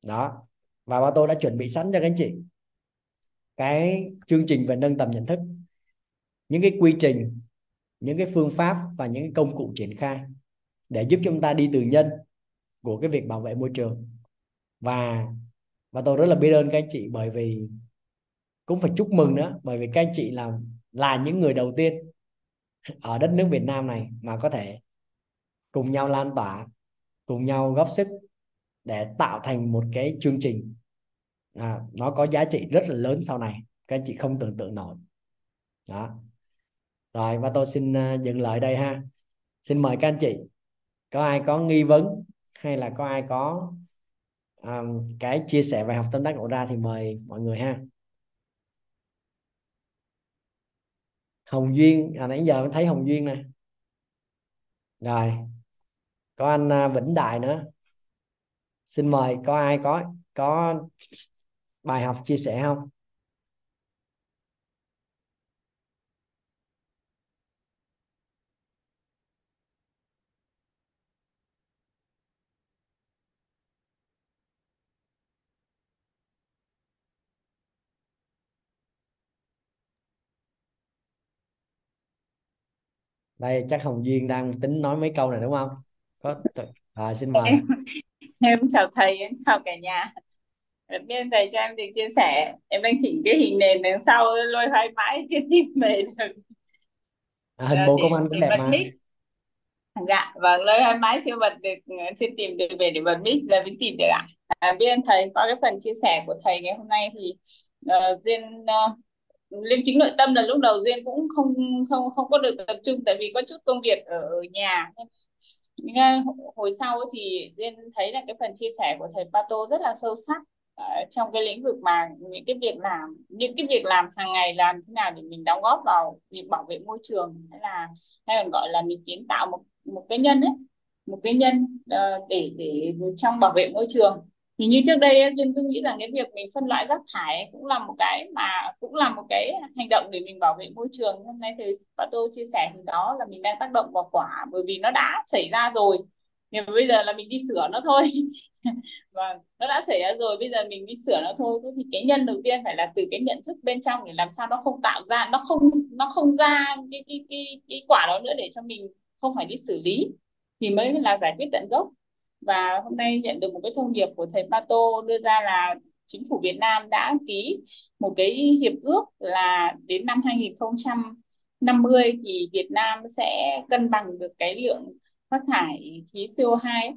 Đó, và ba tôi đã chuẩn bị sẵn cho các anh chị cái chương trình về nâng tầm nhận thức, những cái quy trình, những cái phương pháp và những cái công cụ triển khai để giúp chúng ta đi từ nhân của cái việc bảo vệ môi trường. Và và tôi rất là biết ơn các anh chị bởi vì cũng phải chúc mừng nữa, bởi vì các anh chị là là những người đầu tiên ở đất nước Việt Nam này mà có thể cùng nhau lan tỏa cùng nhau góp sức để tạo thành một cái chương trình. À, nó có giá trị rất là lớn sau này các anh chị không tưởng tượng nổi. Đó. Rồi và tôi xin à, dừng lại đây ha. Xin mời các anh chị có ai có nghi vấn hay là có ai có um, cái chia sẻ bài học tâm đắc ngộ ra thì mời mọi người ha. Hồng Duyên à nãy giờ thấy Hồng Duyên nè. Rồi, có anh à, Vĩnh Đại nữa. Xin mời, có ai có có bài học chia sẻ không? Đây chắc Hồng Duyên đang tính nói mấy câu này đúng không? Có à, xin mời. Em em chào thầy em chào cả nhà. Đầu tiên thầy cho em được chia sẻ em đang chỉnh cái hình nền đằng sau lôi hai mãi chưa tìm về được. À, hình Ờ, bố để công anh cũng đẹp mà. mic. Dạ vâng lôi hai mãi chưa bật được chưa tìm được về để bật mic là mới tìm được ạ. À, biết ơn thầy qua cái phần chia sẻ của thầy ngày hôm nay thì uh, duyên uh, liêm chính nội tâm là lúc đầu duyên cũng không không không có được tập trung tại vì có chút công việc ở, ở nhà. Nhưng mà hồi sau thì duyên thấy là cái phần chia sẻ của thầy Pato rất là sâu sắc à, trong cái lĩnh vực mà những cái việc làm những cái việc làm hàng ngày làm thế nào để mình đóng góp vào việc bảo vệ môi trường hay là hay còn gọi là mình kiến tạo một một cái nhân ấy một cái nhân ờ, để để trong bảo vệ môi trường thì như trước đây Duyên cứ nghĩ rằng cái việc mình phân loại rác thải cũng là một cái mà cũng là một cái hành động để mình bảo vệ môi trường. Hôm nay thì bà tôi chia sẻ thì đó là mình đang tác động vào quả bởi vì nó đã xảy ra rồi. Nhưng mà bây giờ là mình đi sửa nó thôi. Và vâng, nó đã xảy ra rồi bây giờ mình đi sửa nó thôi. Thì cái nhân đầu tiên phải là từ cái nhận thức bên trong để làm sao nó không tạo ra nó không nó không ra cái cái cái, cái quả đó nữa để cho mình không phải đi xử lý. Thì mới là giải quyết tận gốc và hôm nay nhận được một cái thông điệp của thầy Pato đưa ra là chính phủ Việt Nam đã ký một cái hiệp ước là đến năm 2050 thì Việt Nam sẽ cân bằng được cái lượng phát thải khí CO2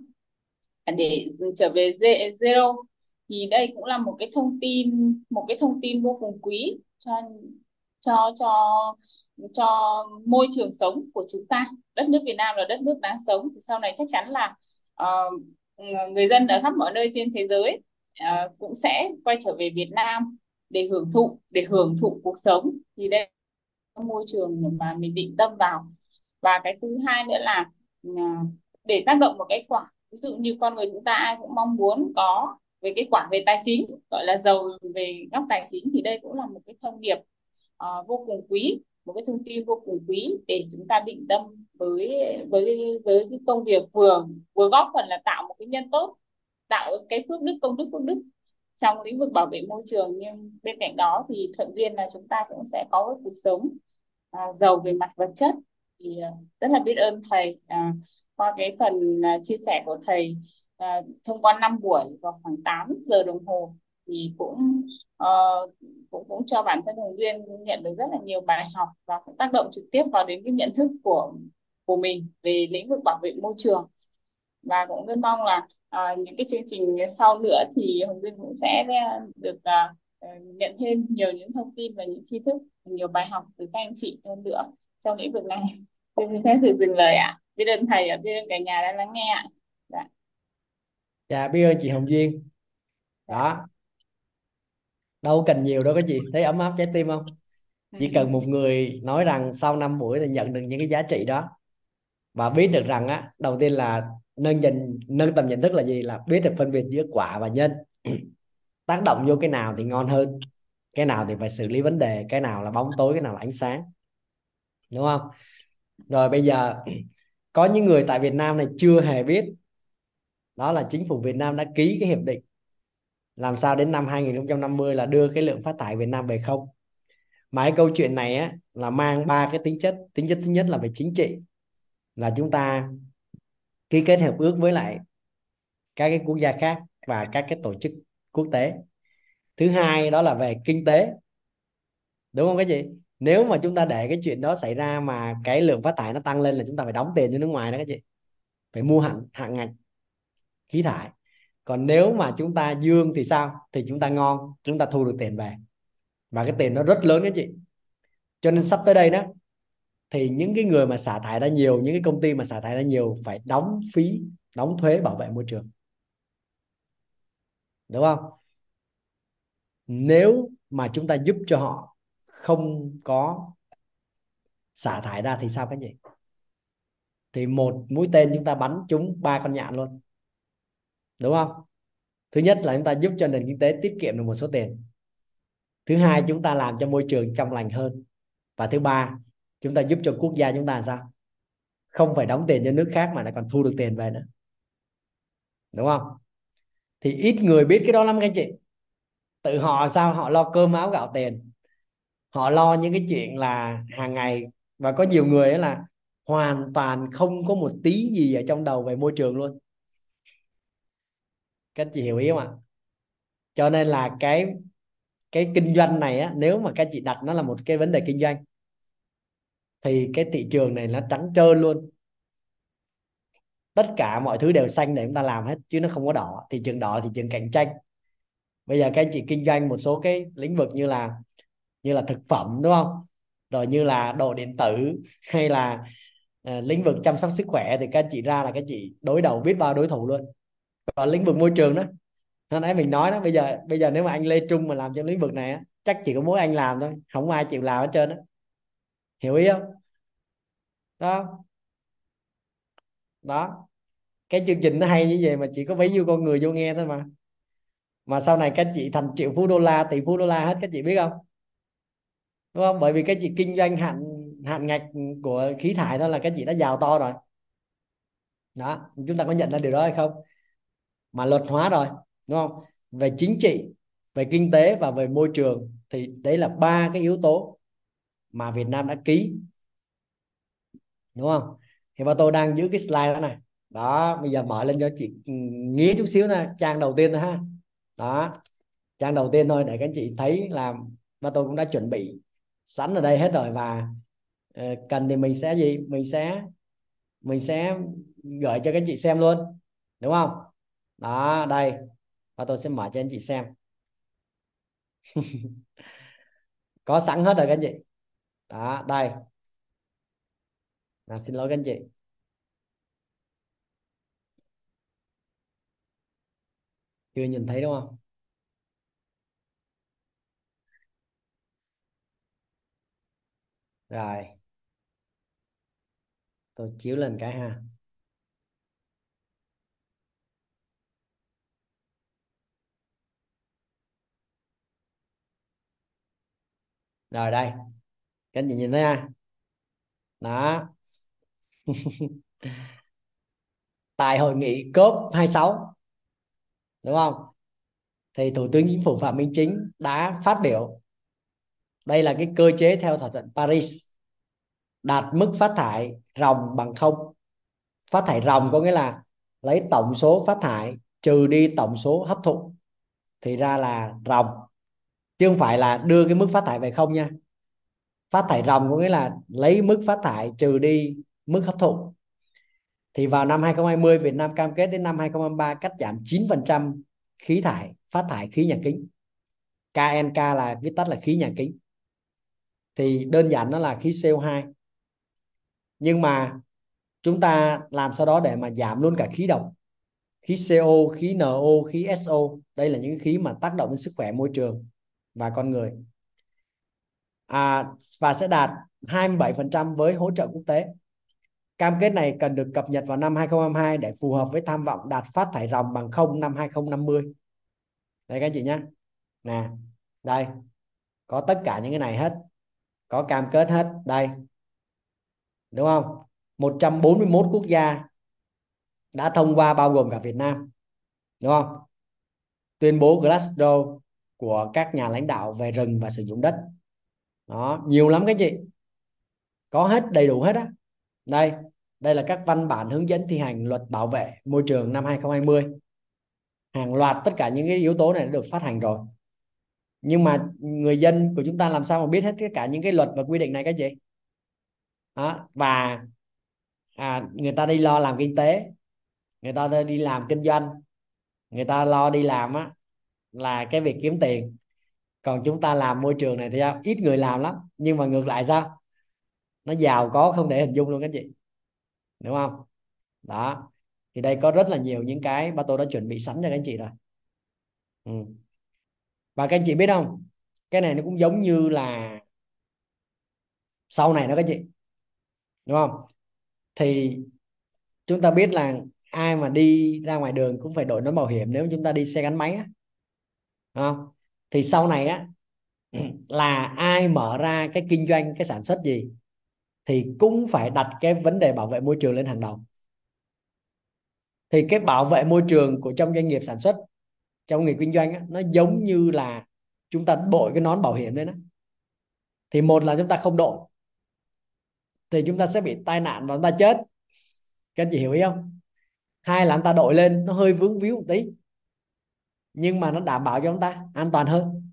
à, để trở về zero. Thì đây cũng là một cái thông tin, một cái thông tin vô cùng quý cho cho cho cho môi trường sống của chúng ta. Đất nước Việt Nam là đất nước đáng sống. Thì sau này chắc chắn là uh, người dân ở khắp mọi nơi trên thế giới uh, cũng sẽ quay trở về Việt Nam để hưởng thụ để hưởng thụ cuộc sống. Thì đây là môi trường mà mình định tâm vào. Và cái thứ hai nữa là uh, để tác động một cái quả. Ví dụ như con người chúng ta ai cũng mong muốn có về cái quả về tài chính gọi là giàu về góc tài chính thì đây cũng là một cái thông điệp uh, vô cùng quý một cái thông tin vô cùng quý để chúng ta định tâm với với với cái công việc vừa vừa góp phần là tạo một cái nhân tốt tạo cái phước đức công đức phước đức trong lĩnh vực bảo vệ môi trường. Nhưng bên cạnh đó thì thuận duyên là chúng ta cũng sẽ có cuộc sống à, giàu về mặt vật chất. Thì à, rất là biết ơn thầy. À, qua cái phần à, chia sẻ của thầy à, thông qua 5 buổi vào khoảng 8 giờ đồng hồ thì cũng uh, cũng cũng cho bản thân Hồng Duyên nhận được rất là nhiều bài học và cũng tác động trực tiếp vào đến cái nhận thức của của mình về lĩnh vực bảo vệ môi trường và cũng rất mong là uh, những cái chương trình sau nữa thì Hồng Duyên cũng sẽ ờ, được uh, nhận thêm nhiều những thông tin và những tri thức nhiều bài học từ các anh chị hơn nữa trong lĩnh vực này xin phép được dừng lời ạ à. biết ơn thầy ạ. biết ơn cả nhà đã lắng nghe ạ dạ. dạ biết ơn chị Hồng Duyên đó đâu cần nhiều đâu có gì. Thấy ấm áp trái tim không? Chỉ cần một người nói rằng sau 5 buổi thì nhận được những cái giá trị đó và biết được rằng á đầu tiên là nâng nhìn nâng tầm nhận thức là gì? Là biết được phân biệt giữa quả và nhân. Tác động vô cái nào thì ngon hơn cái nào thì phải xử lý vấn đề cái nào là bóng tối cái nào là ánh sáng. Đúng không? Rồi bây giờ có những người tại Việt Nam này chưa hề biết. Đó là chính phủ Việt Nam đã ký cái hiệp định làm sao đến năm 2050 là đưa cái lượng phát thải Việt Nam về không? Mà cái câu chuyện này á, là mang ba cái tính chất. Tính chất thứ nhất là về chính trị, là chúng ta ký kết hiệp ước với lại các cái quốc gia khác và các cái tổ chức quốc tế. Thứ hai đó là về kinh tế. Đúng không cái gì nếu mà chúng ta để cái chuyện đó xảy ra mà cái lượng phát thải nó tăng lên là chúng ta phải đóng tiền cho nước ngoài đó cái gì phải mua hạn hạn ngạch khí thải còn nếu mà chúng ta dương thì sao? Thì chúng ta ngon, chúng ta thu được tiền về. Và cái tiền nó rất lớn đấy chị. Cho nên sắp tới đây đó, thì những cái người mà xả thải ra nhiều, những cái công ty mà xả thải ra nhiều phải đóng phí, đóng thuế bảo vệ môi trường. Đúng không? Nếu mà chúng ta giúp cho họ không có xả thải ra thì sao cái gì thì một mũi tên chúng ta bắn trúng ba con nhạn luôn đúng không? Thứ nhất là chúng ta giúp cho nền kinh tế tiết kiệm được một số tiền. Thứ hai, chúng ta làm cho môi trường trong lành hơn. Và thứ ba, chúng ta giúp cho quốc gia chúng ta làm sao? Không phải đóng tiền cho nước khác mà lại còn thu được tiền về nữa. Đúng không? Thì ít người biết cái đó lắm các anh chị. Tự họ sao? Họ lo cơm áo gạo tiền. Họ lo những cái chuyện là hàng ngày. Và có nhiều người là hoàn toàn không có một tí gì ở trong đầu về môi trường luôn các chị hiểu ý không ạ? Cho nên là cái cái kinh doanh này á nếu mà các chị đặt nó là một cái vấn đề kinh doanh thì cái thị trường này nó trắng trơn luôn. Tất cả mọi thứ đều xanh để chúng ta làm hết chứ nó không có đỏ. Thị trường đỏ thị trường cạnh tranh. Bây giờ các anh chị kinh doanh một số cái lĩnh vực như là như là thực phẩm đúng không? Rồi như là đồ điện tử hay là uh, lĩnh vực chăm sóc sức khỏe thì các anh chị ra là các chị đối đầu biết bao đối thủ luôn còn lĩnh vực môi trường đó. Hồi nãy mình nói đó, bây giờ bây giờ nếu mà anh Lê Trung mà làm trong lĩnh vực này á, chắc chỉ có mỗi anh làm thôi, không ai chịu làm hết trơn á. Hiểu ý không? Đó. Đó. Cái chương trình nó hay như vậy mà chỉ có bấy nhiêu con người vô nghe thôi mà. Mà sau này các chị thành triệu phú đô la, tỷ phú đô la hết, các chị biết không? Đúng không? Bởi vì các chị kinh doanh hạn hạn ngạch của khí thải thôi là các chị đã giàu to rồi. Đó. Chúng ta có nhận ra điều đó hay không? Mà luật hóa rồi đúng không? Về chính trị về kinh tế và về môi trường thì đấy là ba cái yếu tố mà Việt Nam đã ký đúng không? Thì bà tôi đang giữ cái slide đó này. Đó bây giờ mở lên cho chị ừ, nghĩ chút xíu nè trang đầu tiên thôi ha. Đó trang đầu tiên thôi để các anh chị thấy là bà tôi cũng đã chuẩn bị sẵn ở đây hết rồi và ờ, cần thì mình sẽ gì? Mình sẽ mình sẽ gửi cho các chị xem luôn đúng không? Đó đây. Và tôi sẽ mở cho anh chị xem. Có sẵn hết rồi các anh chị. Đó đây. À, xin lỗi các anh chị. Chưa nhìn thấy đúng không? Rồi. Tôi chiếu lên cái ha. Rồi đây, các anh chị nhìn thấy ha đó. Tại hội nghị COP 26 đúng không? Thì Thủ tướng Chính phủ Phạm Minh Chính đã phát biểu, đây là cái cơ chế theo thỏa thuận Paris, đạt mức phát thải ròng bằng không. Phát thải ròng có nghĩa là lấy tổng số phát thải trừ đi tổng số hấp thụ, thì ra là ròng chứ không phải là đưa cái mức phát thải về không nha. Phát thải ròng có nghĩa là lấy mức phát thải trừ đi mức hấp thụ. Thì vào năm 2020 Việt Nam cam kết đến năm 2023 cắt giảm 9% khí thải, phát thải khí nhà kính. KNK là viết tắt là khí nhà kính. Thì đơn giản nó là khí CO2 nhưng mà chúng ta làm sau đó để mà giảm luôn cả khí độc. Khí CO khí NO khí SO đây là những khí mà tác động đến sức khỏe môi trường và con người. À, và sẽ đạt 27% với hỗ trợ quốc tế. Cam kết này cần được cập nhật vào năm 2022 để phù hợp với tham vọng đạt phát thải ròng bằng không năm 2050. Đây các anh chị nhé. Nè, đây. có tất cả những cái này hết. Có cam kết hết. Đây. Đúng không? 141 quốc gia đã thông qua bao gồm cả Việt Nam. Đúng không? Tuyên bố Glasgow của các nhà lãnh đạo về rừng và sử dụng đất. Đó nhiều lắm các chị. Có hết đầy đủ hết á. Đây đây là các văn bản hướng dẫn thi hành luật bảo vệ môi trường năm 2020 hàng loạt tất cả những cái yếu tố này đã được phát hành rồi. Nhưng mà người dân của chúng ta làm sao mà biết hết tất cả những cái luật và quy định này các chị? Đó. và à, người ta đi lo làm kinh tế người ta đi làm kinh doanh người ta lo đi làm á là cái việc kiếm tiền. Còn chúng ta làm môi trường này thì sao? Ít người làm lắm. Nhưng mà ngược lại sao? Nó giàu có không thể hình dung luôn các chị. Đúng không? Đó. Thì đây có rất là nhiều những cái mà tôi đã chuẩn bị sẵn cho các anh chị rồi. Ừ. và các anh chị biết không? Cái này nó cũng giống như là sau này đó các chị. Đúng không? Thì chúng ta biết là ai mà đi ra ngoài đường cũng phải đội nón bảo hiểm. Nếu chúng ta đi xe gắn máy á không? Thì sau này á là ai mở ra cái kinh doanh cái sản xuất gì thì cũng phải đặt cái vấn đề bảo vệ môi trường lên hàng đầu. Thì cái bảo vệ môi trường của trong doanh nghiệp sản xuất trong nghề kinh doanh á, nó giống như là chúng ta đội cái nón bảo hiểm đấy đó thì một là chúng ta không đội thì chúng ta sẽ bị tai nạn và chúng ta chết. Các anh chị hiểu ý không? Hai là chúng ta đội lên nó hơi vướng víu một tí nhưng mà nó đảm bảo cho chúng ta an toàn hơn.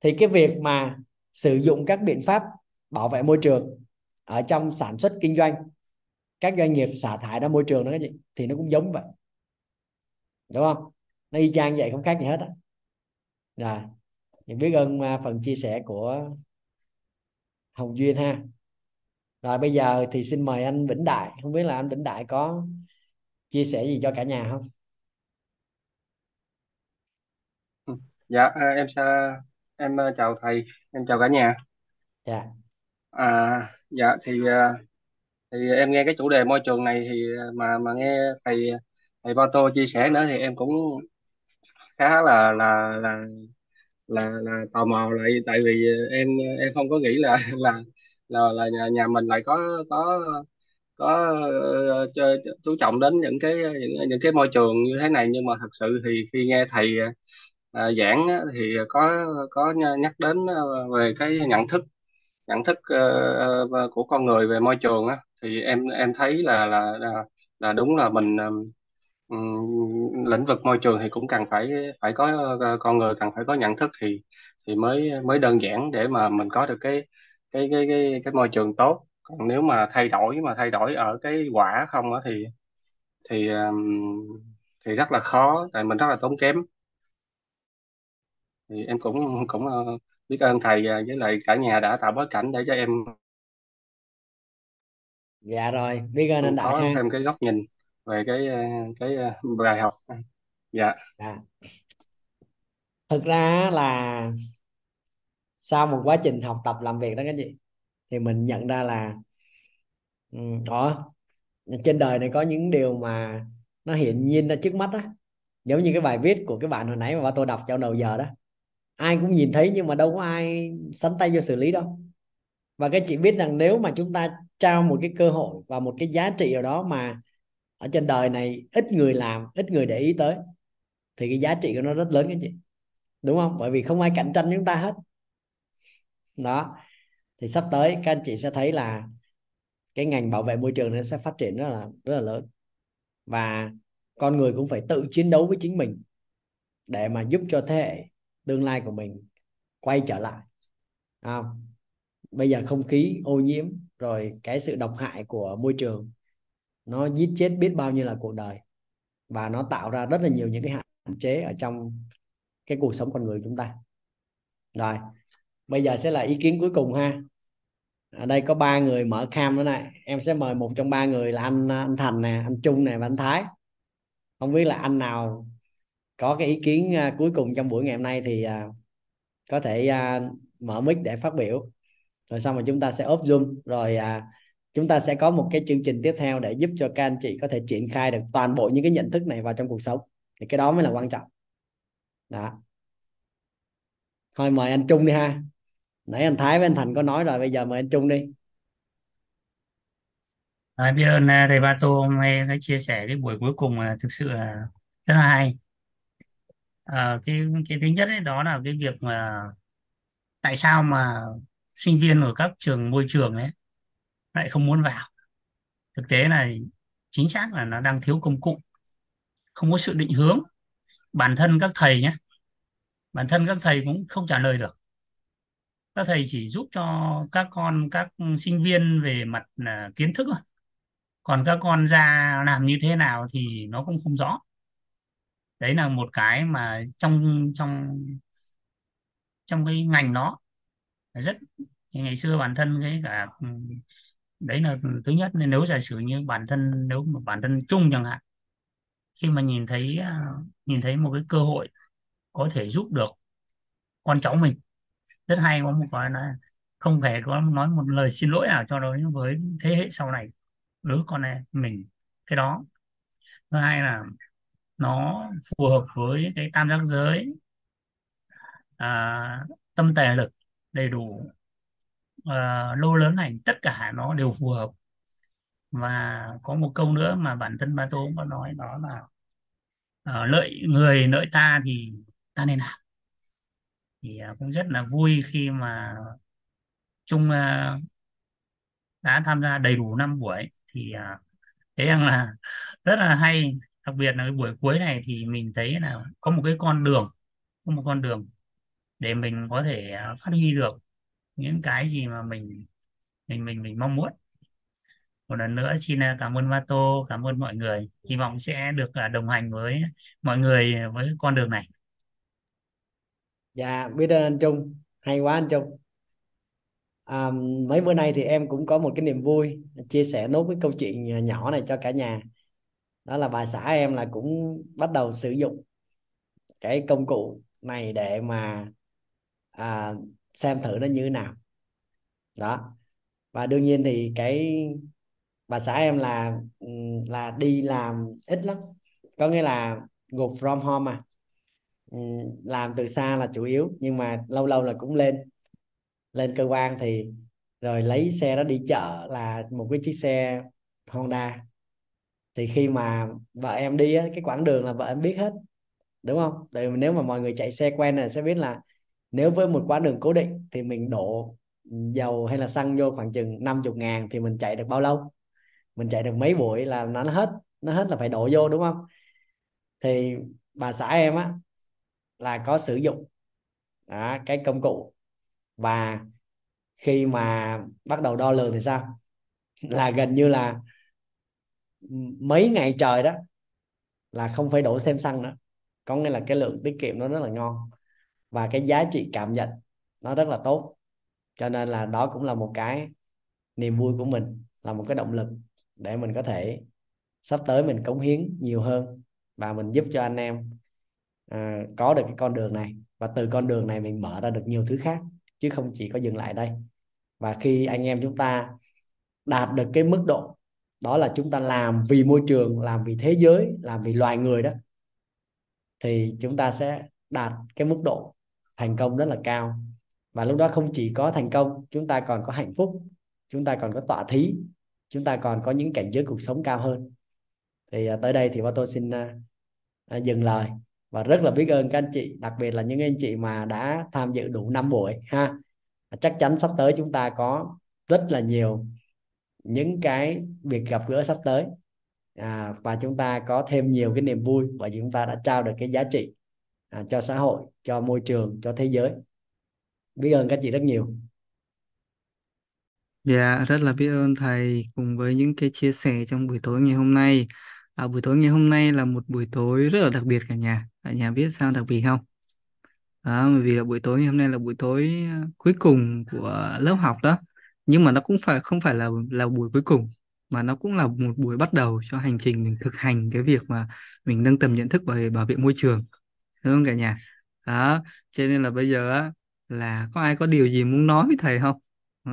Thì cái việc mà sử dụng các biện pháp bảo vệ môi trường ở trong sản xuất kinh doanh, các doanh nghiệp xả thải ra môi trường đó gì thì nó cũng giống vậy. Đúng không? Nó y chang vậy, không khác gì hết á. Rồi thì biết ơn à, phần chia sẻ của Hồng Duyên ha. Rồi bây giờ thì xin mời anh Vĩnh Đại, không biết là anh Vĩnh Đại có chia sẻ gì cho cả nhà không? Dạ à, em sa em à, chào thầy em chào cả nhà. Dạ. À dạ thì à, thì em nghe cái chủ đề môi trường này thì mà mà nghe thầy thầy Ba Tô chia sẻ nữa thì em cũng khá là là là là là tò mò lại tại vì em em không có nghĩ là là là là nhà, nhà mình lại có có có ờ, ch- chú trọng đến những cái những, những cái môi trường như thế này. Nhưng mà thật sự thì khi nghe thầy Ờ, à, giảng á, thì có có nhắc đến ờ, về cái nhận thức nhận thức ờ, của con người về môi trường á thì em em thấy là là là, là đúng là mình lĩnh vực môi trường thì cũng cần phải phải có con người cần phải có nhận thức thì thì mới mới đơn giản để mà mình có được cái cái cái cái cái môi trường tốt. Còn nếu mà thay đổi mà thay đổi ở cái quả không á thì thì thì rất là khó tại mình rất là tốn kém thì em cũng cũng ờ, biết ơn thầy ờ, với lại cả nhà đã tạo bối cảnh để cho em dạ rồi biết ơn anh Đại có ha. thêm cái góc nhìn về cái ờ, cái bài học. Dạ. Dạ. thực ra là sau một quá trình học tập làm việc đó các chị thì mình nhận ra là ừ, đó trên đời này có những điều mà nó hiện nhiên ra trước mắt á. Giống như cái bài viết của cái bạn hồi nãy mà ba tôi đọc trong đầu giờ đó ai cũng nhìn thấy nhưng mà đâu có ai sắn tay vô xử lý đâu. Và các chị biết rằng nếu mà chúng ta trao một cái cơ hội và một cái giá trị nào đó mà ở trên đời này ít người làm, ít người để ý tới, thì cái giá trị của nó rất lớn các chị. Đúng không? Bởi vì không ai cạnh tranh chúng ta hết. Đó. Thì sắp tới các anh chị sẽ thấy là cái ngành bảo vệ môi trường nó sẽ phát triển rất là rất là lớn. Và con người cũng phải tự chiến đấu với chính mình để mà giúp cho thế hệ tương lai của mình quay trở lại. À, bây giờ không khí ô nhiễm rồi cái sự độc hại của môi trường nó giết chết biết bao nhiêu là cuộc đời. Và nó tạo ra rất là nhiều những cái hạn chế ở trong cái cuộc sống con người chúng ta. Rồi bây giờ sẽ là ý kiến cuối cùng ha. Ở đây có ba người mở cam nữa này. Em sẽ mời một trong ba người là anh anh Thành nè anh Trung nè và anh Thái. Không biết là anh nào có cái ý kiến uh, cuối cùng trong buổi ngày hôm nay thì uh, có thể uh, mở mic để phát biểu. Rồi xong rồi chúng ta sẽ off zoom. Rồi uh, chúng ta sẽ có một cái chương trình tiếp theo để giúp cho các anh chị có thể triển khai được toàn bộ những cái nhận thức này vào trong cuộc sống. Thì cái đó mới là quan trọng. Đó. Thôi mời anh Trung đi ha. Nãy anh Thái với anh Thành có nói rồi bây giờ mời anh Trung đi. À, biết ơn thầy Ba Tô hôm nay đã chia sẻ cái buổi cuối cùng thực sự rất là hay. À, cái cái thứ nhất ấy đó là cái việc mà tại sao mà sinh viên ở các trường môi trường ấy lại không muốn vào. Thực tế là chính xác là nó đang thiếu công cụ, không có sự định hướng. Bản thân các thầy nhé, bản thân các thầy cũng không trả lời được. Các thầy chỉ giúp cho các con các sinh viên về mặt là kiến thức thôi. Còn các con ra làm như thế nào thì nó cũng không rõ đấy là một cái mà trong trong trong cái ngành nó rất, ngày xưa bản thân cái cả ừ, đấy là thứ nhất, nên nếu giả sử như bản thân, nếu mà bản thân chung chẳng hạn, khi mà nhìn thấy à, nhìn thấy một cái cơ hội có thể giúp được con cháu mình, rất hay có một cái là không thể có nói một lời xin lỗi nào cho đối với thế hệ sau này đứa con này mình. Cái đó. Thứ hai là nó phù hợp với cái tam giác giới. À, tâm tài lực đầy đủ. À, lô lớn này tất cả nó đều phù hợp. Và có một câu nữa mà bản thân ba tôi cũng có nói đó là à, lợi người lợi ta thì ta nên làm. Thì à, cũng rất là vui khi mà Trung à, đã tham gia đầy đủ năm buổi thì à, thấy rằng là rất là hay đặc biệt là cái buổi cuối này thì mình thấy là có một cái con đường có một con đường để mình có thể à, phát huy được những cái gì mà mình mình mình mình mong muốn. Một lần nữa xin à, cảm ơn Vato cảm ơn mọi người. Hy vọng sẽ được à, đồng hành với mọi người với con đường này. Dạ biết ơn anh Trung. Hay quá anh Trung. À, mấy bữa nay thì em cũng có một cái niềm vui chia sẻ nốt cái câu chuyện nhỏ này cho cả nhà đó là bà xã em là cũng bắt đầu sử dụng cái công cụ này để mà à, xem thử nó như thế nào. Đó. Và đương nhiên thì cái bà xã em là ừ, là đi làm ít lắm. Có nghĩa là work from home mà làm từ xa là chủ yếu nhưng mà lâu lâu là cũng lên lên cơ quan thì rồi lấy xe đó đi chợ là một cái chiếc xe Honda thì khi mà vợ em đi á, cái quãng đường là vợ em biết hết đúng không? Tại nếu mà mọi người chạy xe quen là sẽ biết là nếu với một quãng đường cố định thì mình đổ dầu hay là xăng vô khoảng chừng 50 ngàn thì mình chạy được bao lâu? Mình chạy được mấy buổi là nó hết nó hết là phải đổ vô đúng không? Thì bà xã em á là có sử dụng đó, cái công cụ. Và khi mà bắt đầu đo lường thì sao? Là gần như là mấy ngày trời đó là không phải đổ xem xăng nữa. Có nghĩa là cái lượng tiết kiệm nó rất là ngon và cái giá trị cảm nhận nó rất là tốt. Cho nên là đó cũng là một cái niềm vui của mình là một cái động lực để mình có thể sắp tới mình cống hiến nhiều hơn và mình giúp cho anh em à, có được cái con đường này. Và từ con đường này mình mở ra được nhiều thứ khác chứ không chỉ có dừng lại đây. Và khi anh em chúng ta đạt được cái mức độ đó là chúng ta làm vì môi trường, làm vì thế giới, làm vì loài người đó. Thì chúng ta sẽ đạt cái mức độ thành công rất là cao. Và lúc đó không chỉ có thành công, chúng ta còn có hạnh phúc, chúng ta còn có tọa thí, chúng ta còn có những cảnh giới cuộc sống cao hơn. Thì à, tới đây thì tôi xin à, à, dừng lời. Và rất là biết ơn các anh chị, đặc biệt là những anh chị mà đã tham dự đủ 5 buổi, ha. Chắc chắn sắp tới chúng ta có rất là nhiều những cái việc gặp gỡ sắp tới à, và chúng ta có thêm nhiều cái niềm vui bởi vì chúng ta đã trao được cái giá trị à, cho xã hội cho môi trường cho thế giới biết ơn các chị rất nhiều Dạ, rất là biết ơn thầy cùng với những cái chia sẻ trong buổi tối ngày hôm nay. À, buổi tối ngày hôm nay là một buổi tối rất là đặc biệt cả nhà. Cả nhà biết sao đặc biệt không? Đó, bởi vì là buổi tối ngày hôm nay là buổi tối à, cuối cùng của lớp học đó. Nhưng mà nó cũng phải không phải là là buổi cuối cùng mà nó cũng là một buổi bắt đầu cho hành trình mình thực hành cái việc mà mình nâng tầm nhận thức về bảo vệ môi trường. Đúng không cả nhà? Đó, cho nên là bây giờ á là có ai có điều gì muốn nói với thầy không? À,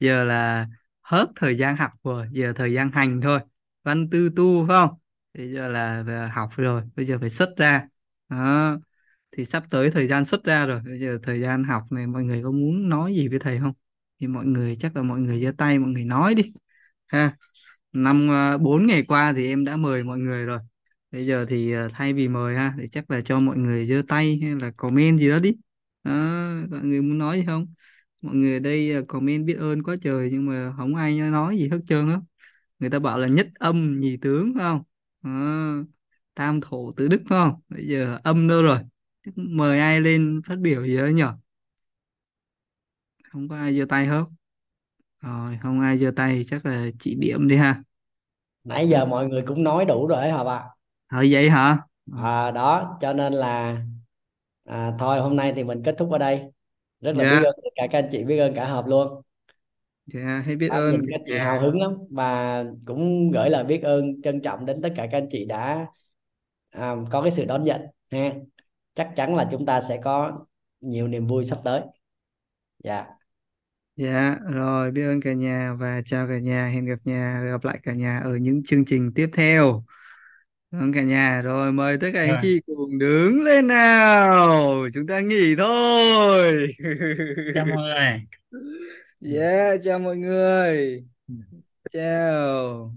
giờ là hết thời gian học rồi giờ thời gian hành thôi văn tư tu phải không bây giờ là về học rồi bây giờ phải xuất ra đó thì sắp tới thời gian xuất ra rồi bây giờ thời gian học này mọi người có muốn nói gì với thầy không thì mọi người chắc là mọi người giơ tay mọi người nói đi. Ha năm ờ, bốn ngày qua thì em đã mời mọi người rồi. Bây giờ thì ờ, thay vì mời ha thì chắc là cho mọi người giơ tay hay là comment gì đó đi. Đó, mọi người muốn nói gì không? Mọi người ở đây ờ, comment biết ơn quá trời nhưng mà không ai nói gì hết trơn á. Người ta bảo là nhất âm nhì tướng phải không? Đó, tam thổ tứ đức phải không? Bây giờ âm đâu rồi? Mời ai lên phát biểu gì đó nhở không có ai giơ tay hết. Rồi không ai giơ tay chắc là chỉ điểm đi ha. Nãy giờ mọi người cũng nói đủ rồi hả bạn? Ờ vậy hả? À, đó cho nên là à, thôi hôm nay thì mình kết thúc ở đây. Rất là biết dạ. ơn tất cả các anh chị biết ơn cả hợp luôn. Dạ hết biết à, ơn. cả các chị nhà hào hứng lắm và cũng gửi lời biết ơn trân trọng đến tất cả các anh chị đã à, có cái sự đón nhận ha. Chắc chắn là chúng ta sẽ có nhiều niềm vui sắp tới. Dạ dạ rồi biết ơn cả nhà và chào cả nhà. Hẹn gặp nhà gặp lại cả nhà ở những chương trình tiếp theo. Cảm ơn cả nhà. Rồi mời tất cả anh rồi. chị cùng đứng lên nào. Chúng ta nghỉ thôi. Chào mọi người. Yeah chào mọi người. Chào